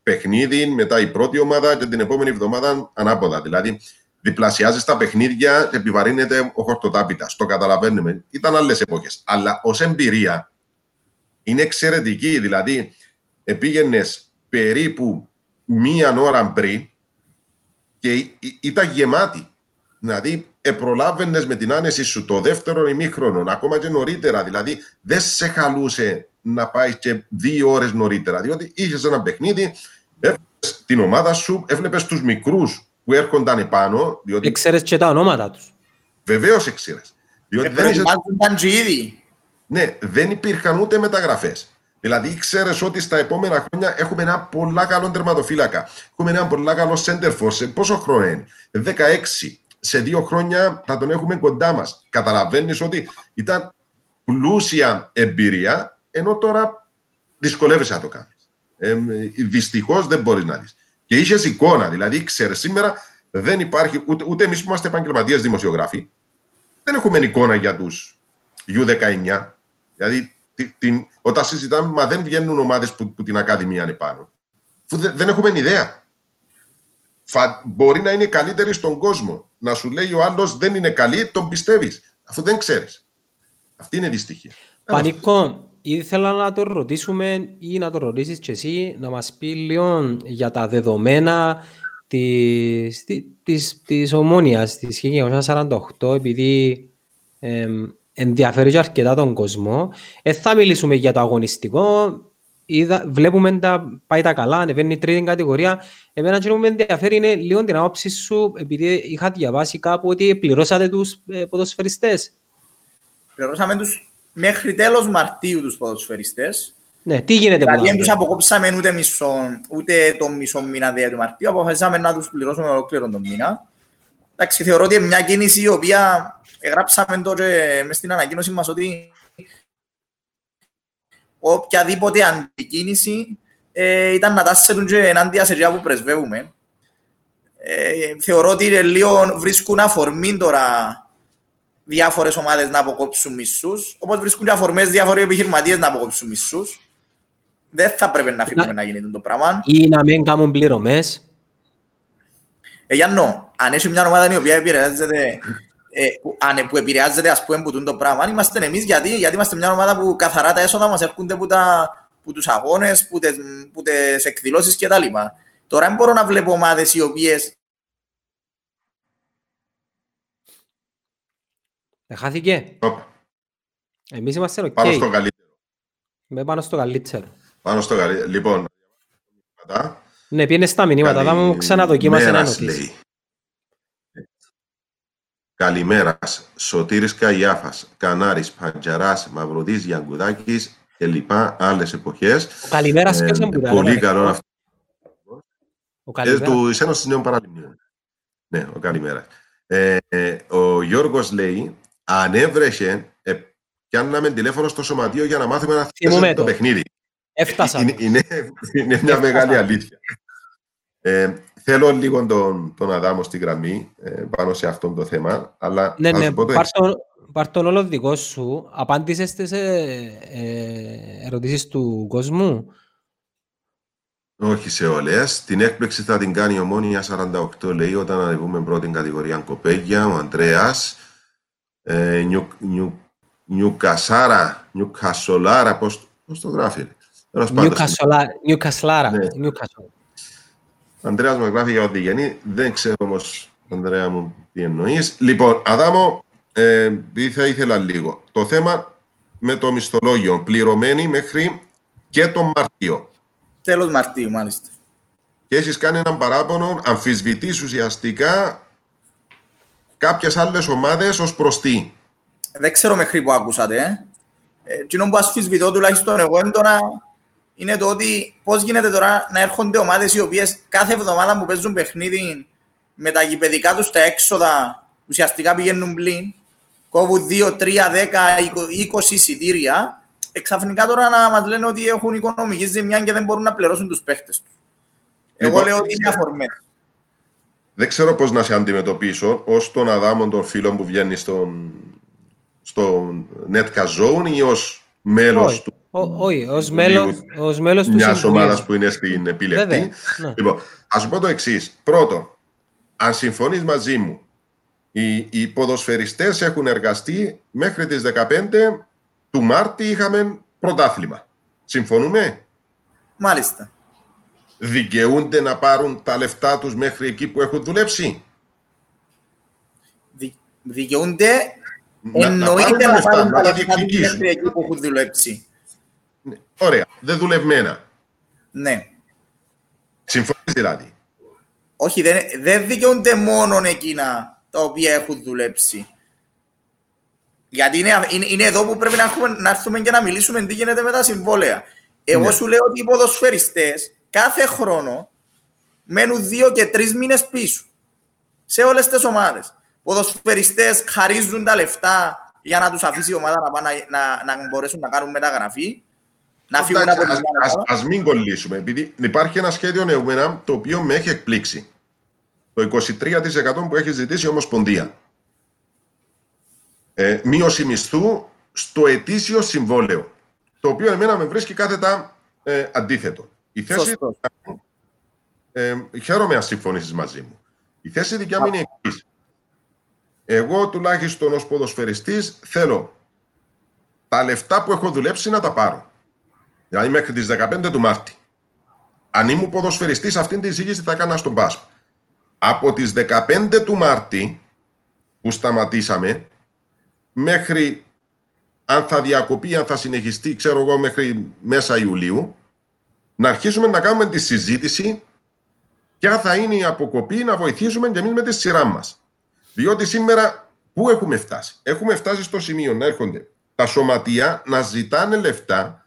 παιχνίδι, μετά η πρώτη ομάδα και την επόμενη εβδομάδα ανάποδα. Δηλαδή, διπλασιάζεις τα παιχνίδια και επιβαρύνεται ο χορτοτάπητας. Το καταλαβαίνουμε. Ήταν άλλες εποχές. Αλλά ως εμπειρία είναι εξαιρετική. Δηλαδή, πήγαινε περίπου μία ώρα πριν και ή- ή- ήταν γεμάτη. Δηλαδή, επρολάβαινες με την άνεση σου το δεύτερο ημίχρονο, ακόμα και νωρίτερα. Δηλαδή, δεν σε χαλούσε να πάει και δύο ώρες νωρίτερα. Διότι είχες ένα παιχνίδι, έβλεπες την ομάδα σου, έβλεπες τους μικρούς που έρχονταν επάνω. Διότι Ξέρεις και τα ονόματα τους. βεβαίως εξήρε. Διότι Ε, δεν, είχες- προετοιμάζονταν και ήδη. Ναι, δεν υπήρχαν ούτε μεταγραφές. Δηλαδή, ήξερε ότι στα επόμενα χρόνια έχουμε ένα πολλά καλό τερματοφύλακα. Έχουμε ένα πολλά καλό center for. Σε πόσο χρόνο είναι, 16. Σε δύο χρόνια θα τον έχουμε κοντά μας. Καταλαβαίνεις ότι ήταν πλούσια εμπειρία, ενώ τώρα δυσκολεύεσαι να το κάνεις. Ε, Δυστυχώς δεν μπορείς να δεις. Και είχες εικόνα, δηλαδή ήξερε σήμερα δεν υπάρχει, ούτε, ούτε εμείς που είμαστε επαγγελματίες δημοσιογράφοι, δεν έχουμε εικόνα για τους U19. Δηλαδή, τι- την, όταν συζητάμε, μα δεν βγαίνουν ομάδες που, που την Ακαδημία είναι πάνω. Αφού δεν, δεν έχουμε ιδέα. Φα, μπορεί να είναι καλύτερη στον κόσμο. Να σου λέει ο άλλος δεν είναι καλή, τον πιστεύεις. Αφού δεν ξέρεις. Αυτή είναι η δυστυχία. Πανίκο, ήθελα να το ρωτήσουμε ή να το ρωτήσεις και εσύ, να μας πει λίγο για τα δεδομένα της, της, της, της ομόνιας της 1948, επειδή εμ, ενδιαφέρει και αρκετά τον κόσμο. Ε, θα μιλήσουμε για το αγωνιστικό. Είδα, βλέπουμε τα πάει τα καλά, ανεβαίνει η τρίτη κατηγορία. Εμένα και με ενδιαφέρει είναι λίγο την άποψη σου, επειδή είχα διαβάσει κάπου ότι πληρώσατε τους ε, ποδοσφαιριστές. Πληρώσαμε τους μέχρι τέλος Μαρτίου τους ποδοσφαιριστές. Ναι, τι γίνεται Δηλαδή που δεν τους αποκόψαμε ούτε, μισό, ούτε το μισό μήνα δια του Μαρτίου, αποφασίσαμε να τους πληρώσουμε ολόκληρο τον μήνα. Εντάξει, θεωρώ ότι είναι μια κίνηση η οποία γράψαμε το και μες στην ανακοίνωση μας ότι οποιαδήποτε αντικίνηση ε, ήταν να τάσσετουν και ενάντια σε εκείνα που πρεσβεύουμε. Ε, θεωρώ ότι είναι λίγο βρίσκουν αφορμή τώρα διάφορες ομάδες να αποκόψουν μισού, όπως βρίσκουν και αφορμές διάφοροι επιχειρηματίες να αποκόψουν μισού. Δεν θα πρέπει να αφήνουμε να γίνει το πράγμα. Ή να μην κάνουν πληρωμές. Ε, Γιάννο, αν έχει μια ομάδα η οποία επηρεάζεται, ε, που, αν, που επηρεάζεται ας πούμε, που τούν το πράγμα, είμαστε εμείς γιατί, γιατί είμαστε μια ομάδα που καθαρά τα έσοδα μας έρχονται που, τα, που τους αγώνες, που, τες, που τις εκδηλώσεις κτλ. Τώρα δεν μπορώ να βλέπω ομάδες οι οποίες Ε, χάθηκε. Οπα, Εμείς είμαστε οκ. Πάνω στο καλύτερο. Με πάνω στο καλύτερο. Πάνω στο καλύτερο. Λοιπόν, μετά. Ναι, πήγαινε στα μηνύματα. Θα μου ξαναδοκίμασε να Καλημέρας, ενωτήσει. λέει. Καλημέρας. Σωτήρης Καϊάφας, Κανάρης, Παντζαράς, Μαυροδής, Γιαγκουδάκης και λοιπά άλλες εποχές. Ο Καλημέρας Ε, ποιος είναι που τα πολύ έλεγε. καλό αυτό. Ο Ε, Καλημέρας. του Ένωσης Νέων Παραλυμνίων. Ναι, ο Καλημέρας. Ε, ε, ο Γιώργος λέει, αν έβρεχε, ε, πιάνναμε τηλέφωνο στο σωματείο για να μάθουμε να Θυμούμαι θέσουμε το. το παιχνίδι. Έφτασα. Είναι, είναι, είναι μια Έφτασα. μεγάλη αλήθεια. Ε, θέλω λίγο τον, τον Αδάμο στη γραμμή ε, πάνω σε αυτό το θέμα, αλλά Ναι, θα ναι, σου πω το πάρ' εξής. τον- πάρ' τον όλο δικό σου. Απάντησες στις ε, ε, ερωτήσεις του κόσμου; Όχι σε όλες. Την έκπληξη θα την κάνει η Ομόνια 48, λέει, όταν ανεβούμε πρώτη κατηγορία κοπέγια. Ο Αντρέα. Ε, νιου, νιου, Νιουκασάρα, Νιουκασολάρα, πώς το γράφει; Τέλος πάντων, Νιουκασολά- Νιουκασλάρα. Ναι. Νιουκασολ. Ο Ανδρέας μου γράφει για ό,τι γεννεί. Δεν ξέρω όμως, Ανδρέα μου, τι εννοείς. Λοιπόν, Αδάμο, ε, επειδή θα ήθελα λίγο. Το θέμα με το μισθολόγιο, πληρωμένη μέχρι και τον Μάρτιο. Τέλος Μαρτίου, μάλιστα. Και έχεις κάνει έναν παράπονο, αμφισβητείς ουσιαστικά κάποιες άλλες ομάδες ως προς τι. Δεν ξέρω μέχρι που άκουσατε. Ε. Ε, εκείνο που ασφισβητώ τουλάχιστον εγώ έντονα είναι το ότι πώς γίνεται τώρα να έρχονται ομάδες οι οποίες κάθε εβδομάδα που παίζουν παιχνίδι με τα γηπαιδικά τους τα έξοδα ουσιαστικά πηγαίνουν πλήν, κόβουν 2, 3, 10, 20 εισιτήρια, εξαφνικά τώρα να μας λένε ότι έχουν οικονομική ζημιά και δεν μπορούν να πληρώσουν τους παίχτες τους. Εγώ Λοιπόν, λέω ότι είναι αφορμές. Δεν ξέρω πώς να σε αντιμετωπίσω ως τον Αδάμον των φίλων που βγαίνει στον, στο Netcast Zone ή ως μέλος Όχι, του ο- όχι, ως μέλος, ως μέλος του μια Συμβουλίου. ομάδας που είναι στην επιλεκτή. Βέβαια, ναι. Λοιπόν, ας σου πω το εξής. Πρώτον, αν συμφωνείς μαζί μου, οι, οι ποδοσφαιριστές έχουν εργαστεί μέχρι τις 15 του Μάρτη είχαμε πρωτάθλημα. Συμφωνούμε; Μάλιστα. Δικαιούνται να πάρουν τα λεφτά τους μέχρι εκεί που έχουν δουλέψει; Δι- δικαιούνται Να- να εννοείται πάρουν τα να λεφτά, πάρουν να τα τα λεφτά τους διεκδικήσουν. μέχρι εκεί που έχουν δουλέψει. Ωραία. Δεν δουλευμένα. Ναι. Συμφωνείς δηλαδή. Όχι, δεν, δεν δικαιούνται μόνο εκείνα τα οποία έχουν δουλέψει. Γιατί είναι, είναι, είναι εδώ που πρέπει να, έχουμε, να έρθουμε και να μιλήσουμε τι γίνεται με τα συμβόλαια. Εγώ Ναι. σου λέω ότι οι ποδοσφαιριστές κάθε χρόνο μένουν δύο και τρεις μήνες πίσω. Σε όλες τις ομάδες. Ποδοσφαιριστές χαρίζουν τα λεφτά για να τους αφήσει η ομάδα να, πάνε, να, να, να μπορέσουν να κάνουν μεταγραφή. Να φύγουν από Εντάξει, την ας, ομάδα. ας, ας μην κολλήσουμε, επειδή υπάρχει ένα σχέδιο νεομένα το οποίο με έχει εκπλήξει. Το 23% που έχει ζητήσει η Ομοσπονδία. Ε, μείωση μισθού στο ετήσιο συμβόλαιο. Το οποίο εμένα με βρίσκει κάθετα ε, αντίθετο. Η θέση, Σωστός. ε, χαίρομαι αν συμφωνήσεις μαζί μου. Η θέση δικιά μου είναι η εξής. Εγώ τουλάχιστον ως ποδοσφαιριστής θέλω τα λεφτά που έχω δουλέψει να τα πάρω. Δηλαδή μέχρι τις 15 του Μάρτη. Αν ήμουν ποδοσφαιριστής αυτήν την εισήγηση θα έκανα στον Πάσπ. Από τις 15 του Μάρτη που σταματήσαμε μέχρι αν θα διακοπεί, αν θα συνεχιστεί, ξέρω εγώ, μέχρι μέσα Ιουλίου, να αρχίσουμε να κάνουμε τη συζήτηση ποια θα είναι η αποκοπή να βοηθήσουμε και εμείς με τη σειρά μας. Διότι σήμερα πού έχουμε φτάσει; Έχουμε φτάσει στο σημείο να έρχονται τα σωματεία να ζητάνε λεφτά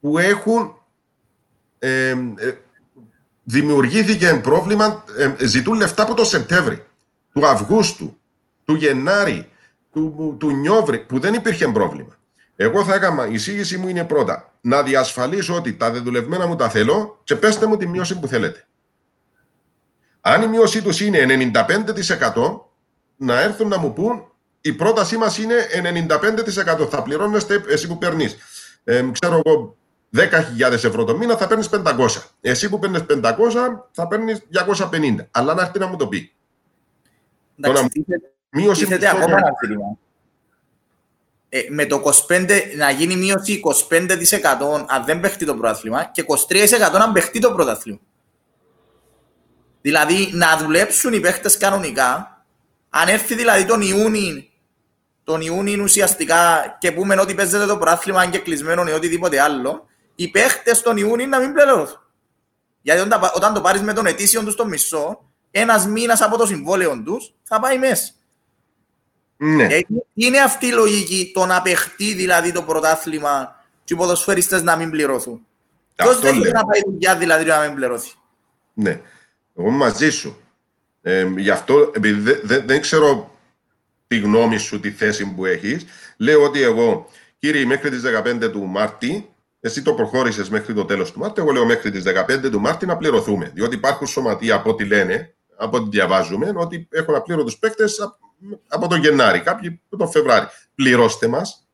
που έχουν ε, ε, δημιουργήθηκε πρόβλημα, ε, ζητούν λεφτά από το Σεπτέμβρη, του Αυγούστου, του Γενάρη, του, του Νιόβρη, που δεν υπήρχε πρόβλημα. Εγώ θα έκανα, η εισήγηση μου είναι πρώτα, να διασφαλίσω ότι τα δεδουλευμένα μου τα θέλω και πέστε μου τη μείωση που θέλετε. Αν η μείωσή τους είναι 95%, να έρθουν να μου πούν η πρότασή μας είναι 95%. Θα πληρώνεστε εσύ που παίρνεις, ε, ξέρω εγώ, 10.000 ευρώ το μήνα, θα παίρνεις 500. Εσύ που παίρνεις 500, θα παίρνεις 250. Αλλά να έρθει να μου το πει. Εντάξει, Τώρα, τίθεται- Μείωση τίθεται μισθών. ακόμα ένα ζήτημα. Ε, με το 25, να γίνει μείωση 25% αν δεν παιχτεί το πρωτάθλημα και 23% αν παιχτεί το πρωτάθλημα. Δηλαδή να δουλέψουν οι παίχτες κανονικά, αν έρθει δηλαδή τον Ιούνι, τον Ιούνι ουσιαστικά και πούμε ότι παίζεται το πρωτάθλημα αν και κλεισμένο ή οτιδήποτε άλλο, οι παίχτες τον Ιούνι να μην πληρώσουν. Γιατί όταν, τα- όταν το πάρεις με τον ετήσιο τους στο μισό, ένας μήνας από το συμβόλαιο τους θα πάει μέσα. Ναι. Ε, Είναι αυτή η λογική το να παιχτεί δηλαδή το πρωτάθλημα και οι ποδοσφαιριστές να μην πληρωθούν. Ποιος Αυτό δεν θέλει λέω. να πάει δουλειά δηλαδή να μην πληρωθεί; Ναι. Εγώ είμαι μαζί σου. Ε, γι' αυτό, επειδή δεν, δεν- δεν ξέρω τη γνώμη σου, τη θέση που έχεις, λέω ότι εγώ, κύριε, μέχρι τις 15 του Μάρτη, εσύ το προχώρησες μέχρι το τέλος του Μάρτη, εγώ λέω μέχρι τις 15 του Μάρτη να πληρωθούμε. Διότι υπάρχουν σωματεία από ό,τι λένε, από ό,τι διαβάζουμε, ότι έχουν απλήρωτους παίκτες απ- από τον Γενάρη, κάποιοι από τον Φεβράρι. Πληρώστε μας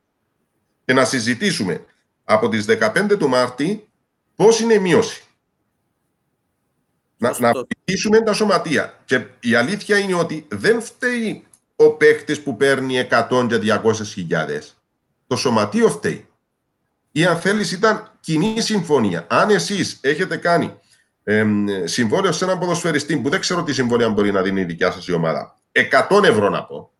και να συζητήσουμε από τις 15 του Μάρτη πώς είναι η μείωση. Να, Σωστό. να πείσουμε τα σωματεία. Και η αλήθεια είναι ότι δεν φταίει ο παίχτη που παίρνει 100 και 200 χιλιάδες. Το σωματείο φταίει. Ή αν θέλεις ήταν κοινή συμφωνία. Αν εσείς έχετε κάνει εμ, συμβόλαιο σε έναν ποδοσφαιριστή που δεν ξέρω τι συμβόλαια μπορεί να δίνει η δικιά σας η ομάδα. 100 ευρώ να πω.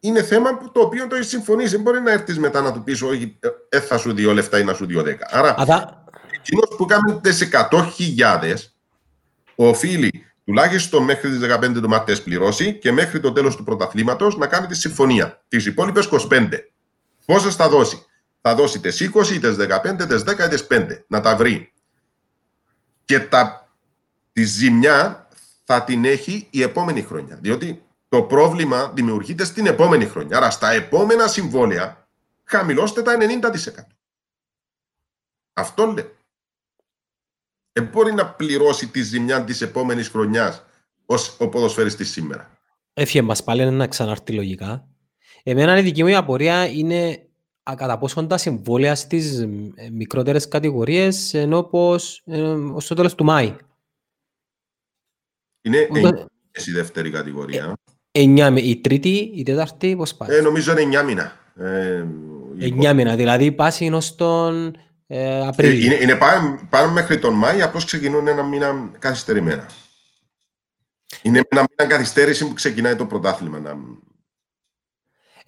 Είναι θέμα που το οποίο το έχεις συμφωνήσει. Δεν μπορεί να έρθεις μετά να του πεις: Όχι, ε, ε, θα σου δύο λεφτά ή να σου δύο δέκα. Άρα Α, θα- Εκείνος που κάνει τις 100.000 οφείλει τουλάχιστον μέχρι τις 15 του Μάρτη πληρώσει και μέχρι το τέλος του πρωταθλήματος να κάνει τη συμφωνία. Τις υπόλοιπες 25. Πόσες θα δώσει; Θα δώσει τις 20, τις 15, τις 10 τις 5. Να τα βρει. Και τα, τη ζημιά θα την έχει η επόμενη χρονιά. Διότι το πρόβλημα δημιουργείται στην επόμενη χρονιά. Άρα στα επόμενα συμβόλαια χαμηλώστε τα 90%. Αυτό λέω. Δεν μπορεί να πληρώσει τη ζημιά της επόμενης χρονιάς ως ο ποδοσφαιριστής σήμερα. Έφυγε μας πάλι να ξαναρθεί λογικά. Εμένα η δική μου απορία είναι α, κατά πόσο τα συμβόλαια στις μικρότερες κατηγορίες ενώ πως ε, ως το τέλος του Μάη. Είναι Όταν- η δεύτερη κατηγορία. Εννιά, μη- η τρίτη, η τέταρτη, πώς πάει; Ε, νομίζω είναι 9 μήνα. Ε, Εννιά μήνα, δηλαδή πάση ως τον ε, Ε, Απρίλιο. Είναι, είναι πάνω, πάνω μέχρι τον Μάη, απλώς ξεκινούν ένα μήνα καθυστερημένα. Είναι ένα μήνα καθυστέρηση που ξεκινάει το πρωτάθλημα. Να...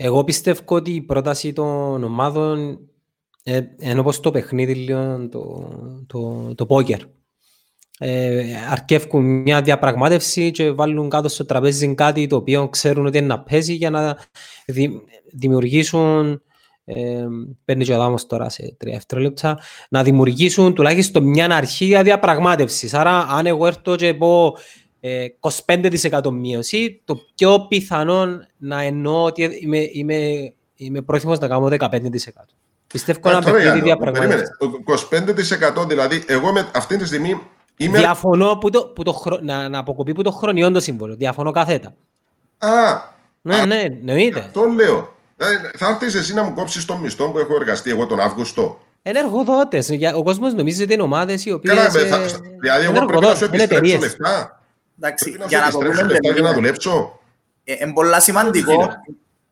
Εγώ πιστεύω ότι η πρόταση των ομάδων ε, είναι όπως το παιχνίδι λίγο, το, το, το πόκερ. Ε, αρκεύκουν μια διαπραγμάτευση και βάλουν κάτω στο τραπέζι κάτι το οποίο ξέρουν ότι είναι να παίζει για να δη, δημιουργήσουν ε, παίρνει και ο Αδάμος τώρα σε τρία δευτερόλεπτα, να δημιουργήσουν τουλάχιστον μια αρχή για διαπραγμάτευσης. Άρα, αν εγώ έρθω και πω ε, 25% μείωση, το πιο πιθανό να εννοώ ότι είμαι, είμαι, είμαι πρόθυμος να κάνω 15%. Πιστεύω Α, ένα τώρα, παιχνίδι Γιάννη, διαπραγμάτευση. περίμενες. 25% δηλαδή, εγώ με, αυτή τη στιγμή είμαι. Διαφωνώ που το, που το χρο... να, να αποκοπεί που το χρονιόν το σύμβολο. Διαφωνώ καθέτα. Α, Ναι, ναι, εννοείται. αυτό λέω. Ε, θα έρθεις εσύ να μου κόψεις τον μισθό που έχω εργαστεί εγώ τον Αύγουστο; Είναι εργοδότες. Για- Ο κόσμος νομίζει ότι είναι ομάδες οι οποίες... Καλά, με, ε, θα, δηλαδή, είναι εγώ πρέπει να σου εργοδότες, είναι επιστρέψω εταιρείες. λεφτά. Εντάξει, Πρέπει να για σου να το επιστρέψω πούμε λεφτά για να τελείως. δουλέψω. Είναι πολλά σημαντικό, γίνεται.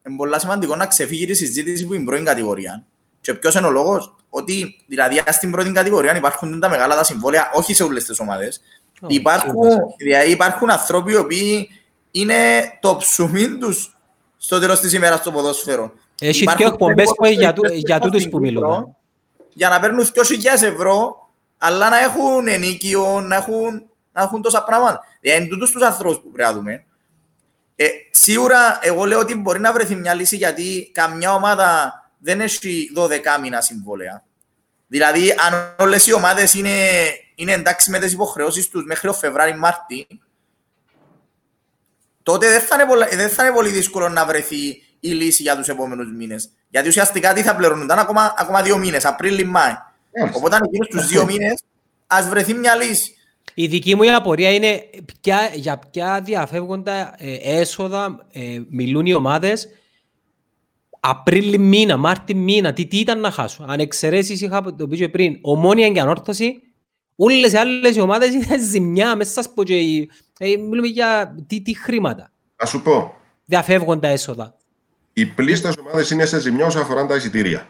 είναι πολλά σημαντικό να ξεφύγει τη συζήτηση που είναι πρώτη κατηγορία. Και ποιος είναι ο λόγος, ότι δηλαδή στην πρώτη κατηγορία υπάρχουν τα μεγάλα τα συμβόλαια, όχι σε όλες τις ομάδες. Όχι, Υπάρχουν, σίγουρα. δηλαδή υπάρχουν άνθρωποι οι οποίοι είναι το ψουμί τους στο τέλος της ημέρας στο ποδόσφαιρο. Έχει Υπάρχουν και εκπομπές που για, του, ποδοσφαιριστές για τούτους στην που Κύπρο μιλούμε. Για να παίρνουν 2.000 ευρώ, αλλά να έχουν ενίκιο, να έχουν, να έχουν τόσα πράγματα. Δηλαδή, είναι τούτους τους ανθρώπους που πρέπει να δούμε. Ε, σίγουρα, εγώ λέω ότι μπορεί να βρεθεί μια λύση γιατί καμιά ομάδα δεν έχει 12 μήνα συμβόλαια. Δηλαδή, αν όλες οι ομάδες είναι, είναι εντάξει με τις υποχρεώσεις τους μέχρι το Φεβράρι-Μάρτι, τότε δεν θα, είναι πολλά, δεν θα είναι πολύ δύσκολο να βρεθεί η λύση για τους επόμενους μήνες. Γιατί ουσιαστικά τι θα πληρώνονταν ακόμα, ακόμα δύο μήνες, Απρίλη-Μάη. Μάλιστα. Οπότε εκείνους τους δύο μήνες ας βρεθεί μια λύση. Η δική μου η απορία είναι ποια, για ποια διαφεύγοντα ε, έσοδα ε, μιλούν οι ομάδες Απρίλη μήνα, Μάρτι μήνα, τι, τι ήταν να χάσω. Αν εξαιρέσεις είχα το πεις και πριν, ομόνια και ανόρθωση, όλες οι άλλες οι ομάδες είναι ζημιά μέσα σας πω και οι- ε, μιλούμε για τι, τι χρήματα. Θα σου πω, Διαφεύγοντα έσοδα. οι πλήστες ομάδες είναι σε ζημιά όσον αφορά τα εισιτήρια.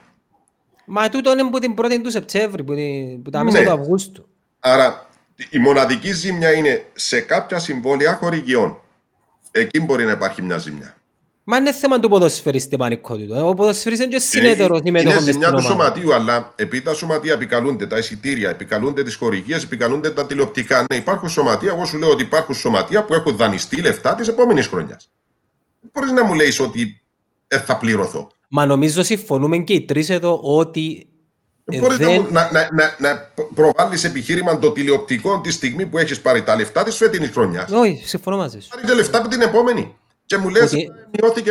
Μα τούτο είναι που την πρώτη του Σεπτέμβρη, που, την, που τα μέσα Ναι. του Αυγούστου. Άρα, η μοναδική ζημιά είναι σε κάποια συμβόλαια χορηγιών. Εκεί μπορεί να υπάρχει μια ζημιά. Μα είναι θέμα του ποδοσφαιριστή πανικότητο. Ο ποδοσφαιριστής είναι και συνέτερος είναι συμμετέχον μες ζημιά στην του ομάδα. σωματείου, αλλά επειδή τα σωματεία επικαλούνται τα εισιτήρια, επικαλούνται τις χορηγίες, επικαλούνται τα τηλεοπτικά. Ναι, υπάρχουν σωματεία. Εγώ σου λέω ότι υπάρχουν σωματεία που έχουν δανειστεί λεφτά της επόμενης χρονιάς. Δεν μπορείς να μου λέει ότι ε, θα πληρωθώ. Μα νομίζω συμφωνούμε και οι τρεις εδώ ότι Δεν Ε, μπορείς δεν- να, μου- να, να, να, να προβάλλεις επιχείρημα το τηλεοπτικό τη στιγμή που έχεις πάρει τα λεφτά της φετινής χρονιάς. Όχι, συμφωνώ μαζί σου. Πάρεις τα λεφτά από την επόμενη. Και μου λες, Ότι- μειώθηκε.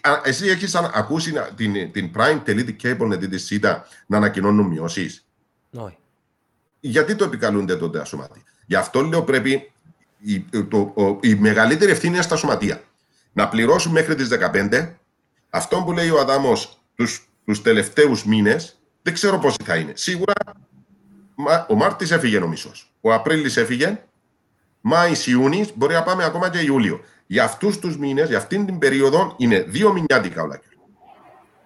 Α, Εσύ έχεις ακούσει να- την, την Prime Television Cable, την ΣΥΤΑ, να ανακοινώνουν μειώσεις; Όχι. Γιατί το επικαλούνται τότε τα σωματεία. Γι' αυτό λέω πρέπει η, το, ο- η μεγαλύτερη ευθύνη είναι στα σωματεία. Να πληρώσουν μέχρι τις 15. Αυτό που λέει ο Αδάμος τους, τους τελευταίους μήνες, δεν ξέρω πόσοι θα είναι. Σίγουρα μα- ο Μάρτης έφυγε ο μισός. Ο Απρίλης έφυγε. Μάης, Ιούνις, μπορεί να πάμε ακόμα και Ιούλιο. Για αυτούς τους μήνες, για αυτήν την περίοδο, είναι δύο μηνιάτικα όλα.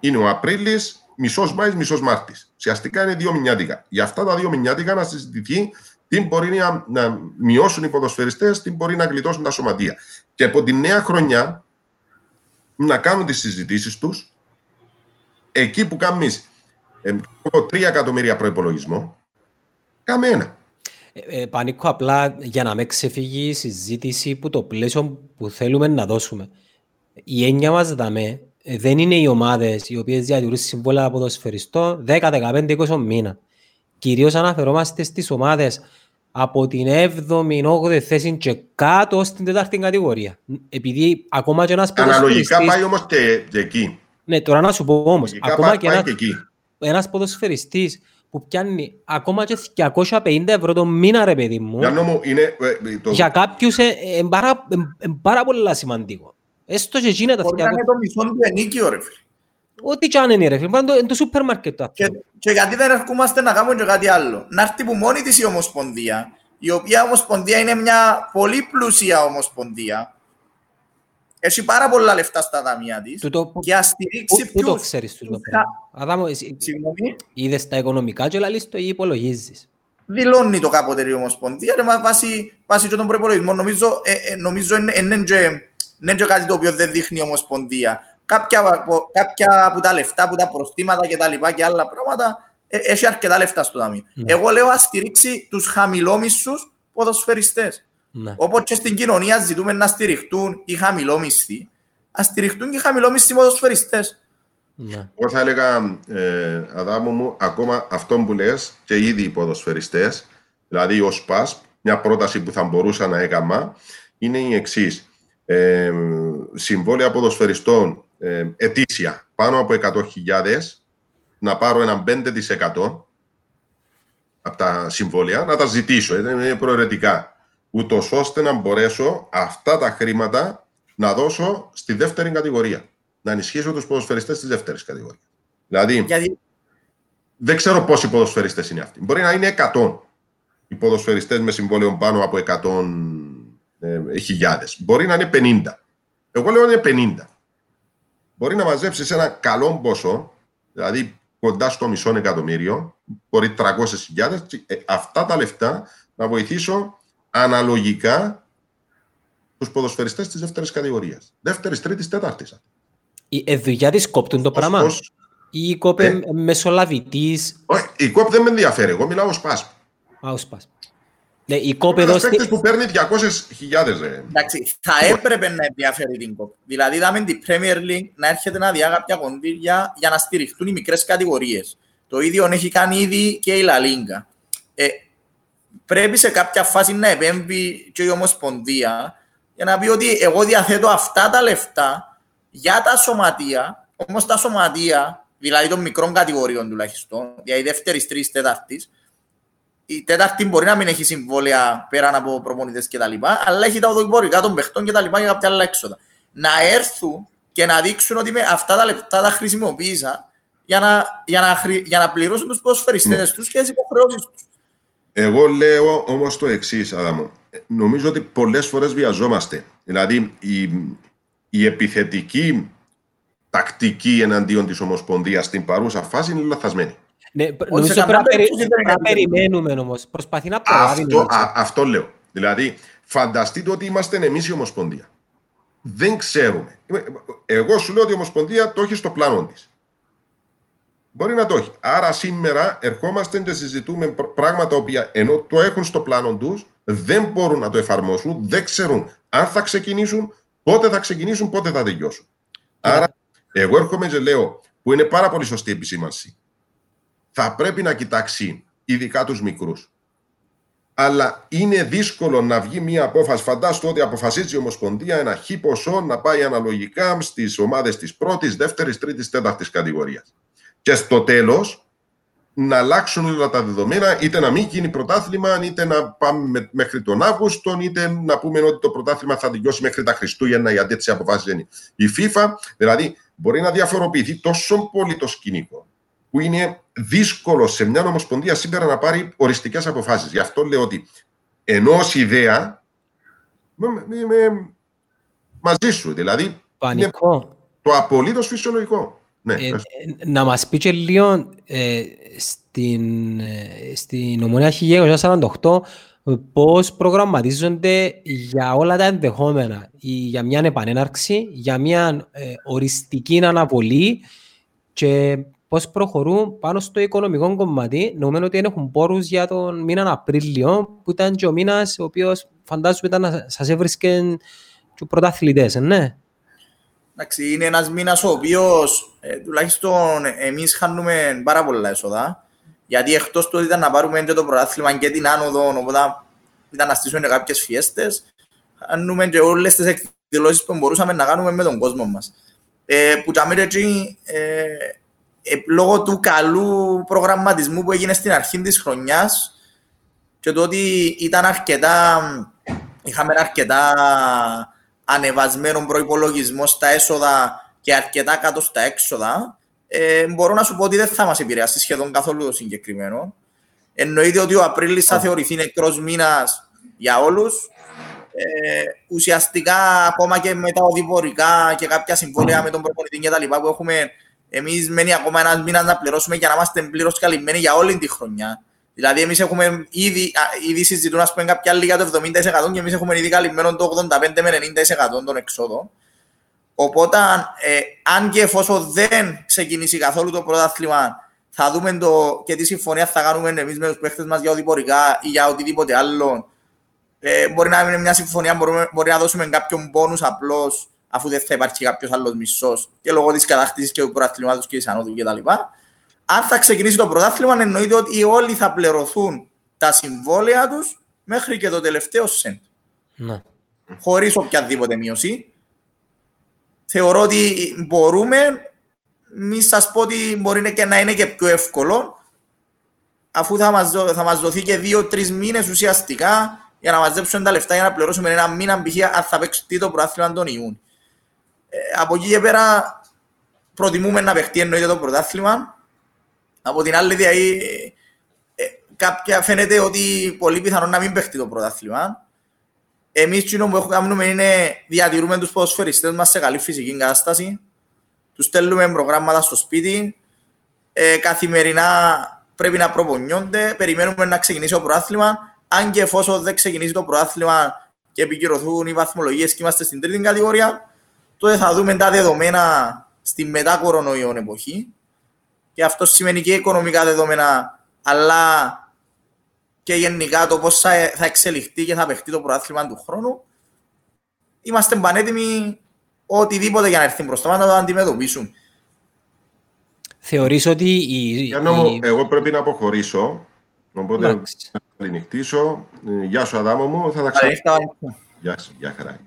Είναι ο Απρίλης, μισός Μάης, μισός Μάρτης. Ουσιαστικά είναι δύο μηνιάτικα. Για αυτά τα δύο μηνιάτικα να συζητηθεί τι μπορεί να, να μειώσουν οι ποδοσφαιριστές, τι μπορεί να γλιτώσουν τα σωματεία. Και από τη νέα χρονιά να κάνουν τις συζητήσεις τους εκεί που κάνεις ε, 3 εκατομμύρια προπολογισμό, Καμένα. Ε, ε, Πανίκο, απλά για να με ξεφύγει η συζήτηση που το πλαίσιο που θέλουμε να δώσουμε. Η έννοια μας δαμέ ε, δεν είναι οι ομάδες οι οποίες διατηρούν συμβόλαια ποδοσφαιριστών 10, 15, 20 μήνα. Κυρίως αναφερόμαστε στις ομάδες από την 7η, 8η θέση και κάτω στην τετάρτη κατηγορία. Επειδή ακόμα και ένας Αναλογικά ποδοσφαιριστής... πάει όμως και, και εκεί. Ναι, τώρα να σου πω όμως, Αναλογικά ακόμα πάει, και πάει ένας, και εκεί. Ένας ποδοσφαιριστής που πιάνει ακόμα και 250 ευρώ το μήνα ρε παιδί μου, Για νόμο είναι... ε, το, για κάποιους είναι πάρα, ε, ε, πάρα πολύ σημαντικό. Έστω και εκείνα τα Μπορεί να 200... είναι το μισό του ενίκιο, ρε φίλε. Ό,τι κι αν είναι ρε φίλε, μπορεί να είναι το- είναι το σούπερ μάρκετ το Και, αυτό. και γιατί δεν ερχόμαστε να κάνουμε και κάτι άλλο. Να έρθει που μόνη της η Ομοσπονδία, η οποία Ομοσπονδία είναι μια πολύ πλούσια Ομοσπονδία, έχει πάρα πολλά λεφτά στα ταμεία της Τούτο- και ας στηρίξει Πού- Πού το ποιους. ξέρεις τους με Τους πράγμα. Αδάμο, εσύ Συγγνώμη, είδες τα οικονομικά και λαλείς το ή υπολογίζεις. δηλώνει το κάποτε η Ομοσπονδία ρε, μα βάσει, βάσει και τον προπολογισμό. Νομίζω, ε, ε, νομίζω είναι, είναι, και, είναι και κάτι το οποίο δεν δείχνει η Ομοσπονδία. Κάποια, από- κάποια από τα λεφτά, από τα προστήματα και τα λοιπά και άλλα πράγματα, ε, έχει αρκετά λεφτά στο ταμείο. Ναι. Εγώ λέω ας στηρίξει τους χαμηλόμισθους ποδοσφαιριστές. Ναι. Όπως και στην κοινωνία ζητούμε να στηριχτούν οι χαμηλόμισθοι, ας στηριχτούν και οι χαμηλόμισθοι ποδοσφαιριστές. Ναι. Εγώ θα έλεγα, ε, Αδάμο μου, ακόμα αυτό που λες και ήδη οι ποδοσφαιριστές, δηλαδή ο ΣΠΑΣ, μια πρόταση που θα μπορούσα να έκανα, είναι η εξής. Ε, συμβόλαια ποδοσφαιριστών ε, ετήσια πάνω από 100.000 να πάρω ένα 5% από τα συμβόλαια, να τα ζητήσω, ε, είναι προαιρετικά, ούτως ώστε να μπορέσω αυτά τα χρήματα να δώσω στη δεύτερη κατηγορία. Να ενισχύσω τους ποδοσφαιριστές της δεύτερης κατηγορίας. Δηλαδή, Γιατί; δεν ξέρω πόσοι ποδοσφαιριστές είναι αυτοί. Μπορεί να είναι 100 οι ποδοσφαιριστές με συμβόλαιο πάνω από 100 χιλιάδες. Μπορεί να είναι 50. Εγώ λέω είναι 50. Μπορεί να μαζέψεις ένα καλό ποσό, δηλαδή κοντά στο μισό εκατομμύριο, μπορεί 300 χιλιάδες, και, ε, αυτά τα λεφτά να βοηθήσω αναλογικά τους ποδοσφαιριστές της δεύτερης κατηγορίας. Δεύτερης, τρίτης, τέταρτης. Η ε, δουλειά της κόπτουν το Ως- πράγμα; ως- Ή κόπε Ε. μεσολαβητής; Όχι, η κόπ δεν με ενδιαφέρει. Εγώ μιλάω ως πας. Α, ως πας. Ναι, η κόπε Ένας εδώ παίκτης στη... που παίρνει 200.000 ρε. Εντάξει, θα έπρεπε να ενδιαφέρει την κόπ. Δηλαδή, είδαμε την Premier League να έρχεται να διά κάποια κονδύλια για να στηριχτούν οι μικρές κατηγορίες. Το ίδιο έχει κάνει ήδη και η La Liga. Ε, πρέπει σε κάποια φάση να επέμβει και η Ομοσπονδία για να πει ότι εγώ διαθέτω αυτά τα λεφτά για τα σωματεία, όμως τα σωματεία, δηλαδή των μικρών κατηγοριών τουλάχιστον, δηλαδή δεύτερης, τρίτη, τέταρτης, η τέταρτη μπορεί να μην έχει συμβόλαια πέραν από προπονητές κτλ. Αλλά έχει τα οδοϊπορικά των παιχτών κτλ. και κάποια άλλα έξοδα. Να έρθουν και να δείξουν ότι με αυτά τα λεπτά τα χρησιμοποίησα για να, για να, χρη- για να πληρώσουν τους προσφερειστέ Ναι. τους και τις υποχρεώσεις τους. Εγώ λέω όμως το εξής, Αδάμο. Ε, Νομίζω ότι πολλές φορές βιαζόμαστε. Δηλαδή, η, η επιθετική τακτική εναντίον της Ομοσπονδίας στην παρούσα φάση είναι λαθασμένη. Ναι, π- σε νομίζω καμιά πρέπει να περι- περίπτωση δεν είναι να κάτι περιμένουμε όμως. Προσπαθεί να προλάβει. Αυτό, νομίζω. α, αυτό λέω. Δηλαδή, φανταστείτε ότι είμαστε εμείς η Ομοσπονδία. Δεν ξέρουμε. Εγώ σου λέω ότι η Ομοσπονδία το έχει στο πλάνο της. Μπορεί να το έχει. Άρα σήμερα ερχόμαστε και συζητούμε πr- πράγματα οποία ενώ το έχουν στο πλάνο τους, δεν μπορούν να το εφαρμόσουν, δεν ξέρουν αν θα ξεκινήσουν, πότε θα ξεκινήσουν, πότε θα τελειώσουν. Άρα, εγώ έρχομαι και λέω, που είναι πάρα πολύ σωστή επισήμανση, θα πρέπει να κοιτάξει ειδικά τους μικρούς. Αλλά είναι δύσκολο να βγει μια απόφαση. Φαντάστο ότι αποφασίζει η Ομοσπονδία ένα χ ποσό να πάει αναλογικά στις ομάδες της πρώτης, δεύτερης, τρίτης, τέταρτης κατηγορίας. Και στο τέλος να αλλάξουν όλα τα δεδομένα, είτε να μην γίνει πρωτάθλημα, είτε να πάμε με- μέχρι τον Αύγουστο, είτε να πούμε ότι το πρωτάθλημα θα τελειώσει μέχρι τα Χριστούγεννα, γιατί έτσι αποφάσισε η FIFA. Δηλαδή, μπορεί να διαφοροποιηθεί τόσο πολύ το σκηνικό, που είναι δύσκολο σε μια ομοσπονδία σήμερα να πάρει οριστικές αποφάσεις. Γι' αυτό λέω ότι ενώ ως ιδέα, είμαι είμαι μαζί σου. Δηλαδή, είναι Πανικό. το απολύτως φυσιολογικό. Ναι, Ε, πες. ε, να μας πεις και λίγο ε, στην, ε, στην Ομονία 1948 ε, πώς προγραμματίζονται για όλα τα ενδεχόμενα; Ή για μια επανέναρξη, για μια ε, οριστική αναβολή και πώς προχωρούν πάνω στο οικονομικό κομμάτι. Νομίζω ότι έχουν πόρους για τον μήνα Απρίλιο, που ήταν και ο μήνας ο οποίος φαντάζομαι ήταν να σας έβρισκε και πρωταθλητές, ε, ναι. Εντάξει, είναι ένας μήνας ο οποίος ε, τουλάχιστον εμείς χάνουμε πάρα πολλά έσοδα. Γιατί εκτός του ότι ήταν να πάρουμε και το πρωτάθλημα και την άνοδο, οπότε ήταν να στήσουμε κάποιες φιέστες, χάνουμε και όλες τις εκδηλώσεις που μπορούσαμε να κάνουμε με τον κόσμο μας. Ε, που τα μοίρα ε, ε, λόγω του καλού προγραμματισμού που έγινε στην αρχή της χρονιάς και το ότι ήταν αρκετά, είχαμε αρκετά ανεβασμένο προπολογισμό στα έσοδα και αρκετά κάτω στα έξοδα, ε, μπορώ να σου πω ότι δεν θα μας επηρεάσει σχεδόν καθόλου το συγκεκριμένο. Εννοείται ότι ο Απρίλης θα θεωρηθεί νεκρός μήνας για όλους. Ε, ουσιαστικά, ακόμα και με τα οδηπορικά και κάποια συμβόλαια με τον προπονητή και τα λοιπά που έχουμε, εμείς μένει ακόμα ένας μήνας να πληρώσουμε για να είμαστε πλήρως καλυμμένοι για όλη τη χρονιά. Δηλαδή, εμείς έχουμε ήδη, ήδη συζητούν ας πούμε, κάποια λίγα το 70% και εμείς έχουμε ήδη καλυμμένο το 85 με 90% των εξόδων. Οπότε, ε, αν και εφόσον δεν ξεκινήσει καθόλου το πρωτάθλημα, θα δούμε το, και τι συμφωνία θα κάνουμε εμείς με τους παίχτες μας για οδηπορικά ή για οτιδήποτε άλλο. Ε, μπορεί να είναι μια συμφωνία, μπορούμε, μπορεί να δώσουμε κάποιον πόνους απλώς, αφού δεν θα υπάρχει κάποιος άλλος μισό και λόγω της κατάκτησης και του πρωταθλήματος και της ανώδου κτλ αν θα ξεκινήσει το πρωτάθλημα, εννοείται ότι όλοι θα πληρωθούν τα συμβόλαια τους μέχρι και το τελευταίο σεντ. Ναι. Χωρίς οποιαδήποτε μείωση. Θεωρώ ότι μπορούμε, μη σας πω ότι μπορεί και να είναι και πιο εύκολο, αφού θα μας θα μας δοθεί και δύο-τρεις μήνες ουσιαστικά για να μαζέψουμε τα λεφτά για να πληρώσουμε ένα μήνα π.χ. αν θα παίξει το πρωτάθλημα τον Ιούνιο. Ε, από εκεί και πέρα προτιμούμε να παιχτεί εννοείται το πρωτάθλημα από την άλλη, δηλαδή, ε, κάποια φαίνεται ότι πολύ πιθανό να μην παίχτει το πρωτάθλημα. Εμείς τι που έχουμε κάνουμε είναι διατηρούμε τους ποδοσφαιριστές μας σε καλή φυσική κατάσταση. Τους στέλνουμε προγράμματα στο σπίτι. Ε, καθημερινά πρέπει να προπονιόνται. Περιμένουμε να ξεκινήσει το πρωτάθλημα. Αν και εφόσον δεν ξεκινήσει το πρωτάθλημα και επικυρωθούν οι βαθμολογίες και είμαστε στην τρίτη κατηγορία, τότε θα δούμε τα δεδομένα στη μετά κορονοϊόν εποχή και αυτό σημαίνει και οικονομικά δεδομένα, αλλά και γενικά το πώς θα, θα εξελιχθεί και θα παιχτεί το πρωτάθλημα του χρόνου. Είμαστε πανέτοιμοι οτιδήποτε για να έρθει μπροστά να το αντιμετωπίσουν. Θεωρείς ότι... Η, η... Εγώ πρέπει να αποχωρήσω, οπότε να καληνυχτήσω. Ε, γεια σου Αδάμο μου, θα τα ξαναπώ. Γεια σου, γεια χαρά.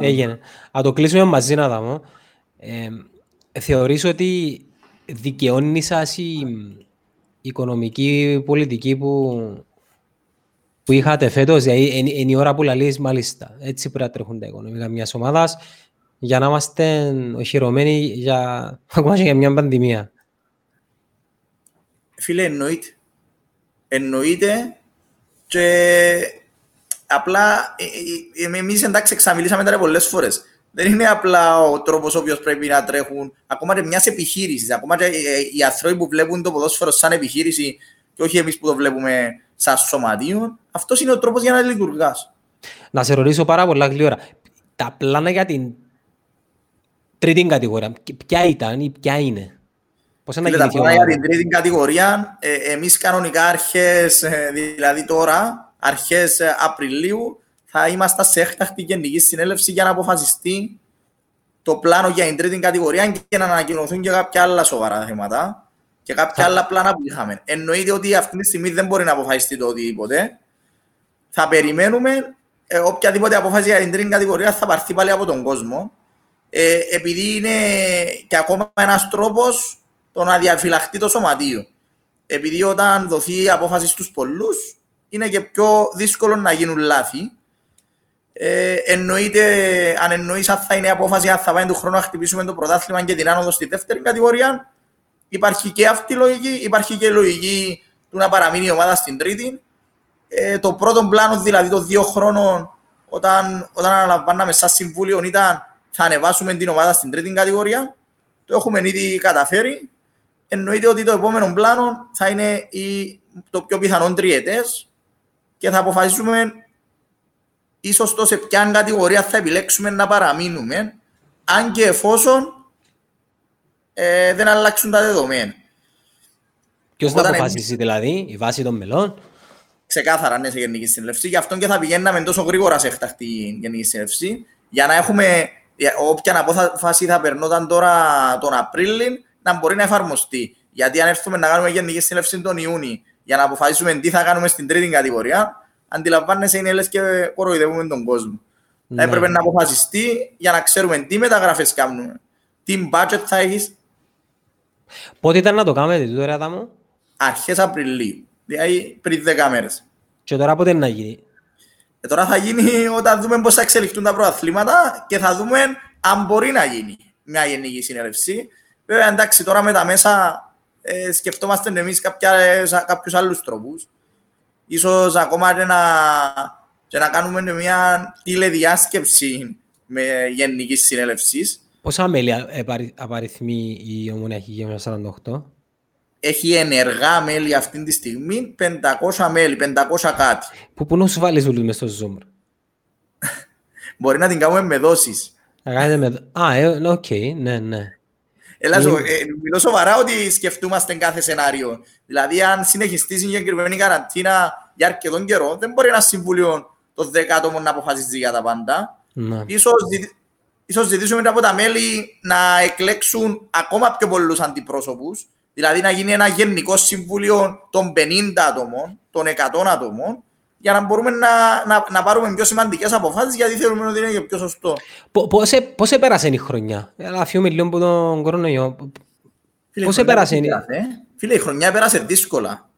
Έγινε. Να το κλείσουμε μαζί, Αδάμο. Ε, θεωρείς ότι δικαιώνει σας η οικονομική πολιτική που, που είχατε φέτος, δηλαδή είναι η ώρα που λαλείς μάλιστα. Έτσι πρέπει να τρέχουν τα οικονομικά μιας ομάδας για να είμαστε οχυρωμένοι για, ακόμα και για μια πανδημία. Φίλε, εννοείται. Εννοείται και απλά ε, ε, ε, εμείς εντάξει εξαμιλήσαμε τώρα πολλές φορές δεν είναι απλά ο τρόπος ο οποίος πρέπει να τρέχουν. Ακόμα και μιας επιχείρησης. Ακόμα και οι άνθρωποι που βλέπουν το ποδόσφαιρο σαν επιχείρηση και όχι εμείς που το βλέπουμε σαν σωματείο, αυτός είναι ο τρόπος για να λειτουργάς. Να σε ρωτήσω πάρα πολλά γλυόρα. Τα πλάνα για την τρίτη κατηγορία, ποια ήταν ή ποια είναι; Πώς είναι τα πλάνα για την τρίτη κατηγορία, ε, εμείς κανονικά αρχές, ε, δηλαδή τώρα, αρχές ε, Απριλίου, θα είμαστε σε έκτακτη γενική συνέλευση για να αποφασιστεί το πλάνο για την τρίτη κατηγορία και να ανακοινωθούν και κάποια άλλα σοβαρά θέματα και κάποια άλλα πλάνα που είχαμε. Εννοείται ότι αυτή τη στιγμή δεν μπορεί να αποφασιστεί το οτιδήποτε. Θα περιμένουμε ε, οποιαδήποτε απόφαση για την τρίτη κατηγορία θα πάρθει πάλι από τον κόσμο. Ε, επειδή είναι και ακόμα ένας τρόπος το να διαφυλαχτεί το σωματείο. Επειδή όταν δοθεί η απόφαση στους πολλούς, είναι και πιο δύσκολο να γίνουν λάθη ε, εννοείται, αν εννοείς αν θα είναι απόφαση αν θα πάει του χρόνου να χτυπήσουμε το πρωτάθλημα και την άνοδο στη δεύτερη κατηγορία, υπάρχει και αυτή η λογική, υπάρχει και η λογική του να παραμείνει η ομάδα στην τρίτη. Ε, το πρώτο πλάνο, δηλαδή των δύο χρόνων, όταν, όταν αναλαμβάναμε σαν συμβούλιο, ήταν θα ανεβάσουμε την ομάδα στην τρίτη κατηγορία. Το έχουμε ήδη καταφέρει. Εννοείται ότι το επόμενο πλάνο θα είναι η, το πιο πιθανό τριετές και θα αποφασίσουμε ίσως το σε ποια κατηγορία θα επιλέξουμε να παραμείνουμε, αν και εφόσον ε, δεν αλλάξουν τα δεδομένα. Ποιος θα Οπότε αποφασίσει δηλαδή, η βάση των μελών; ξεκάθαρα ναι, σε γενική συνέλευση. Γι' αυτό και θα πηγαίναμε τόσο γρήγορα σε έκτακτη γενική συνέλευση, για να έχουμε για- όποια απόφαση θα περνόταν τώρα τον Απρίλιο να μπορεί να εφαρμοστεί. Γιατί αν έρθουμε να κάνουμε γενική συνέλευση τον Ιούνιο για να αποφασίσουμε τι θα κάνουμε στην τρίτη κατηγορία, αντιλαμβάνεσαι είναι λες και κοροϊδεύουμε τον κόσμο. Ναι. Θα έπρεπε να αποφασιστεί για να ξέρουμε τι μεταγραφές κάνουμε, τι budget θα έχεις Πότε ήταν να το κάνετε τούτο ρε Αδάμο αρχές Απριλίου, δηλαδή πριν 10 μέρες. και τώρα πότε να γίνει; Και τώρα θα γίνει όταν δούμε πώς θα εξελιχθούν τα πρωταθλήματα και θα δούμε αν μπορεί να γίνει μια γενική συνέλευση. Βέβαια, εντάξει, τώρα με τα μέσα ε, σκεφτόμαστε εμείς κάποια, ε, σα- κάποιους άλλους τρόπους. Ίσως ακόμα και να, και να κάνουμε μια τηλεδιάσκεψη με γενικής συνέλευσης. Πόσα μέλη α- επαρι- απαριθμεί η Ομόνοια Χιγέμια 48. Έχει ενεργά μέλη αυτή τη στιγμή, 500 μέλη, 500 κάτι. Που πού να σου βάλεις όλους μες στο Zoom. ρε; Μπορεί να την κάνουμε με δόσεις. Να κάνετε με... Α, ε, ναι, οκ, ναι, ναι. Έλα, Mm. ζω, ε, μιλώ σοβαρά ότι σκεφτούμαστε κάθε σενάριο. Δηλαδή, αν συνεχιστεί η συγκεκριμένη καραντίνα για αρκετόν καιρό, δεν μπορεί ένα συμβούλιο των 10 άτομων να αποφασίζει για τα πάντα. ναι. Ίσως, ζη- ίσως ζητήσουμε από τα μέλη να εκλέξουν ακόμα πιο πολλούς αντιπρόσωπους, δηλαδή να γίνει ένα γενικό συμβούλιο των 50 ατόμων, των 100 ατόμων, για να μπορούμε να, να, να πάρουμε πιο σημαντικές αποφάσεις, γιατί θέλουμε ότι είναι και πιο σωστό. Πο- Πώς, ε- πώς επέρασε η χρονιά; Αλλά αφιούμε λίγο από τον κορονοϊό. Φίλε, Πώς η χρονιά επέρασε, πώς είναι- πέρασε, ε; Φίλε, η χρονιά πέρασε δύσκολα.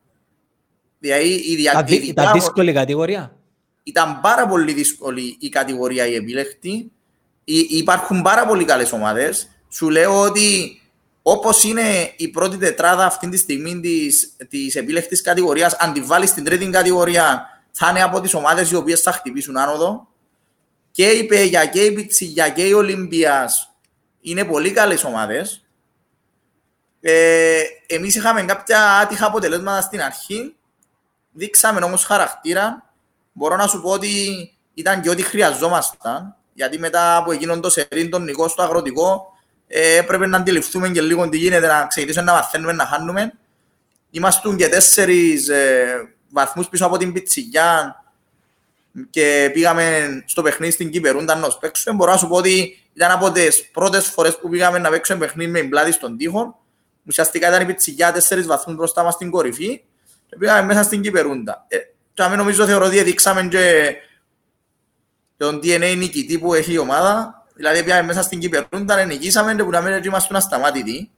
Δηλαδή, η δια... Τα, η δι- διά- τα δύσκολη κατηγορία. ήταν πάρα πολύ δύσκολη η κατηγορία η επιλέχτη. Υ- Υπάρχουν πάρα πολύ καλές ομάδες. Σου λέω ότι όπως είναι η πρώτη τετράδα αυτή τη στιγμή της, της επιλέχτης κατηγορίας, αν τη βάλεις στην τρίτη κατηγορία, θα είναι από τις ομάδες οι οποίες θα χτυπήσουν άνοδο. Και η Πέγια και η Πιτσιγιά και η Ολυμπίας είναι πολύ καλές ομάδες. Ε, εμείς είχαμε κάποια άτυχα αποτελέσματα στην αρχή. Δείξαμε όμως χαρακτήρα. Μπορώ να σου πω ότι ήταν και ό,τι χρειαζόμασταν. Γιατί μετά από εκείνον το σερίν, τον Νικό στο αγροτικό, ε, έπρεπε να αντιληφθούμε και λίγο τι γίνεται, να ξεκινήσουμε να μαθαίνουμε, να χάνουμε. Είμαστε και τέσσερις ε, βαθμούς πίσω από την Πιτσιγιά και πήγαμε στο παιχνίδι στην Κυπερούντα να τους παίξουμε. Μπορώ να σου πω ότι ήταν από τις πρώτες φορές που πήγαμε να παίξουμε παιχνίδι με πλάτη στον τοίχο. Ουσιαστικά ήταν η Πιτσιγιά τέσσερις βαθμούς μπροστά μας στην κορυφή και πήγαμε μέσα στην Κυπερούντα. Ε, και αμέ νομίζω θεωρώ ότι δείξαμε και τον DNA νικητή που έχει η ομάδα. Δηλαδή πήγαμε μέσα στην Κυπερούντα, νικήσαμε και που να μην ήμασταν ασταμάτητοι.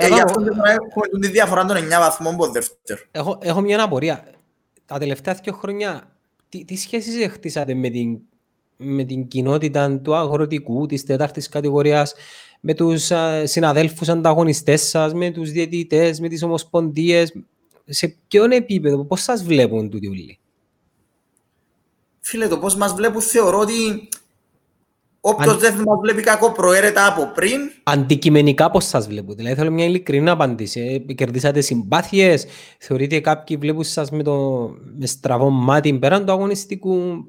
Ε, Εγώ- γι' αυτό και τώρα έχουμε τη διαφορά των 9 βαθμών από δεύτερος. Έχω, έχω μια απορία. Τα τελευταία δύο χρόνια, τι, τι σχέσεις χτίσατε με την, με την κοινότητα του αγροτικού, της τέταρτης κατηγορίας, με τους α, συναδέλφους ανταγωνιστές σας, με τους διαιτητές, με τις ομοσπονδίες, σε ποιον επίπεδο, πώς σας βλέπουν τούτοι όλοι; Φίλε, το πώς μας βλέπουν θεωρώ ότι όποιος Αν- δεν μας βλέπει κακό προαίρετα από πριν, Αντικειμενικά πώς σας βλέπουν, δηλαδή θέλω μια ειλικρινή απάντηση. Ε, κερδίσατε συμπάθειες, θεωρείτε κάποιοι βλέπουν σας με, το, με στραβό μάτι πέραν του αγωνιστικού.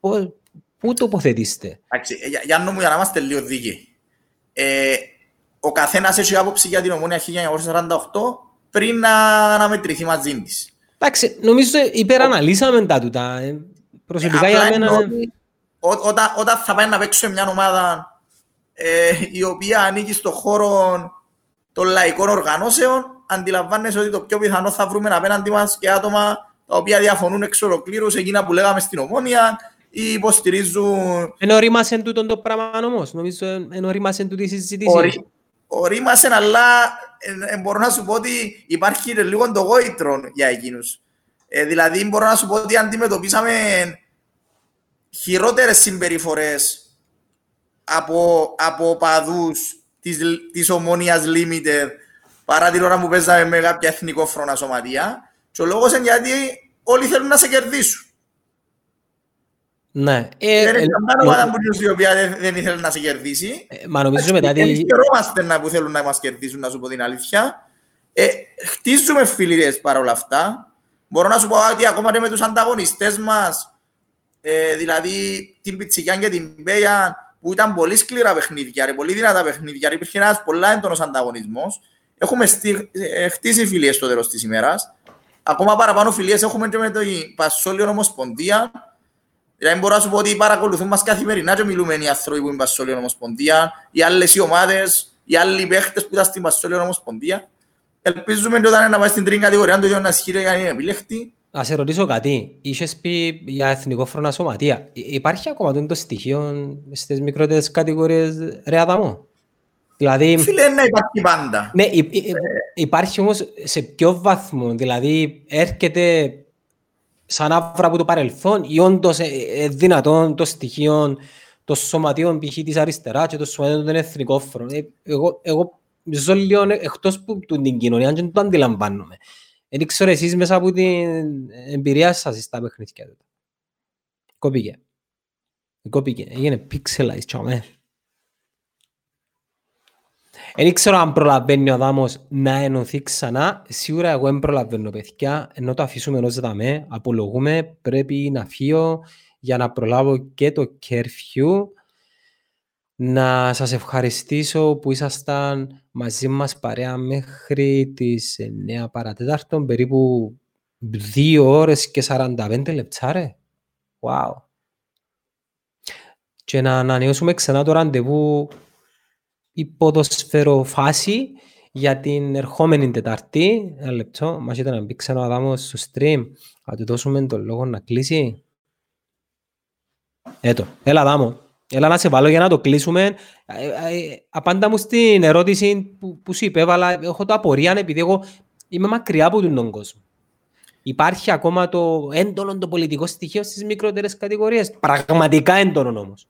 Πώς, πού τοποθετήστε. εντάξει, ε, για, Γιάννο μου για να είμαστε λίγο δίκαιοι. Ε, ο καθένας έχει άποψη για την Ομόνια 1948 πριν να, να μετρηθεί μαζί της. Εντάξει, νομίζω υπεραναλύσαμε τα τούτα. ε. Προσωπικά Ε, για απλά μένα... εννοώ ναι. ότι ό- όταν, όταν θα πάει να παίξουμε μια ομάδα ε, η οποία ανήκει στον χώρο των λαϊκών οργανώσεων, αντιλαμβάνεσαι ότι το πιο πιθανό θα βρούμε απέναντι μας και άτομα τα οποία διαφωνούν εξ ολοκλήρους σε εκείνα που λέγαμε στην Ομόνια ή υποστηρίζουν Εν ορίμασε τούτο το πράγμα όμως. Νομίζω εν ορίμασε τούτη η συζήτηση. Ορί- Ορίμασαν, αλλά ε, ε, μπορώ να σου πω ότι υπάρχει και λίγο το γόητρο για εκείνους. Ε, δηλαδή, μπορώ να σου πω ότι αντιμετωπίσαμε χειρότερες συμπεριφορές από, από παδούς της, της Ομόνιας Limited παρά την ώρα που παίζαμε με κάποια εθνικό φρόνα σωματεία. Και ο λόγος είναι γιατί όλοι θέλουν να σε κερδίσουν. Ναι. Ε, Δεν ε, είναι καμιά νο- ομάδα που είναι η οποία δεν, δεν ήθελε να σε κερδίσει. ε, Μα νομίζω μετά τη... Εμείς χαιρόμαστε να που θέλουν να μας κερδίσουν, να σου πω την αλήθεια. Ε, χτίζουμε φιλίες παρόλα αυτά. Μπορώ να σου πω ότι ακόμα και με τους ανταγωνιστές μας, ε, δηλαδή την Πιτσικιά και την Μπέια, που ήταν πολύ σκληρά παιχνίδια, ρε, πολύ δυνατά παιχνίδια, υπήρχε ένας πολλά έντονος ανταγωνισμός. έχουμε στή, ε, χτίσει φιλίες στο τέλος της ημέρας. Ακόμα παραπάνω φιλίες έχουμε και με το Πασόλιο Ομοσπονδία. Δηλαδή μπορώ να σου πω ότι παρακολουθούν μας καθημερινά και μιλούμε οι άνθρωποι που είναι Πασόλιο Ομοσπονδία, οι άλλες οι ομάδες, οι άλλοι παίχτες που ήταν στην Πασόλιο Ομοσπονδία. Ελπίζουμε ότι όταν να πάει στην τρίτη κατηγορία, το ίδιο να ισχύει για να είναι επιλέχτη. Να σε ρωτήσω κάτι. Είχες πει για εθνικό φρόνα σωματεία. Υπάρχει ακόμα το στοιχείο στις μικρότερες κατηγορίες ρε Αδαμό. Δηλαδή, Φίλε, να υπάρχει πάντα. ναι, υ- υ- υπάρχει όμως σε ποιο βαθμό. Δηλαδή έρχεται σαν άβρα από το παρελθόν ή όντως ε, ε, δυνατόν το στοιχείο των σωματείων π.χ. της αριστεράς και των σωματείων των εθνικών φρόνων. Ε, εγώ, εγώ ζω λίγο εκτός που του την κοινωνία και δεν το αντιλαμβάνομαι. Δεν ξέρω εσείς μέσα από την εμπειρία σας στα παιχνίδια του. Κόπηκε. Κόπηκε. Έγινε pixelized, τσάμε. Δεν ξέρω αν προλαβαίνει ο Αδάμος να ενωθεί ξανά. Σίγουρα εγώ δεν προλαβαίνω, παιδιά. Ενώ το αφήσουμε ενός δαμέ, απολογούμε, πρέπει να φύγω για να προλάβω και το curfew. Να σας ευχαριστήσω που ήσασταν μαζί μας παρέα μέχρι τις 9 παρατέταρτον, περίπου 2 ώρες και 45 λεπτά, ρε. Wow. Και να ανανεώσουμε ξανά το ραντεβού η ποδοσφαιροφάση για την ερχόμενη Τετάρτη. Ένα λεπτό, μας ήταν να μπει ξανά ο Αδάμος στο stream. Θα του δώσουμε τον λόγο να κλείσει. Έτω, έλα Αδάμο. Έλα να σε βάλω για να το κλείσουμε. Ε, ε, Απάντα μου στην ερώτηση που, που σου υπέβαλα. Έχω το απορία επειδή εγώ είμαι μακριά από τον κόσμο. Υπάρχει ακόμα το έντονο το πολιτικό στοιχείο στις μικρότερες κατηγορίες; Πραγματικά έντονο όμως.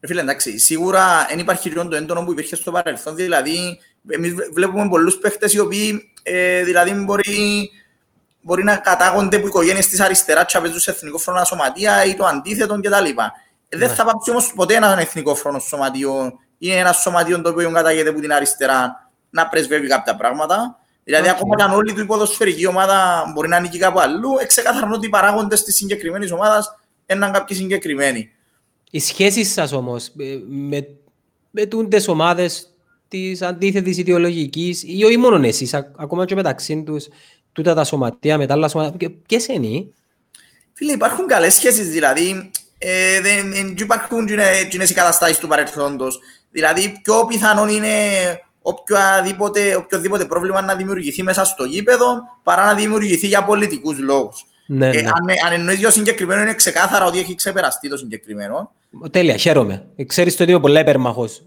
Ε, Φίλε, εντάξει, σίγουρα δεν υπάρχει το έντονο που υπήρχε στο παρελθόν. Δηλαδή, εμείς βλέπουμε πολλούς παίχτες οι οποίοι ε, δηλαδή μπορεί, μπορεί να κατάγονται από οικογένειες της αριστεράς και να παίζουν σε εθνικό φρόνο σωματεία ή το αντίθετο κτλ. Ε, δεν Ναι. θα πάψει όμως ποτέ ένα εθνικό φρόνο σωματείο ή ένα σωματείο το οποίο κατάγεται από την αριστερά να πρεσβεύει κάποια πράγματα. Δηλαδή, Οκ. ακόμα και αν όλη του η ποδοσφαιρική ομάδα μπορεί να ανήκει κάπου αλλού, εν ξεκάθαρον ότι οι παράγοντες της συγκεκριμένης ομάδας είναι κάποιοι συγκεκριμένοι. Οι σχέσεις σας όμως ε, με, με τούντες ομάδες της αντίθετης ιδεολογικής ή όχι μόνο εσείς, α- ακόμα και μεταξύ τους, τούτα τα σωματεία, με τα άλλα σωματεία, και- ποιες είναι, Φίλε, υπάρχουν καλές σχέσεις, δηλαδή ε, δεν, δεν υπάρχουν κοινές οι καταστάσεις του παρελθόντος. Δηλαδή, πιο πιθανόν είναι οποιοδήποτε, οποιοδήποτε πρόβλημα να δημιουργηθεί μέσα στο γήπεδο παρά να δημιουργηθεί για πολιτικούς λόγους. ναι, Ε, ναι. αν, αν εννοείς για το συγκεκριμένο, είναι ξεκάθαρα ότι έχει ξεπεραστεί το συγκεκριμένο. Τέλεια, χαίρομαι. Ξέρεις το ότι είμαι πολλά υπερμαχός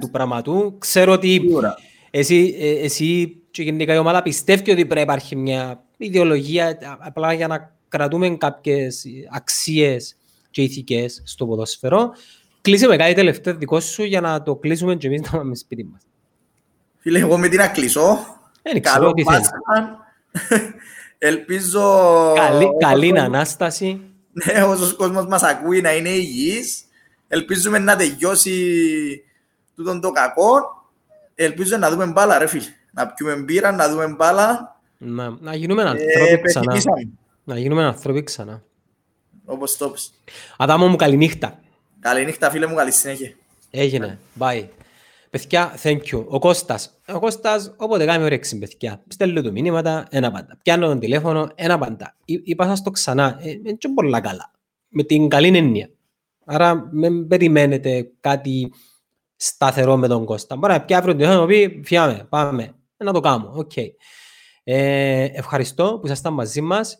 του πράγματου. Ξέρω ότι Σίγουρα. εσύ, ε, εσύ και γενικά η ομάδα πιστεύει ότι πρέπει να υπάρχει μια ιδεολογία α- απλά για να κρατούμε κάποιες αξίες και ηθικές στο ποδόσφαιρο. Κλείσε με κάτι τελευταίο δικό σου για να το κλείσουμε και εμείς να πάμε σπίτι μας. Φίλε, εγώ με τι να κλείσω; Δεν ξέρω Καλό τι θέλεις. Πάσχα. Ελπίζω... Καλή, καλή όσος- Ανάσταση. Ναι, όσος κόσμος μας ακούει να είναι υγιής. Ελπίζουμε να τελειώσει τούτον το κακό. Ελπίζω να δούμε μπάλα, ρε φίλε. Να πιούμε μπύρα, να δούμε μπάλα. Να, να γίνουμε Ε, ανθρώποι ξανά. πετυχήσαμε, Να γίνουμε άνθρωποι ξανά. Όπως το πες. Αδάμο μου, καληνύχτα. Καληνύχτα, φίλε μου, καλή συνέχεια. Έγινε. Bye. Παιδιά, thank you. Ο Κώστας. Ο Κώστας, όποτε κάνει όρεξη, παιδιά. Στέλνω του μηνύματα, ένα πάντα. Πιάνω τον τηλέφωνο, ένα πάντα. Εί- Είπα σας το ξανά. Ε, είναι και πολλά καλά. Με την καλή έννοια. Άρα, μην περιμένετε κάτι σταθερό με τον Κώστα. Μπορεί να πιάσει τον τηλέφωνο και να πει, φιάμε, πάμε. Ε, Να το κάνω. Οκ. Ε, ευχαριστώ που ήσασταν μαζί μας.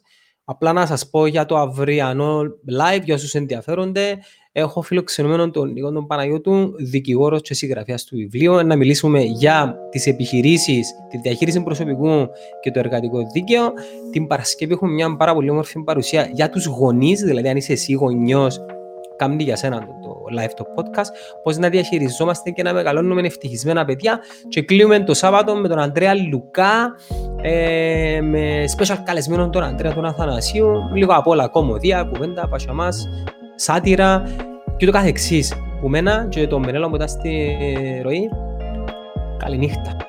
Απλά να σας πω για το αυριανό live, για όσους ενδιαφέρονται. Έχω φιλοξενούμενο τον Νίκο τον Παναγιώτου, δικηγόρος και συγγραφέας του βιβλίου, να μιλήσουμε για τις επιχειρήσεις, τη διαχείριση προσωπικού και το εργατικό δίκαιο. Την Παρασκευή έχουμε μια πάρα πολύ όμορφη παρουσία για τους γονείς, δηλαδή αν είσαι εσύ γονιός, κάνει για σένα το, το live το podcast, πώς να διαχειριζόμαστε και να μεγαλώνουμε ευτυχισμένα παιδιά. Και κλείουμε το Σάββατο με τον Αντρέα Λουκά ε, με special καλεσμένο τον Αντρέα τον Αθανασίου λίγο από όλα κομμωδία, κουβέντα, πασιαμάς, σάτυρα και το καθεξής που μένα και το Μενέλο μου ήταν στη ροή. Καληνύχτα